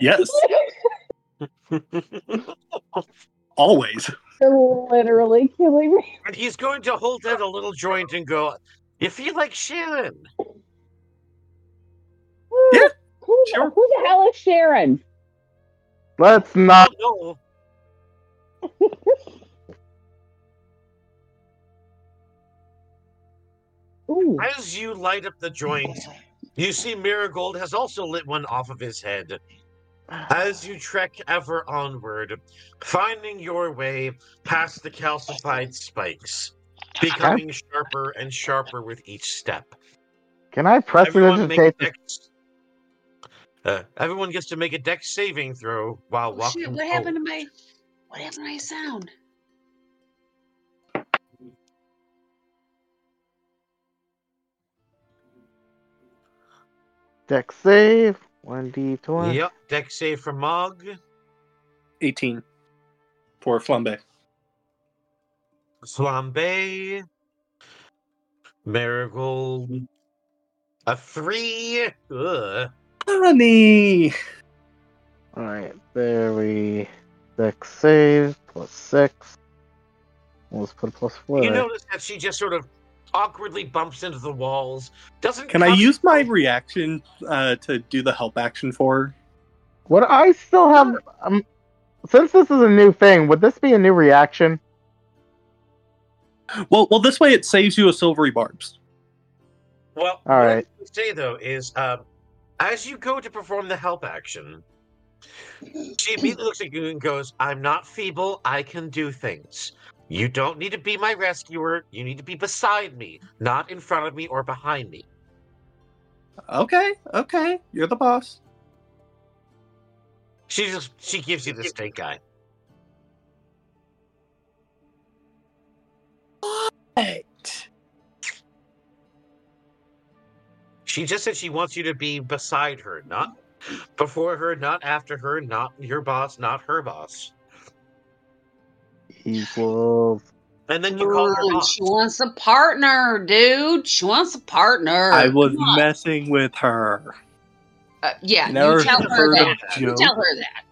Yes, always. You're literally killing me. and he's going to hold out a little joint and go, "You feel like Sharon?" Yeah, Who, sure. who the hell is Sharon? Let's not. don't know. Ooh. As you light up the joint, you see Marigold has also lit one off of his head. As you trek ever onward, finding your way past the calcified spikes, becoming sharper and sharper with each step. Can I press Everyone make a dex. Uh, everyone gets to make a dex saving throw while Oh, walking. shit, what forward. happened to my what happened to my sound? Dex save. One D twenty. Yep, Dex save for Mog. 18 for flambe. Flambe. Marigold. A three. Ugh. Honey. All right, there we. Dex save plus six. Let's put a plus four. You notice that she just sort of awkwardly bumps into the walls. Doesn't Can I use my reaction uh, to do the help action for her? Would I still have? Um, since this is a new thing, would this be a new reaction? Well, well, this way it saves you a silvery barbs. Well, all right. what. I say though is, um, as you go to perform the help action, she immediately looks at you and goes, "I'm not feeble. I can do things. You don't need to be my rescuer. You need to be beside me, not in front of me or behind me." Okay, okay, you're the boss. She just she gives you the stink eye. She just said she wants you to be beside her, not before her, not after her, not your boss, not her boss. Equals And then you call her mom. She wants a partner, dude. She wants a partner. I was messing with her. Uh, yeah, Never you tell her that. You tell her that.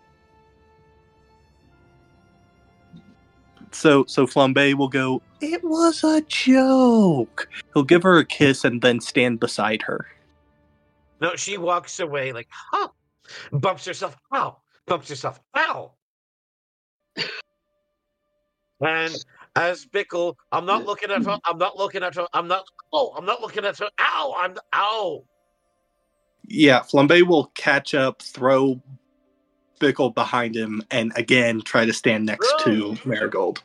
So so Flambe will go, It was a joke. He'll give her a kiss and then stand beside her. No, she walks away like, huh? Bumps herself, ow. Bumps herself, ow. And as Bickle, I'm not looking at her. I'm not looking at her. I'm not. Oh, I'm not looking at her. Ow! I'm ow. Yeah, Flambe will catch up, throw Bickle behind him, and again try to stand next to Marigold.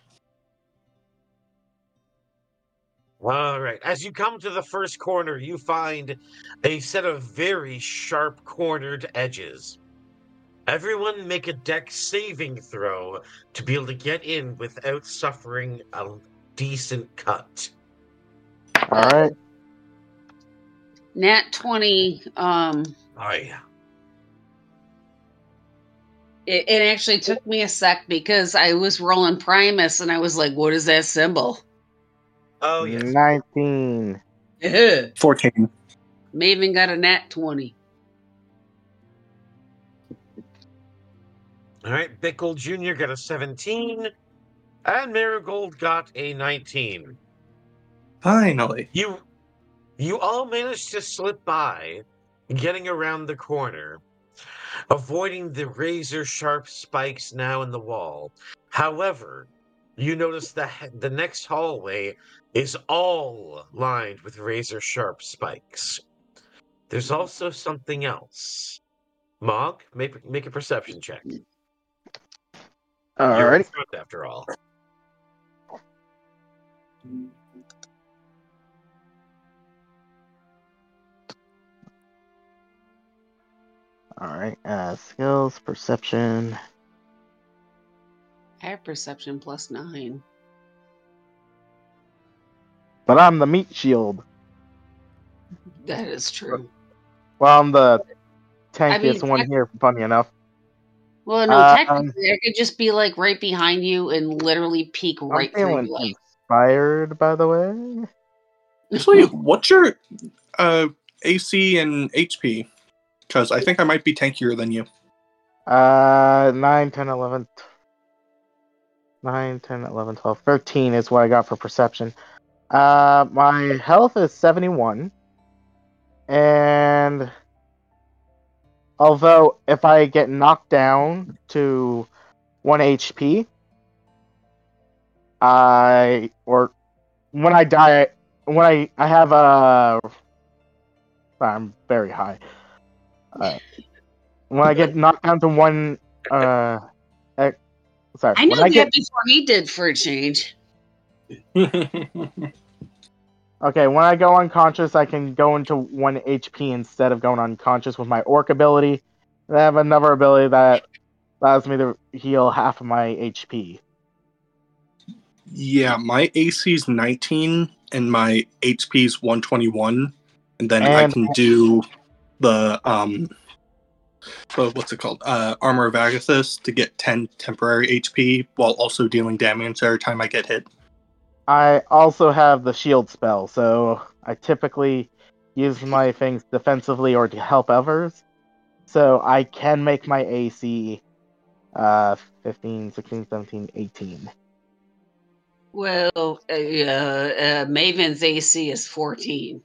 All right. As you come to the first corner, you find a set of very sharp cornered edges. Everyone make a dex saving throw to be able to get in without suffering a decent cut. All right. Nat 20, um, Oh yeah. it, it actually took me a sec because I was rolling Primus and I was like, what is that symbol? Oh yes. 19. 14. Maven 14. got a nat 20. All right. Bickle Jr. got a 17, and Marigold got a 19. Finally. You you all managed to slip by, getting around the corner, avoiding the razor sharp spikes now in the wall. However, you notice that the next hallway is all lined with razor sharp spikes. There's also something else. Mog, make make a perception check. All You're in right. front after all. All right. Uh, skills, perception. I have perception plus nine. But I'm the meat shield. That is true. Well, I'm the tankiest mean, one tec- here, funny enough. Well, no, Uh, technically, I could just be like right behind you and literally peek right I'm through you. Like, inspired, by the way. Actually, what's your uh, AC and HP? Because I think I might be tankier than you. Uh, 9, 10, 11. 9, 10, 11, 12. 13 is what I got for perception. Uh, my health is 71. And although if I get knocked down to 1 HP, I or when I die, when I I have a I'm very high. Uh, when I get knocked down to one, uh, eh, sorry, I knew when I that get before he did for a change. okay, when I go unconscious, I can go into one HP instead of going unconscious with my orc ability. And I have another ability that allows me to heal half of my HP. Yeah, my AC is 19 and my HP is 121, and then I can do the um, uh, what's it called? Uh, Armor of Agathys to get 10 temporary HP while also dealing damage every time I get hit. I also have the shield spell, so I typically use my things defensively or to help others. So I can make my AC uh 15, 16, 17, 18. Well, uh, uh, Maven's AC is 14.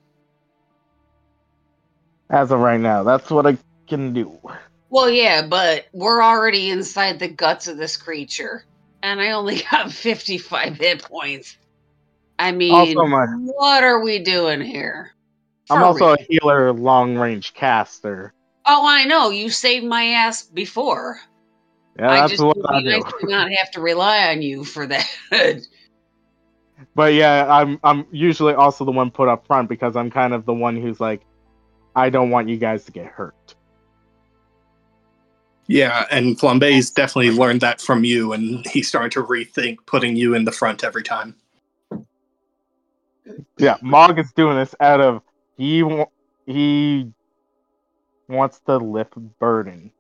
As of right now, that's what I can do. Well, yeah, but we're already inside the guts of this creature, and I only have 55 hit points. I mean, Also, my- what are we doing here? I'm also real. a healer, long range caster. Oh, I know. You saved my ass before. Yeah, I that's just what would I be do. nice to not have to rely on you for that. But yeah, I'm I'm usually also the one put up front because I'm kind of the one who's like, I don't want you guys to get hurt. Yeah, and Flambe's definitely learned that from you, and he's starting to rethink putting you in the front every time. Yeah, Mog is doing this out of he he wants to lift burden.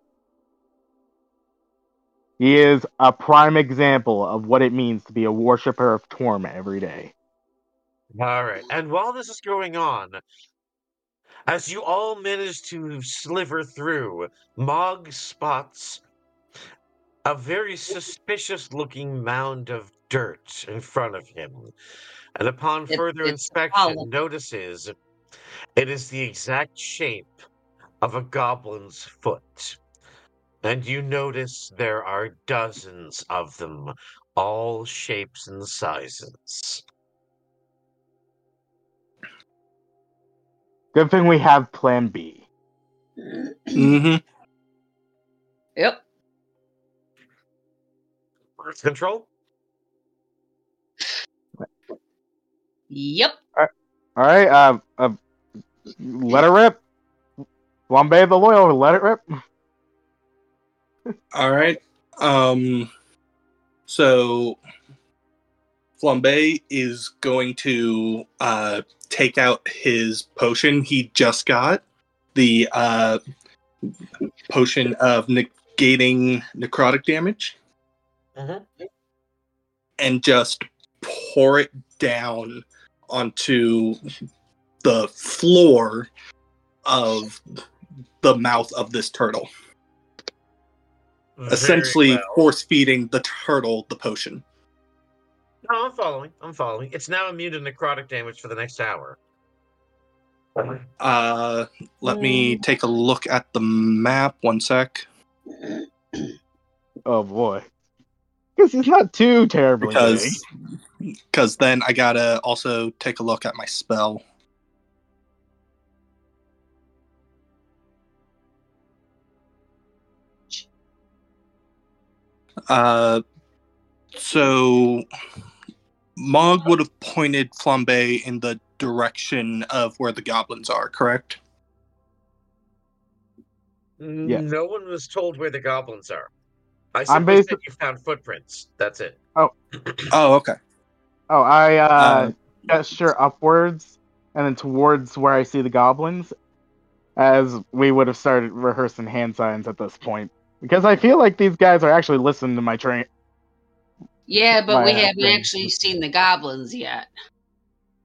He is a prime example of what it means to be a worshiper of Torment every day. All right. And while this is going on, as you all manage to sliver through, Mog spots a very suspicious looking mound of dirt in front of him. And upon It- further it's inspection, hollow. notices it is the exact shape of a goblin's foot. And you notice there are dozens of them, all shapes and sizes. Good thing we have Plan B. Mm-hmm. Yep. Birth control? Yep. All right, uh, uh, let it rip. Flambe the loyal, let it rip. All right. Um. So, Flambe is going to uh, take out his potion he just got, the uh, potion of negating necrotic damage, and just pour it down onto the floor of the mouth of this turtle essentially well. force feeding the turtle the potion. No, I'm following. I'm following. It's now immune to necrotic damage for the next hour. Uh, let me take a look at the map. One sec, Oh boy, because he's not too terribly big. because because then I gotta also take a look at my spell. Uh, so Mog would have pointed Flambe in the direction of where the goblins are, correct? Yes. No one was told where the goblins are. I I'm simply basi- said you found footprints. That's it. Oh, Oh, okay. oh, I uh, Uh, gesture upwards and then towards where I see the goblins, as we would have started rehearsing hand signs at this point. Because I feel like these guys are actually listening to my train. Yeah, but we My, uh, haven't thing. actually seen the goblins yet.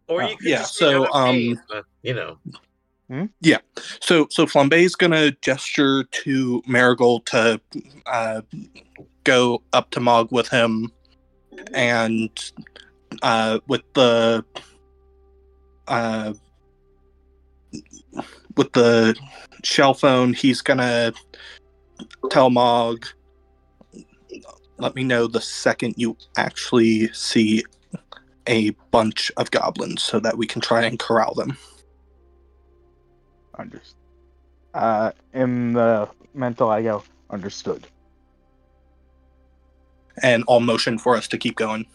Or Oh, you could yeah, just so, so, um, um, you know, Yeah. So so Flambe's gonna gesture to Marigold to uh, go up to Mog with him, and uh, with the uh, with the shell phone, he's gonna tell Mog. Let me know the second you actually see a bunch of goblins, so that we can try and corral them. Understood. Uh, in the mental, I go understood. and all motion for us to keep going.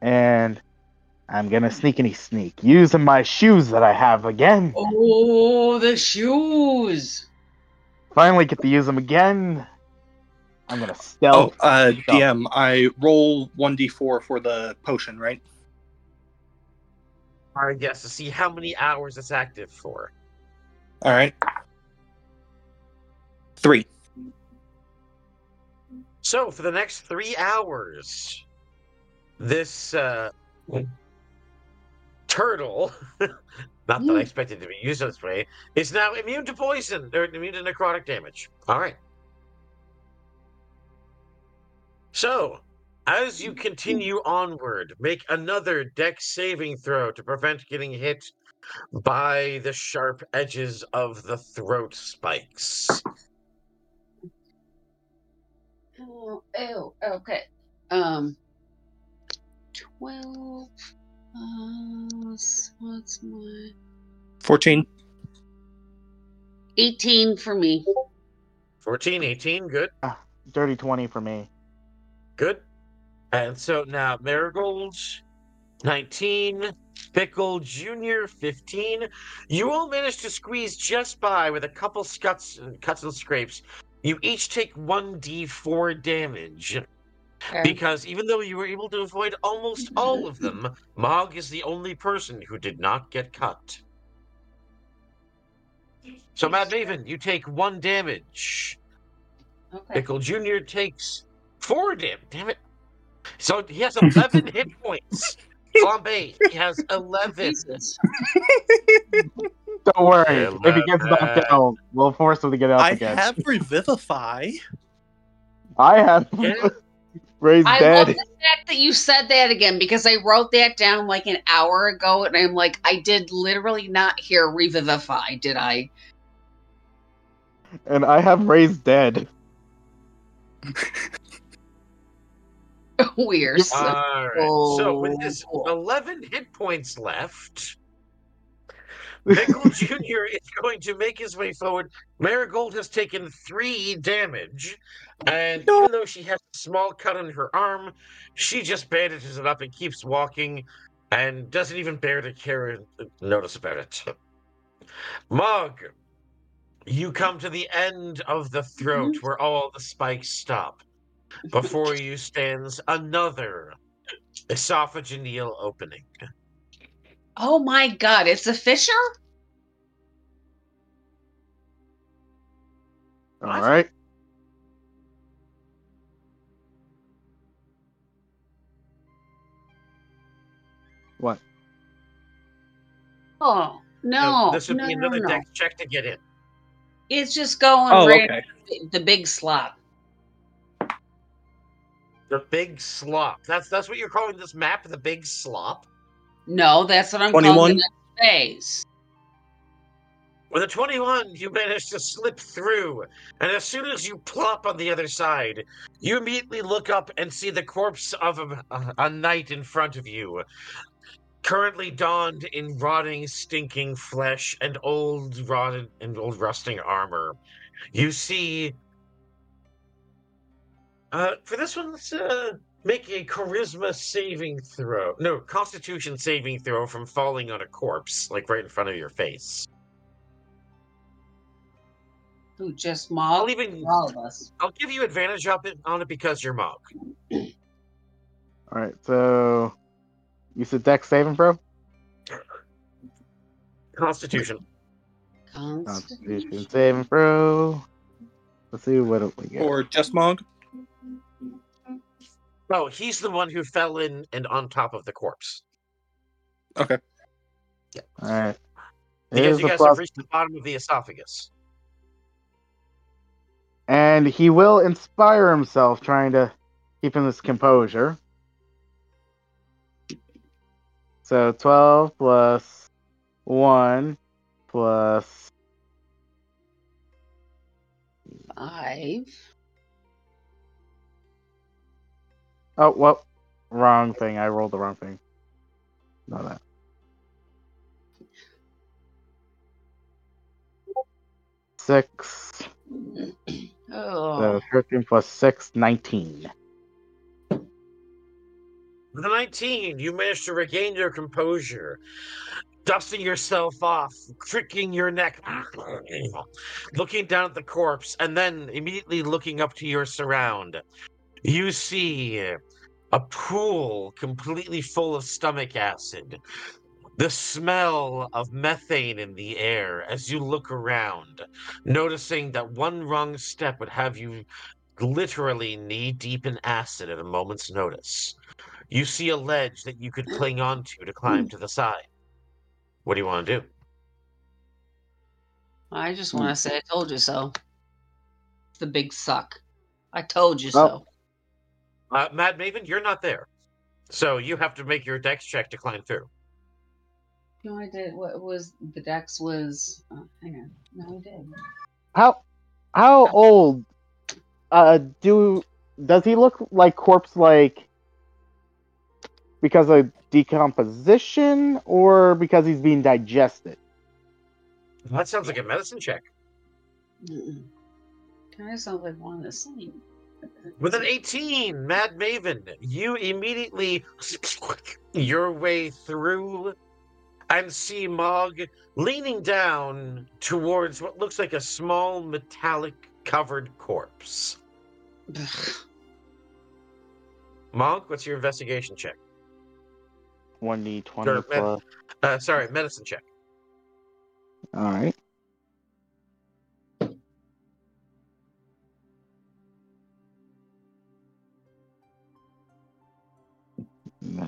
And I'm gonna sneakity sneak using my shoes that I have again. Oh, the shoes! Finally get to use them again. I'm gonna Oh, uh, stealth. DM, I roll 1d4 for the potion, right? I guess to see how many hours it's active for. All right. Three. So for the next three hours, this uh, turtle, not that I expected to be used this way, is now immune to poison or immune to necrotic damage. All right. So, as you continue onward, make another dex saving throw to prevent getting hit by the sharp edges of the throat spikes. Oh, ew, okay. Um, 12. Uh, s- what's my. 14. 18 for me. 14, 18, good. Dirty twenty for me. Good. And so now Marigold, 19, Bickle Jr., 15. You all managed to squeeze just by with a couple scuts, and cuts and scrapes. You each take 1d4 damage. Because even though you were able to avoid almost all of them, Mog is the only person who did not get cut. So, Mad Maven, you take one damage. Okay. Bickle Jr. takes four damage. Damn it. So he has 11 hit points. Flambe, he has 11. Don't worry. If he gets knocked Eleven. out, we'll force him to get out I again. have Revivify. I have raised I love dead. the fact that you said that again because I wrote that down like an hour ago, and I'm like, I did literally not hear revivify, did I? And I have raised dead. We're so All right. So with his cool. 11 hit points left, Bickle Jr. is going to make his way forward. Marigold has taken three damage, and even though she has a small cut on her arm, she just bandages it up and keeps walking, and doesn't even bear to care notice about it. Mog, you come to the end of the throat mm-hmm. where all the spikes stop. Before you stands another esophageal opening. Oh my god, it's a fissure? All right. What? Oh no. this would no, be no, another no. dex check to get in. It's just going Oh, right okay. the big slot. The big slop. That's that's what you're calling this map, the big slop. No, that's what I'm 21? calling the next phase. With a 21, you manage to slip through, and as soon as you plop on the other side, you immediately look up and see the corpse of a, a, a knight in front of you, currently donned in rotting, stinking flesh and old rotted and old rusting armor. You see. Uh, for this one, let's uh, make a charisma saving throw. No, constitution saving throw from falling on a corpse, like right in front of your face. Who just mob? I'll even all of us. I'll give you advantage up on it because you're Mog. All right. So you said dex saving, bro. Constitution. Constitution saving, bro. Let's see what we get. Or just Mog. Oh, he's the one who fell in and on top of the corpse. Okay. Yeah. All right. Because Here's you guys plus- have reached the bottom of the esophagus. and he will inspire himself trying to keep in his composure. So 12 plus 1 plus Five. Oh, well, wrong thing. I rolled the wrong thing. Not that. Six. Oh. So 13 plus 6, 19. With a 19, you manage to regain your composure, dusting yourself off, cricking your neck, looking down at the corpse, and then immediately looking up to your surround. You see a pool completely full of stomach acid. The smell of methane in the air as you look around, noticing that one wrong step would have you literally knee deep in acid at a moment's notice. You see a ledge that you could cling onto to climb to the side. What do you want to do? I just want to say I told you so. The big suck. I told you so. Uh, Mad Maven, you're not there. So you have to make your dex check to climb through. No, I did. What was the dex was? Uh, hang on. No, I did. How how old uh do does he look like corpse like because of decomposition or because he's being digested? That sounds like a medicine check. Kind of sounds like one of the same. With an 18, Mad Maven, you immediately your way through and see Mog leaning down towards what looks like a small metallic covered corpse. Mog, what's your investigation check? 1d 20 Or med- plus. uh, sorry, medicine check. Alright.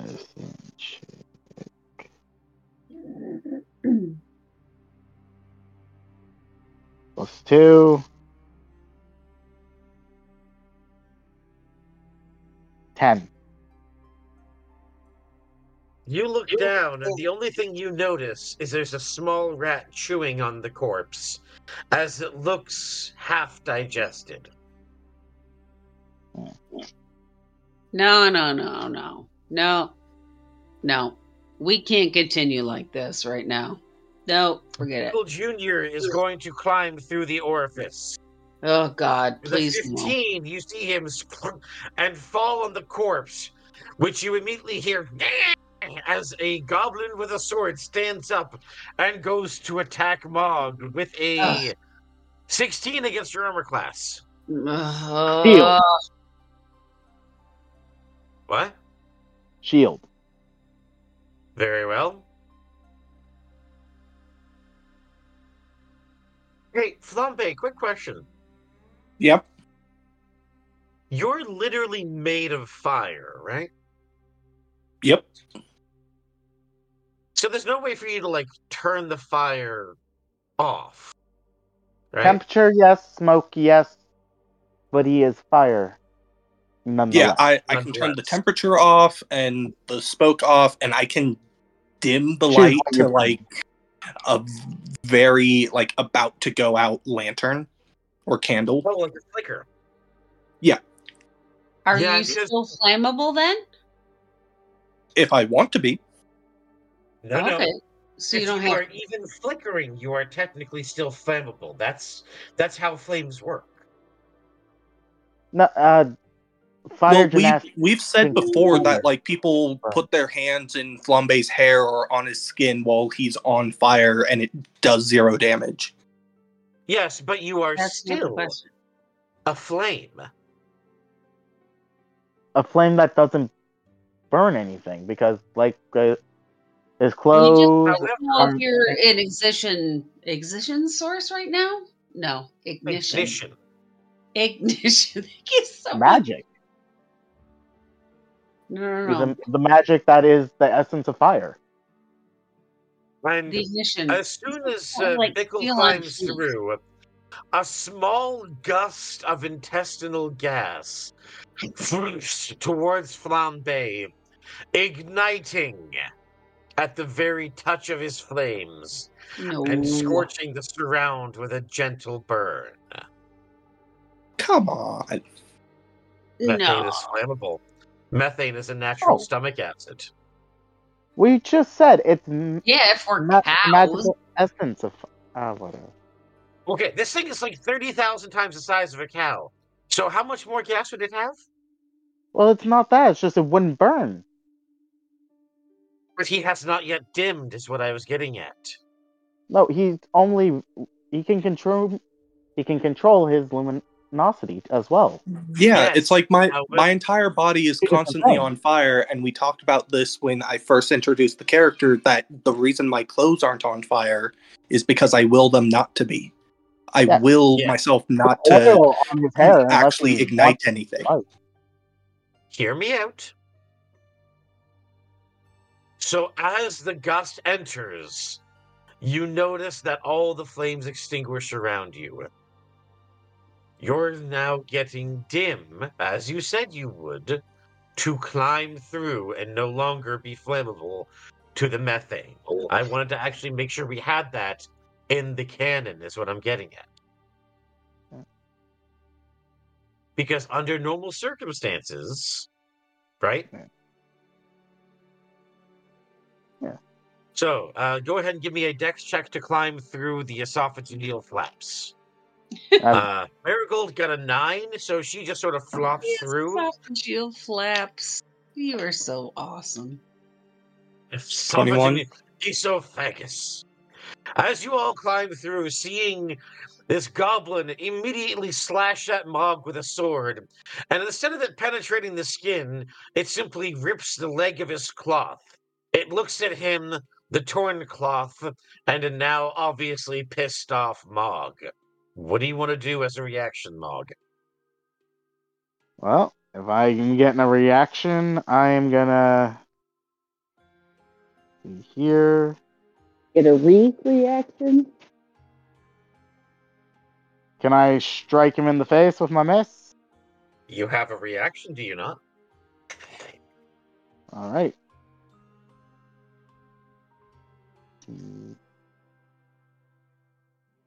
Medicine check. Plus two. Ten. You look down, and the only thing you notice is there's a small rat chewing on the corpse, as it looks half digested. No, no, no, no, no, no. We can't continue like this right now. No, forget it. Michael Jr. is going to climb through the orifice. Oh God, With please a no. 15, you see him and fall on the corpse, which you immediately hear as a goblin with a sword stands up and goes to attack Mog with a Ugh. 16 against your armor class. Uh, What? Shield. Very well. Hey, Flambe, quick question. Yep. You're literally made of fire, right? Yep. So there's no way for you to like turn the fire off. Right? Temperature, yes. Smoke, yes. But he is fire. Yeah, I, I can turn the temperature off and the smoke off, and I can dim the Choose light to like a very like about to go out lantern or candle. Oh, like a flicker. Yeah, Are Yeah, you because- still flammable then? if I want to be. No, no. Okay. So you if don't you have. are even flickering, you are technically still flammable. That's that's how flames work. No, uh, fire well, we gymnastics. we've said before that like people put their hands in Flambe's hair or on his skin while he's on fire, and it does zero damage. Yes, but you are That's still a flame. a flame that doesn't burn anything because, like, uh, his Can you clothes. just know are- if you're an ignition ignition source right now? No, ignition. Ignition. Ignition. Thank you so much. magic. No, no, no. a- the magic that is the essence of fire. And The ignition. as soon as Kinda uh, like Bickle climbs through, a small gust of intestinal gas whoosh towards Flambe, igniting at the very touch of his flames No. and scorching the surround with a gentle burn. Come on. Methane No. is flammable. Methane is a natural Oh. stomach acid. We just said it's Yeah, if we're ma- cows. magical essence of. Ah, whatever. Okay, this thing is like 30,000 times the size of a cow. So how much more gas would it have? Well, it's not that. It's just it wouldn't burn. But he has not yet dimmed, is what I was getting at. No, he's only. He can control. He can control his luminosity as well. Yeah, Yes, it's like my my entire body is constantly on fire, and we talked about this when I first introduced the character. That the reason my clothes aren't on fire is because I will them not to be. I Yeah. will Yeah. myself not to Oil on his hair unless actually ignite anything. Hear me out. So as the gust enters, you notice that all the flames extinguish around you. You're now getting dim, as you said you would, to climb through and no longer be flammable to the methane. I wanted to actually make sure we had that in the canon, is what I'm getting at. Because under normal circumstances, right? Yeah. So, uh, go ahead and give me a dex check to climb through the esophageal flaps. Uh, Uh, Marigold got a nine, so she just sort of flops through. Esophageal flaps. You are so awesome. 21. Esophagus. As you all climb through, seeing this goblin immediately slash at Mog with a sword, and instead of it penetrating the skin, it simply rips the leg of his cloth. It looks at him, the torn cloth, and a now obviously pissed off Mog. What do you want to do as a reaction, Mog? Well, if I am getting a reaction, I am gonna see here. Get a re reaction. Can I strike him in the face with my miss? You have a reaction, do you not? All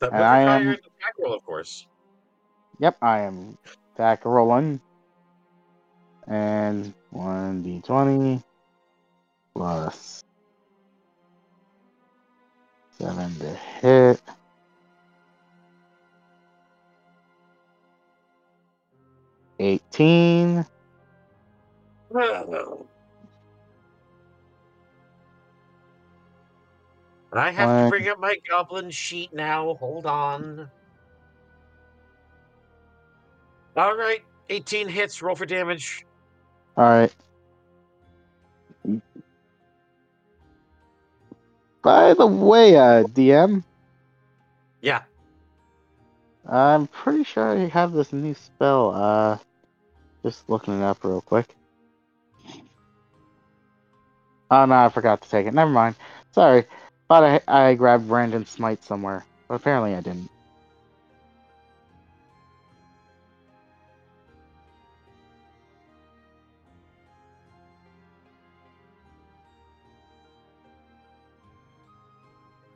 And I am- the attack roll, of course. Yep, I am back rolling. And 1d20 plus 7 to hit. Eighteen. I have to bring up my goblin sheet now. Hold on. All right, 18 hits. Roll for damage. All right. By the way, uh, DM, Yeah. I'm pretty sure I have this new spell. Uh, just looking it up real quick. Oh no, I forgot to take it. Never mind. Sorry. Thought I I grabbed Branding Smite somewhere, but apparently I didn't.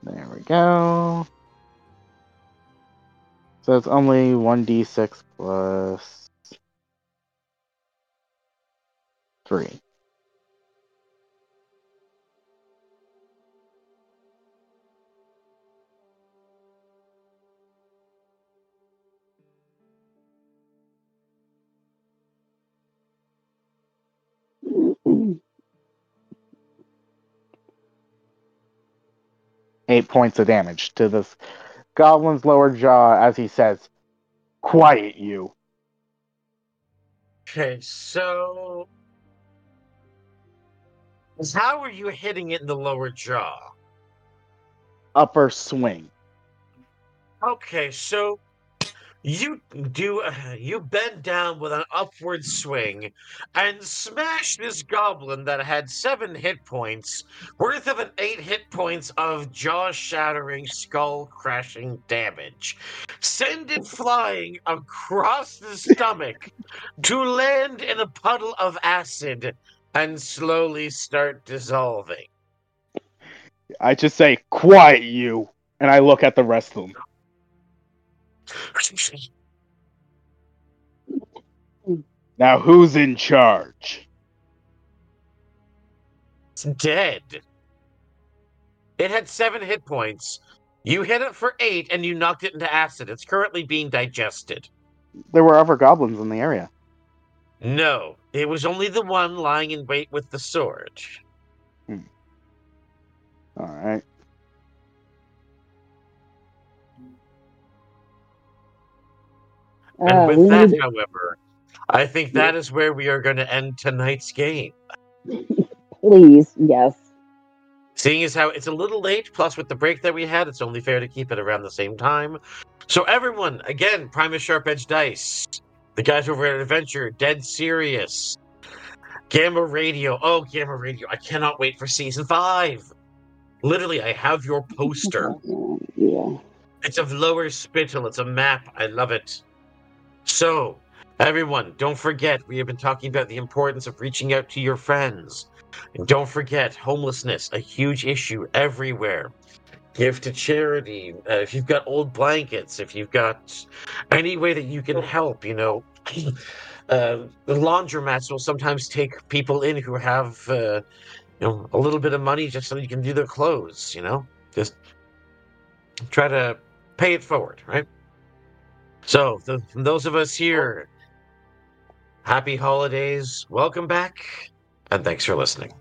There we go. So it's only 1d6 plus 3. Eight points of damage to this goblin's lower jaw as he says, Quiet you. Okay, so. How are you hitting it in the lower jaw? Upper swing. Okay, so you do you bend down with an upward swing and smash this goblin that had seven hit points worth of an eight hit points of jaw shattering skull crashing damage send it flying across the stomach to land in a puddle of acid and slowly start dissolving I just say, Quiet you. And I look at the rest of them. Now who's in charge? It's dead. It had seven hit points. You hit it for eight and you knocked it into acid. It's currently being digested. There were other goblins in the area. No, it was only the one lying in wait with the sword. Hmm. Alright. And Uh, with that, however, I think that is where we are going to end tonight's game. Please, yes. Seeing as how it's a little late, plus with the break that we had, it's only fair to keep it around the same time. So everyone, again, Primus Sharp Edge Dice, the guys over at Adventure, Dead Serious, Gamma Radio. Oh, Gamma Radio! I cannot wait for season five. Literally, I have your poster. Yeah. It's of Lower Spittle. It's a map. I love it. So, everyone, don't forget, we have been talking about the importance of reaching out to your friends. And don't forget, homelessness, a huge issue everywhere. Give to charity. Uh, if you've got old blankets, if you've got any way that you can help, you know. Uh, the laundromats will sometimes take people in who have, uh, you know, a little bit of money just so you can do their clothes, you know? Just try to pay it forward, right? So, those of us here, happy holidays, welcome back, and thanks for listening.